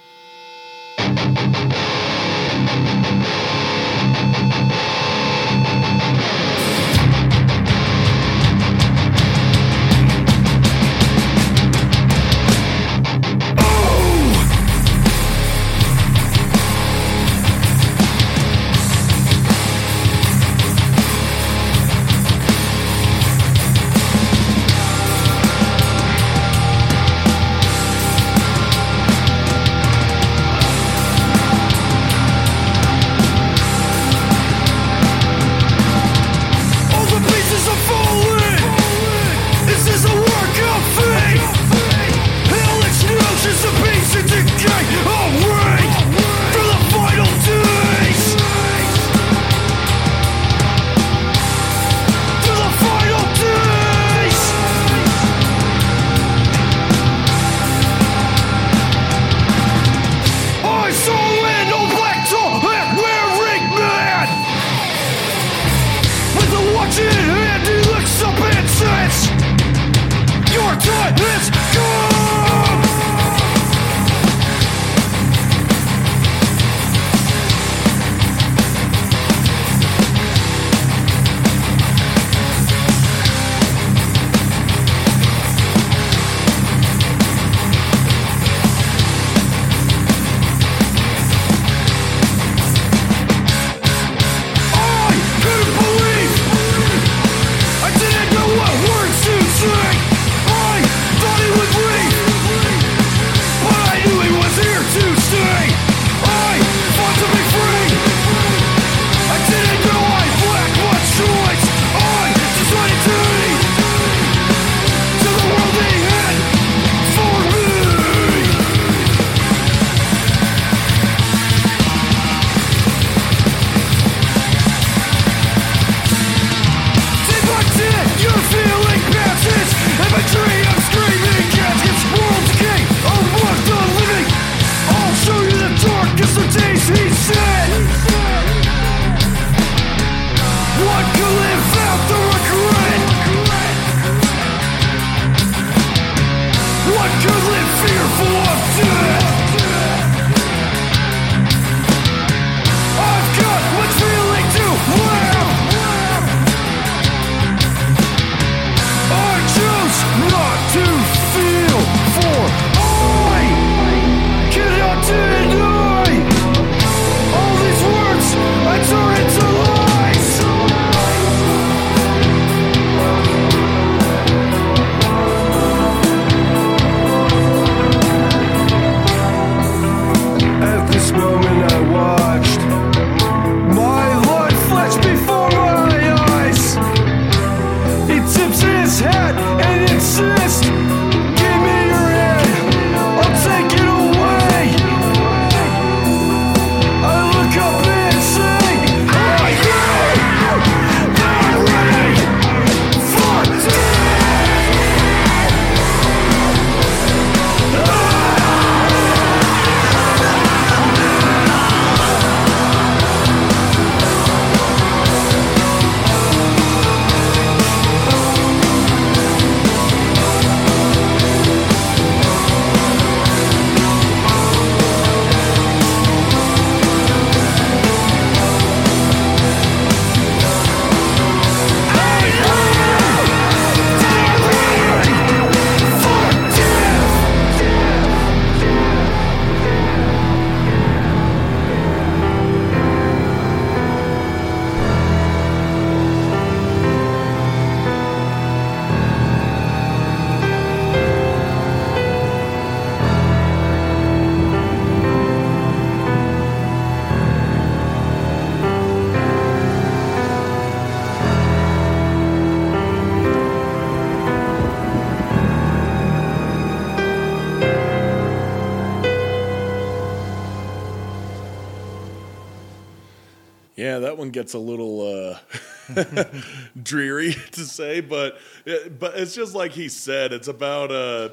[SPEAKER 1] Gets a little uh, dreary to say, but but it's just like he said. It's about uh,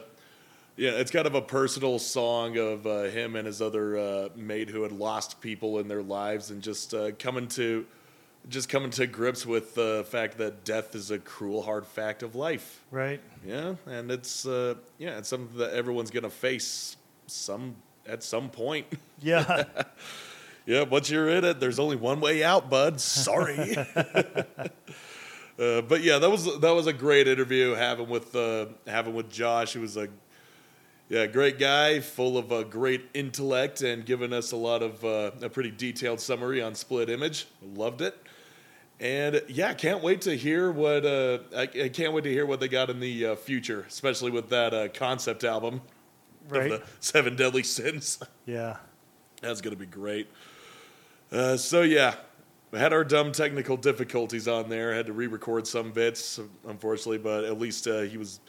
[SPEAKER 1] yeah, it's kind of a personal song of uh, him and his other uh, mate who had lost people in their lives and just uh, coming to just coming to grips with the fact that death is a cruel, hard fact of life.
[SPEAKER 2] Right.
[SPEAKER 1] Yeah, and it's uh, yeah, it's something that everyone's gonna face some at some point.
[SPEAKER 2] Yeah.
[SPEAKER 1] Yeah, once you're in it, there's only one way out, bud. Sorry. uh, but yeah, that was that was a great interview having with uh, having with Josh. He was a yeah great guy, full of a great intellect, and giving us a lot of uh, a pretty detailed summary on Split Image. Loved it. And yeah, can't wait to hear what uh, I, I can't wait to hear what they got in the uh, future, especially with that uh, concept album
[SPEAKER 2] Right.
[SPEAKER 1] of the Seven Deadly Sins.
[SPEAKER 2] Yeah.
[SPEAKER 1] That's going to be great. Uh, so, yeah, we had our dumb technical difficulties on there. Had to re record some bits, unfortunately, but at least uh, he was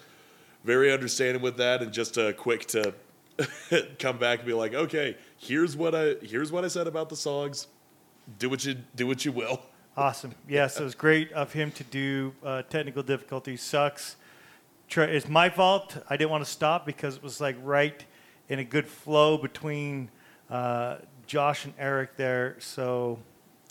[SPEAKER 1] very understanding with that and just uh, quick to come back and be like, okay, here's what I here's what I said about the songs. Do what you do what you will.
[SPEAKER 2] Awesome. Yes, it was great of him to do. Uh, technical difficulties sucks. It's my fault. I didn't want to stop because it was like right in a good flow between uh, Josh and Eric there. So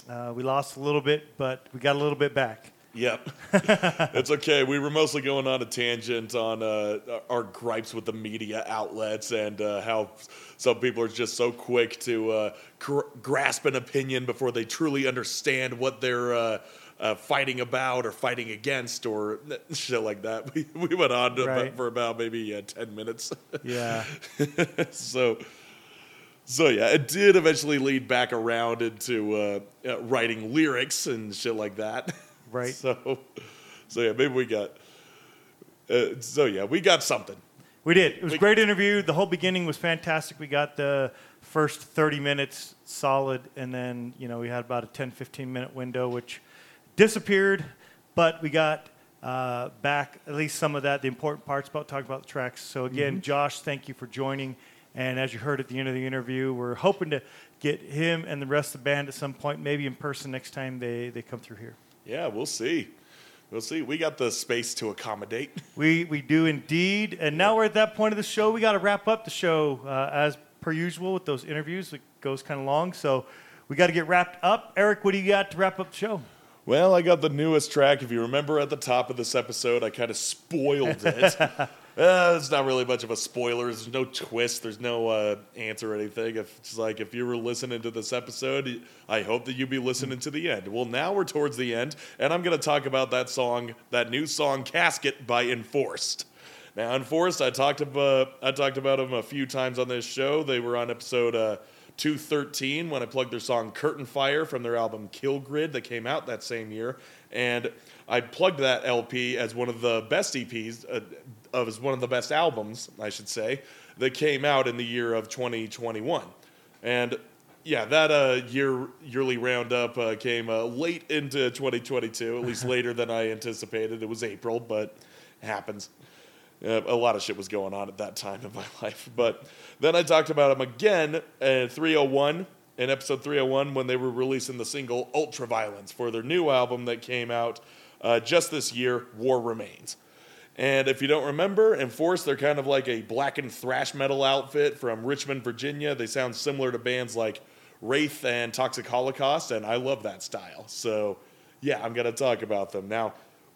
[SPEAKER 2] uh, we lost a little bit, but we got a little bit back.
[SPEAKER 1] Yep. it's okay. We were mostly going on a tangent on uh, our gripes with the media outlets and uh, how some people are just so quick to uh, gr- grasp an opinion before they truly understand what they're uh, uh, fighting about or fighting against or shit like that. We, we went on to,
[SPEAKER 2] Right.
[SPEAKER 1] for about maybe uh, 10 minutes.
[SPEAKER 2] Yeah.
[SPEAKER 1] so so yeah it did eventually lead back around into uh, uh, writing lyrics and shit like that
[SPEAKER 2] Right.
[SPEAKER 1] so so yeah maybe we got uh, so yeah we got something
[SPEAKER 2] We did. It was
[SPEAKER 1] We-
[SPEAKER 2] a great interview. The whole beginning was fantastic. We got the first 30 minutes solid, and then, you know, we had about a 10, 15 minute window, which disappeared, but we got uh, back at least some of that, the important parts about talking about the tracks. So, again, Josh, thank you for joining. And as you heard at the end of the interview, we're hoping to get him and the rest of the band at some point, maybe in person next time they, they come through here.
[SPEAKER 1] yeah we'll see we'll see we got the space to accommodate
[SPEAKER 2] We we do indeed, and now we're at that point of the show. We got to wrap up the show uh, as per usual with those interviews. It goes kind of long, so we got to get wrapped up. Eric, what do you got to wrap up the show?
[SPEAKER 1] Well, I got the newest track. If you remember at the top of this episode, I kind of spoiled it. uh, it's not really much of a spoiler. There's no twist. There's no uh, answer or anything. If it's like if you were listening to this episode, I hope that you'd be listening to the end. Well, now we're towards the end, and I'm going to talk about that song, that new song, "Casket" by Enforced. Now, Enforced, I talked about I talked about them a few times on this show. They were on episode uh, 213 when I plugged their song "Curtain Fire" from their album "Kill Grid" that came out that same year, and I plugged that LP as one of the best EPs, uh, of as one of the best albums, I should say, that came out in the year of 2021, and. Yeah, that uh, year yearly roundup uh, came uh, late into 2022, at least later than I anticipated. It was April, but it happens. Uh, a lot of shit was going on at that time in my life. But then I talked about them again at 301, in episode 301, when they were releasing the single Ultraviolence for their new album that came out uh, just this year, War Remains. And if you don't remember, Enforce, they're kind of like a blackened thrash metal outfit from Richmond, Virginia. They sound similar to bands like Wraith and Toxic Holocaust, and I love that style. So, yeah, I'm going to talk about them. Now,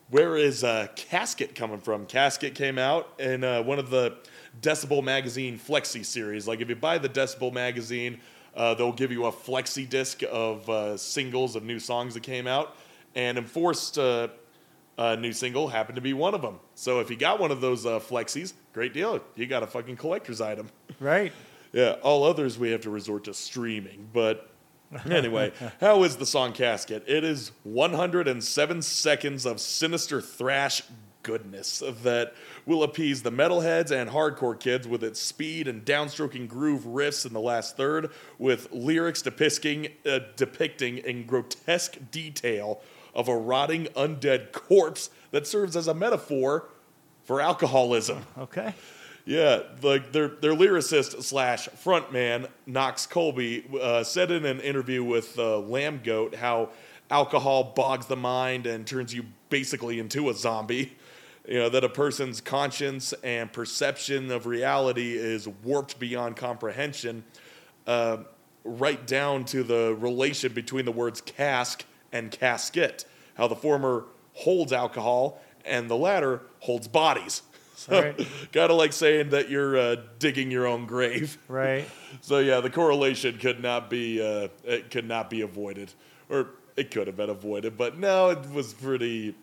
[SPEAKER 1] where is uh, Casket coming from? Casket came out in uh, one of the Decibel Magazine Flexi series. Like, if you buy the Decibel Magazine, uh, they'll give you a flexi disc of uh, singles of new songs that came out. And Enforced uh, new single happened to be one of them. So if you got one of those uh, flexis, great deal. You got a fucking collector's item.
[SPEAKER 2] Right.
[SPEAKER 1] Yeah, all others we have to resort to streaming. But anyway, how is the song Casket? It is 107 seconds of sinister thrash goodness that will appease the metalheads and hardcore kids with its speed and downstroking groove riffs in the last third, with lyrics depicting, uh, depicting in grotesque detail of a rotting undead corpse that serves as a metaphor for alcoholism.
[SPEAKER 2] Okay.
[SPEAKER 1] Yeah, like their their lyricist slash frontman Knox Colby uh, said in an interview with uh, Lambgoat how alcohol bogs the mind and turns you basically into a zombie. You know that a person's conscience and perception of reality is warped beyond comprehension, uh, right down to the relation between the words cask and casket. How the former holds alcohol and the latter holds bodies. So,
[SPEAKER 2] Right.
[SPEAKER 1] kind of like saying that you're uh, digging your own grave.
[SPEAKER 2] Right.
[SPEAKER 1] So yeah, the correlation could not be uh, it could not be avoided, or it could have been avoided, but no, it was pretty.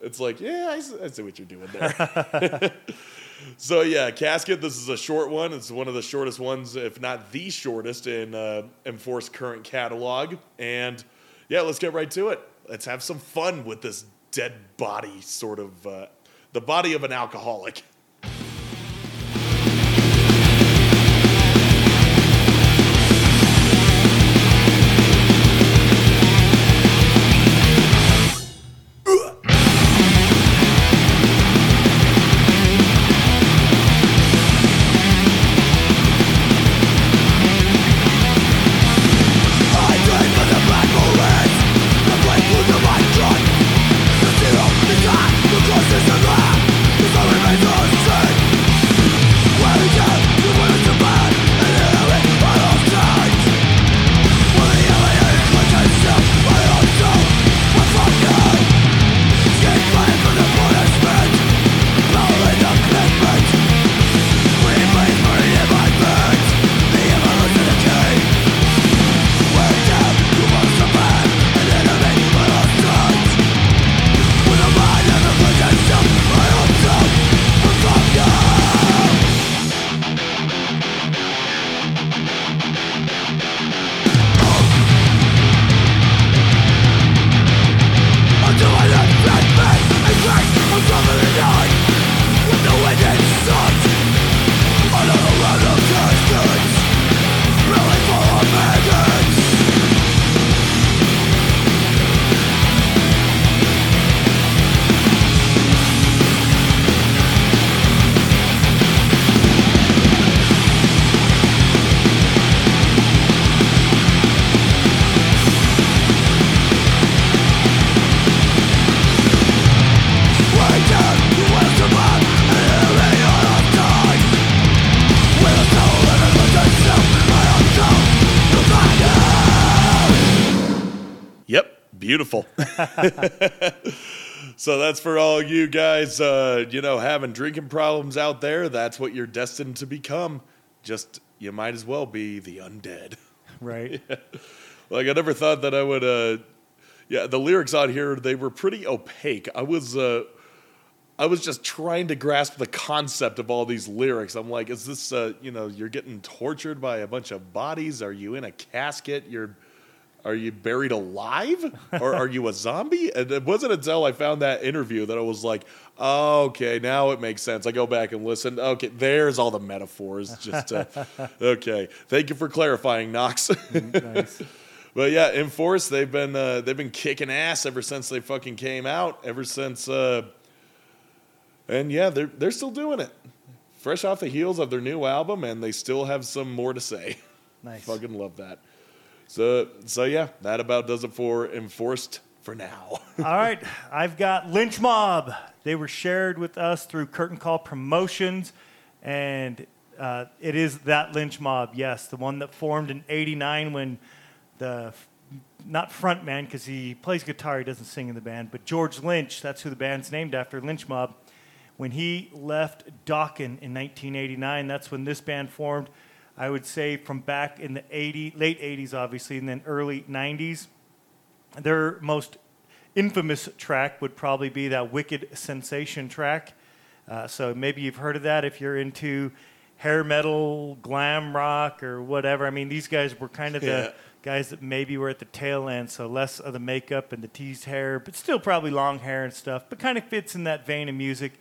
[SPEAKER 1] It's like yeah, I see what you're doing there. so yeah, casket. This is a short one. It's one of the shortest ones, if not the shortest, in uh, Enforced current catalog. And yeah, let's get right to it. Let's have some fun with this dead body sort of uh, the body of an alcoholic. beautiful. so that's for all you guys, uh, you know, having drinking problems out there. That's what you're destined to become. Just you might as well be the undead.
[SPEAKER 2] Right.
[SPEAKER 1] Like I never thought that I would. Uh, yeah, the lyrics on here they were pretty opaque. I was. Uh, I was just trying to grasp the concept of all these lyrics. I'm like, is this, uh, you know, you're getting tortured by a bunch of bodies? Are you in a casket? You're, are you buried alive? or are you a zombie? And it wasn't until I found that interview that I was like, okay, now it makes sense. I go back and listen. Okay, there's all the metaphors. Just, uh, okay. Thank you for clarifying, Knox.
[SPEAKER 2] nice.
[SPEAKER 1] But yeah, Enforce they've been uh, they've been kicking ass ever since they fucking came out. Ever since, uh, and yeah, they're they're still doing it, fresh off the heels of their new album, and they still have some more to say.
[SPEAKER 2] Nice.
[SPEAKER 1] Fucking love that. So so yeah, that about does it for Enforced for now.
[SPEAKER 2] All right, I've got Lynch Mob. They were shared with us through Curtain Call Promotions, and uh, it is that Lynch Mob, yes, the one that formed in '89 when the not frontman because he plays guitar, he doesn't sing in the band, but George Lynch, that's who the band's named after, Lynch Mob. When he left Dokken in 1989, that's when this band formed. I would say from back in the 80, late 80s, obviously, and then early 90s. Their most infamous track would probably be that Wicked Sensation track. Uh, so maybe you've heard of that if you're into hair metal, glam rock, or whatever. I mean, these guys were kind of
[SPEAKER 1] Yeah.
[SPEAKER 2] the guys that maybe were at the tail end, so less of the makeup and the teased hair, but still probably long hair and stuff, but kind of fits in that vein of music.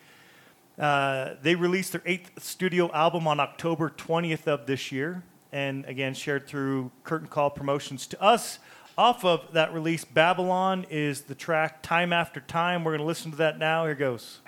[SPEAKER 2] Uh, they released their eighth studio album on October 20th of this year, and again, shared through Curtain Call Promotions. To us, off of that release, Babylon is the track Time After Time. We're going to listen to that now. Here goes.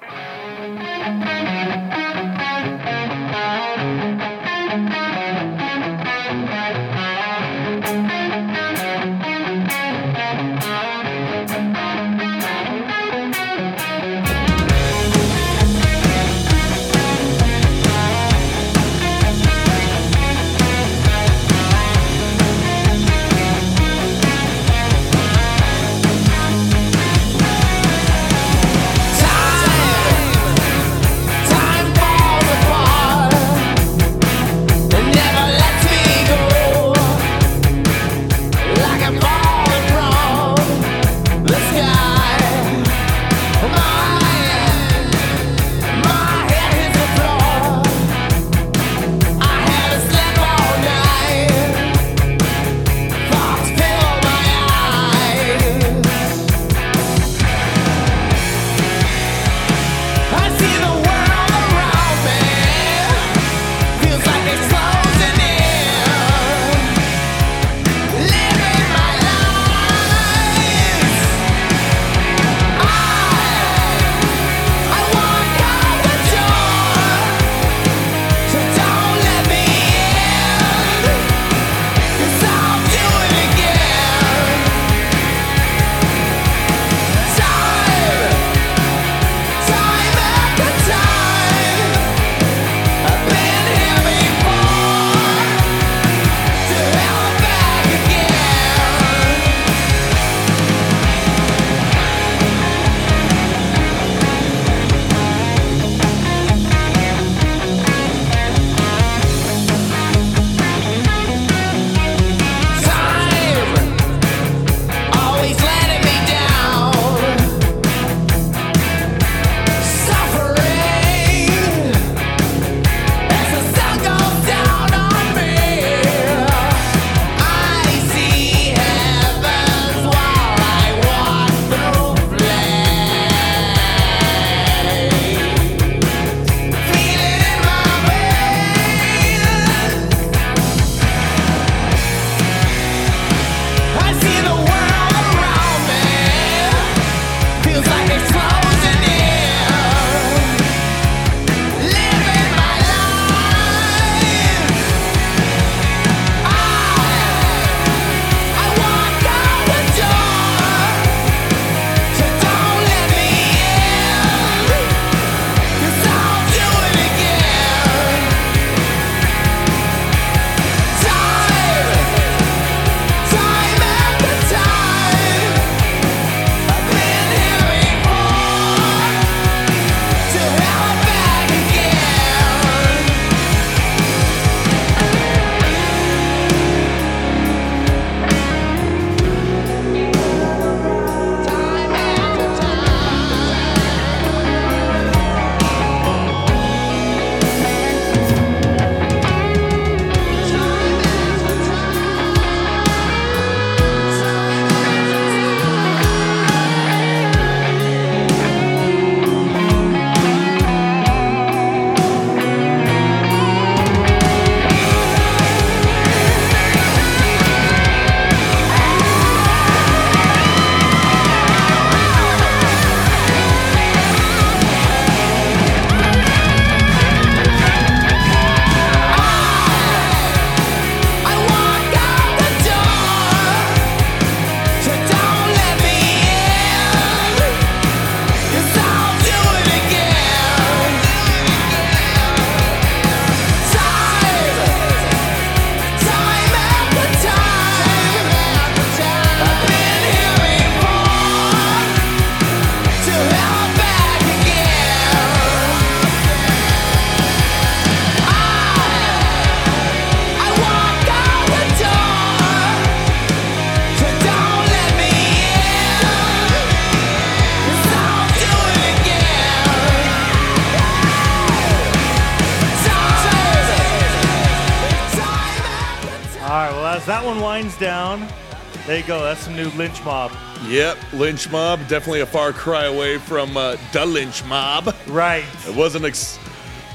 [SPEAKER 2] There you go. That's some new lynch mob.
[SPEAKER 1] Yep, lynch mob. Definitely a far cry away from uh, the lynch mob.
[SPEAKER 2] Right.
[SPEAKER 1] It wasn't ex-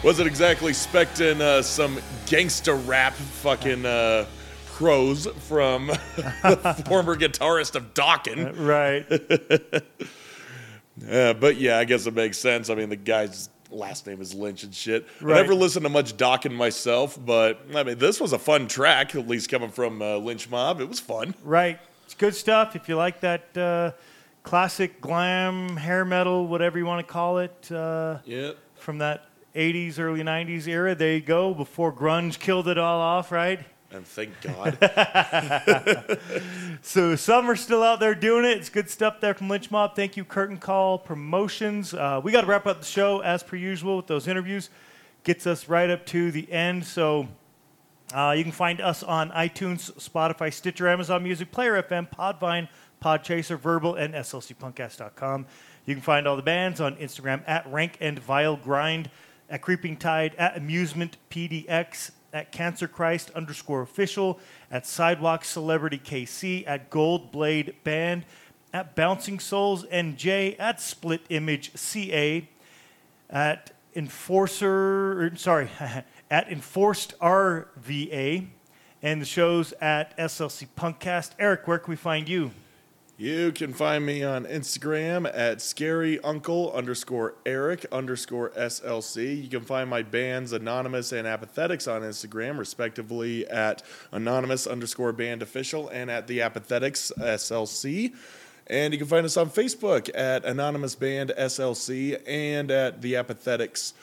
[SPEAKER 1] wasn't exactly expecting uh, some gangster rap fucking uh, from the former guitarist of Dokken.
[SPEAKER 2] Right.
[SPEAKER 1] uh, but yeah, I guess it makes sense. I mean, the guy's last name is Lynch and shit.
[SPEAKER 2] Right.
[SPEAKER 1] I never listened to much Dokken myself, but I mean, this was a fun track, at least coming from uh, Lynch Mob. It was fun.
[SPEAKER 2] Right. It's good stuff. If you like that uh, classic glam, hair metal, whatever you want to call it, uh,
[SPEAKER 1] Yeah.
[SPEAKER 2] from that 80s, early 90s era, there you go, before grunge killed it all off, right?
[SPEAKER 1] And thank God.
[SPEAKER 2] So some are still out there doing it. It's good stuff there from Lynch Mob. Thank you, Curtain Call Promotions. Uh, we got to wrap up the show as per usual with those interviews. Gets us right up to the end. So uh, you can find us on iTunes, Spotify, Stitcher, Amazon Music, Player FM, Podvine, Podchaser, Vurbl, and SLCPunkcast.com. You can find all the bands on Instagram at Rank and Vile Grind, at Creeping Tide, at Amusement PDX, at Cancer Christ underscore official, at Sidewalk Celebrity KC, at Gold Blade Band, at Bouncing Souls NJ, at Split Image CA, at Enforcer, or, sorry, at Enforced RVA, and the shows at SLC Punkcast. Eric, where can we find you?
[SPEAKER 1] You can find me on Instagram at scaryuncle underscore Eric underscore SLC. You can find my bands Anonymous and Apathetics on Instagram, respectively, at anonymous underscore band official and at the Apathetics SLC. And you can find us on Facebook at Anonymous Band SLC and at the Apathetics.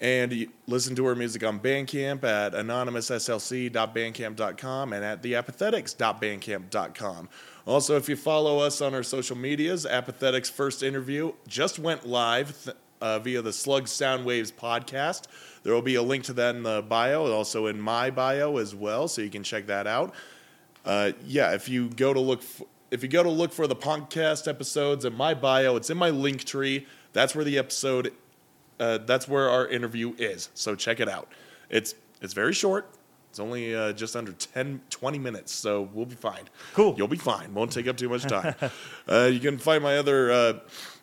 [SPEAKER 1] And listen to our music on Bandcamp at anonymousslc.bandcamp.com and at The theapathetics.bandcamp.com. Also, if you follow us on our social medias, Apathetics' first interview just went live th- uh, via the Slug Soundwaves podcast. There will be a link to that in the bio, also in my bio as well, so you can check that out. Uh, yeah, if you go to look, f- if you go to look for the podcast episodes in my bio, it's in my link tree. That's where the episode, uh, that's where our interview is. So check it out. It's it's very short. It's only uh, just under 10, 20 minutes, so we'll be fine.
[SPEAKER 2] Cool.
[SPEAKER 1] You'll be fine. Won't take up too much time. uh, you can find my other, uh,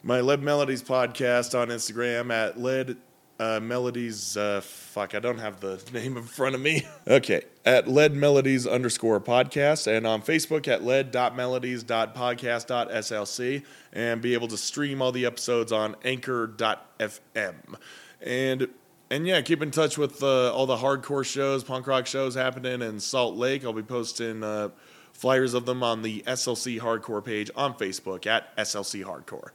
[SPEAKER 1] my Lead Melodies podcast on Instagram at Lead uh, Melodies. Uh, fuck, I don't have the name in front of me. okay, at Lead Melodies underscore podcast, and on Facebook at lead.melodies.podcast.slc, and be able to stream all the episodes on Anchor.fm. And and yeah, keep in touch with uh, all the hardcore shows, punk rock shows happening in Salt Lake. I'll be posting uh, flyers of them on the SLC Hardcore page on Facebook at SLC Hardcore.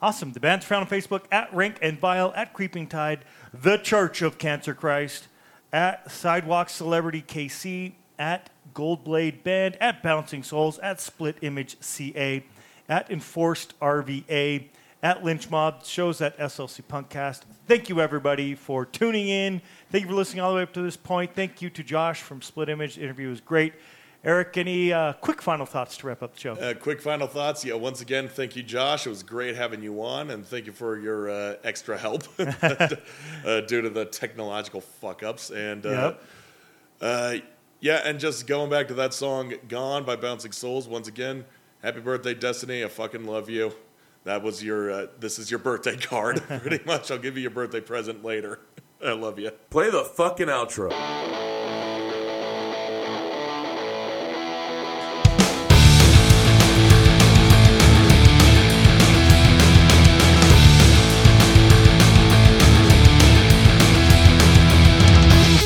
[SPEAKER 2] Awesome. The band's found on Facebook at Rank and Vile, at Creeping Tide, The Church of Cancer Christ, at Sidewalk Celebrity KC, at Goldblade Band, at Bouncing Souls, at Split Image CA, at Enforced RVA, at Lynch Mob, shows at SLC Punkcast. Thank you, everybody, for tuning in. Thank you for listening all the way up to this point. Thank you to Josh from Split Image. The interview was great. Eric, any uh, quick final thoughts to wrap up the show?
[SPEAKER 1] Uh, quick final thoughts. Yeah, once again, thank you, Josh. It was great having you on, and thank you for your uh, extra help uh, due to the technological fuck ups. And uh,
[SPEAKER 2] Yep.
[SPEAKER 1] uh, yeah, and just going back to that song "Gone" by Bouncing Souls. Once again, happy birthday, Destiny. I fucking love you. That was your. Uh, this is your birthday card, pretty much. I'll give you your birthday present later. I love you.
[SPEAKER 8] Play the fucking outro.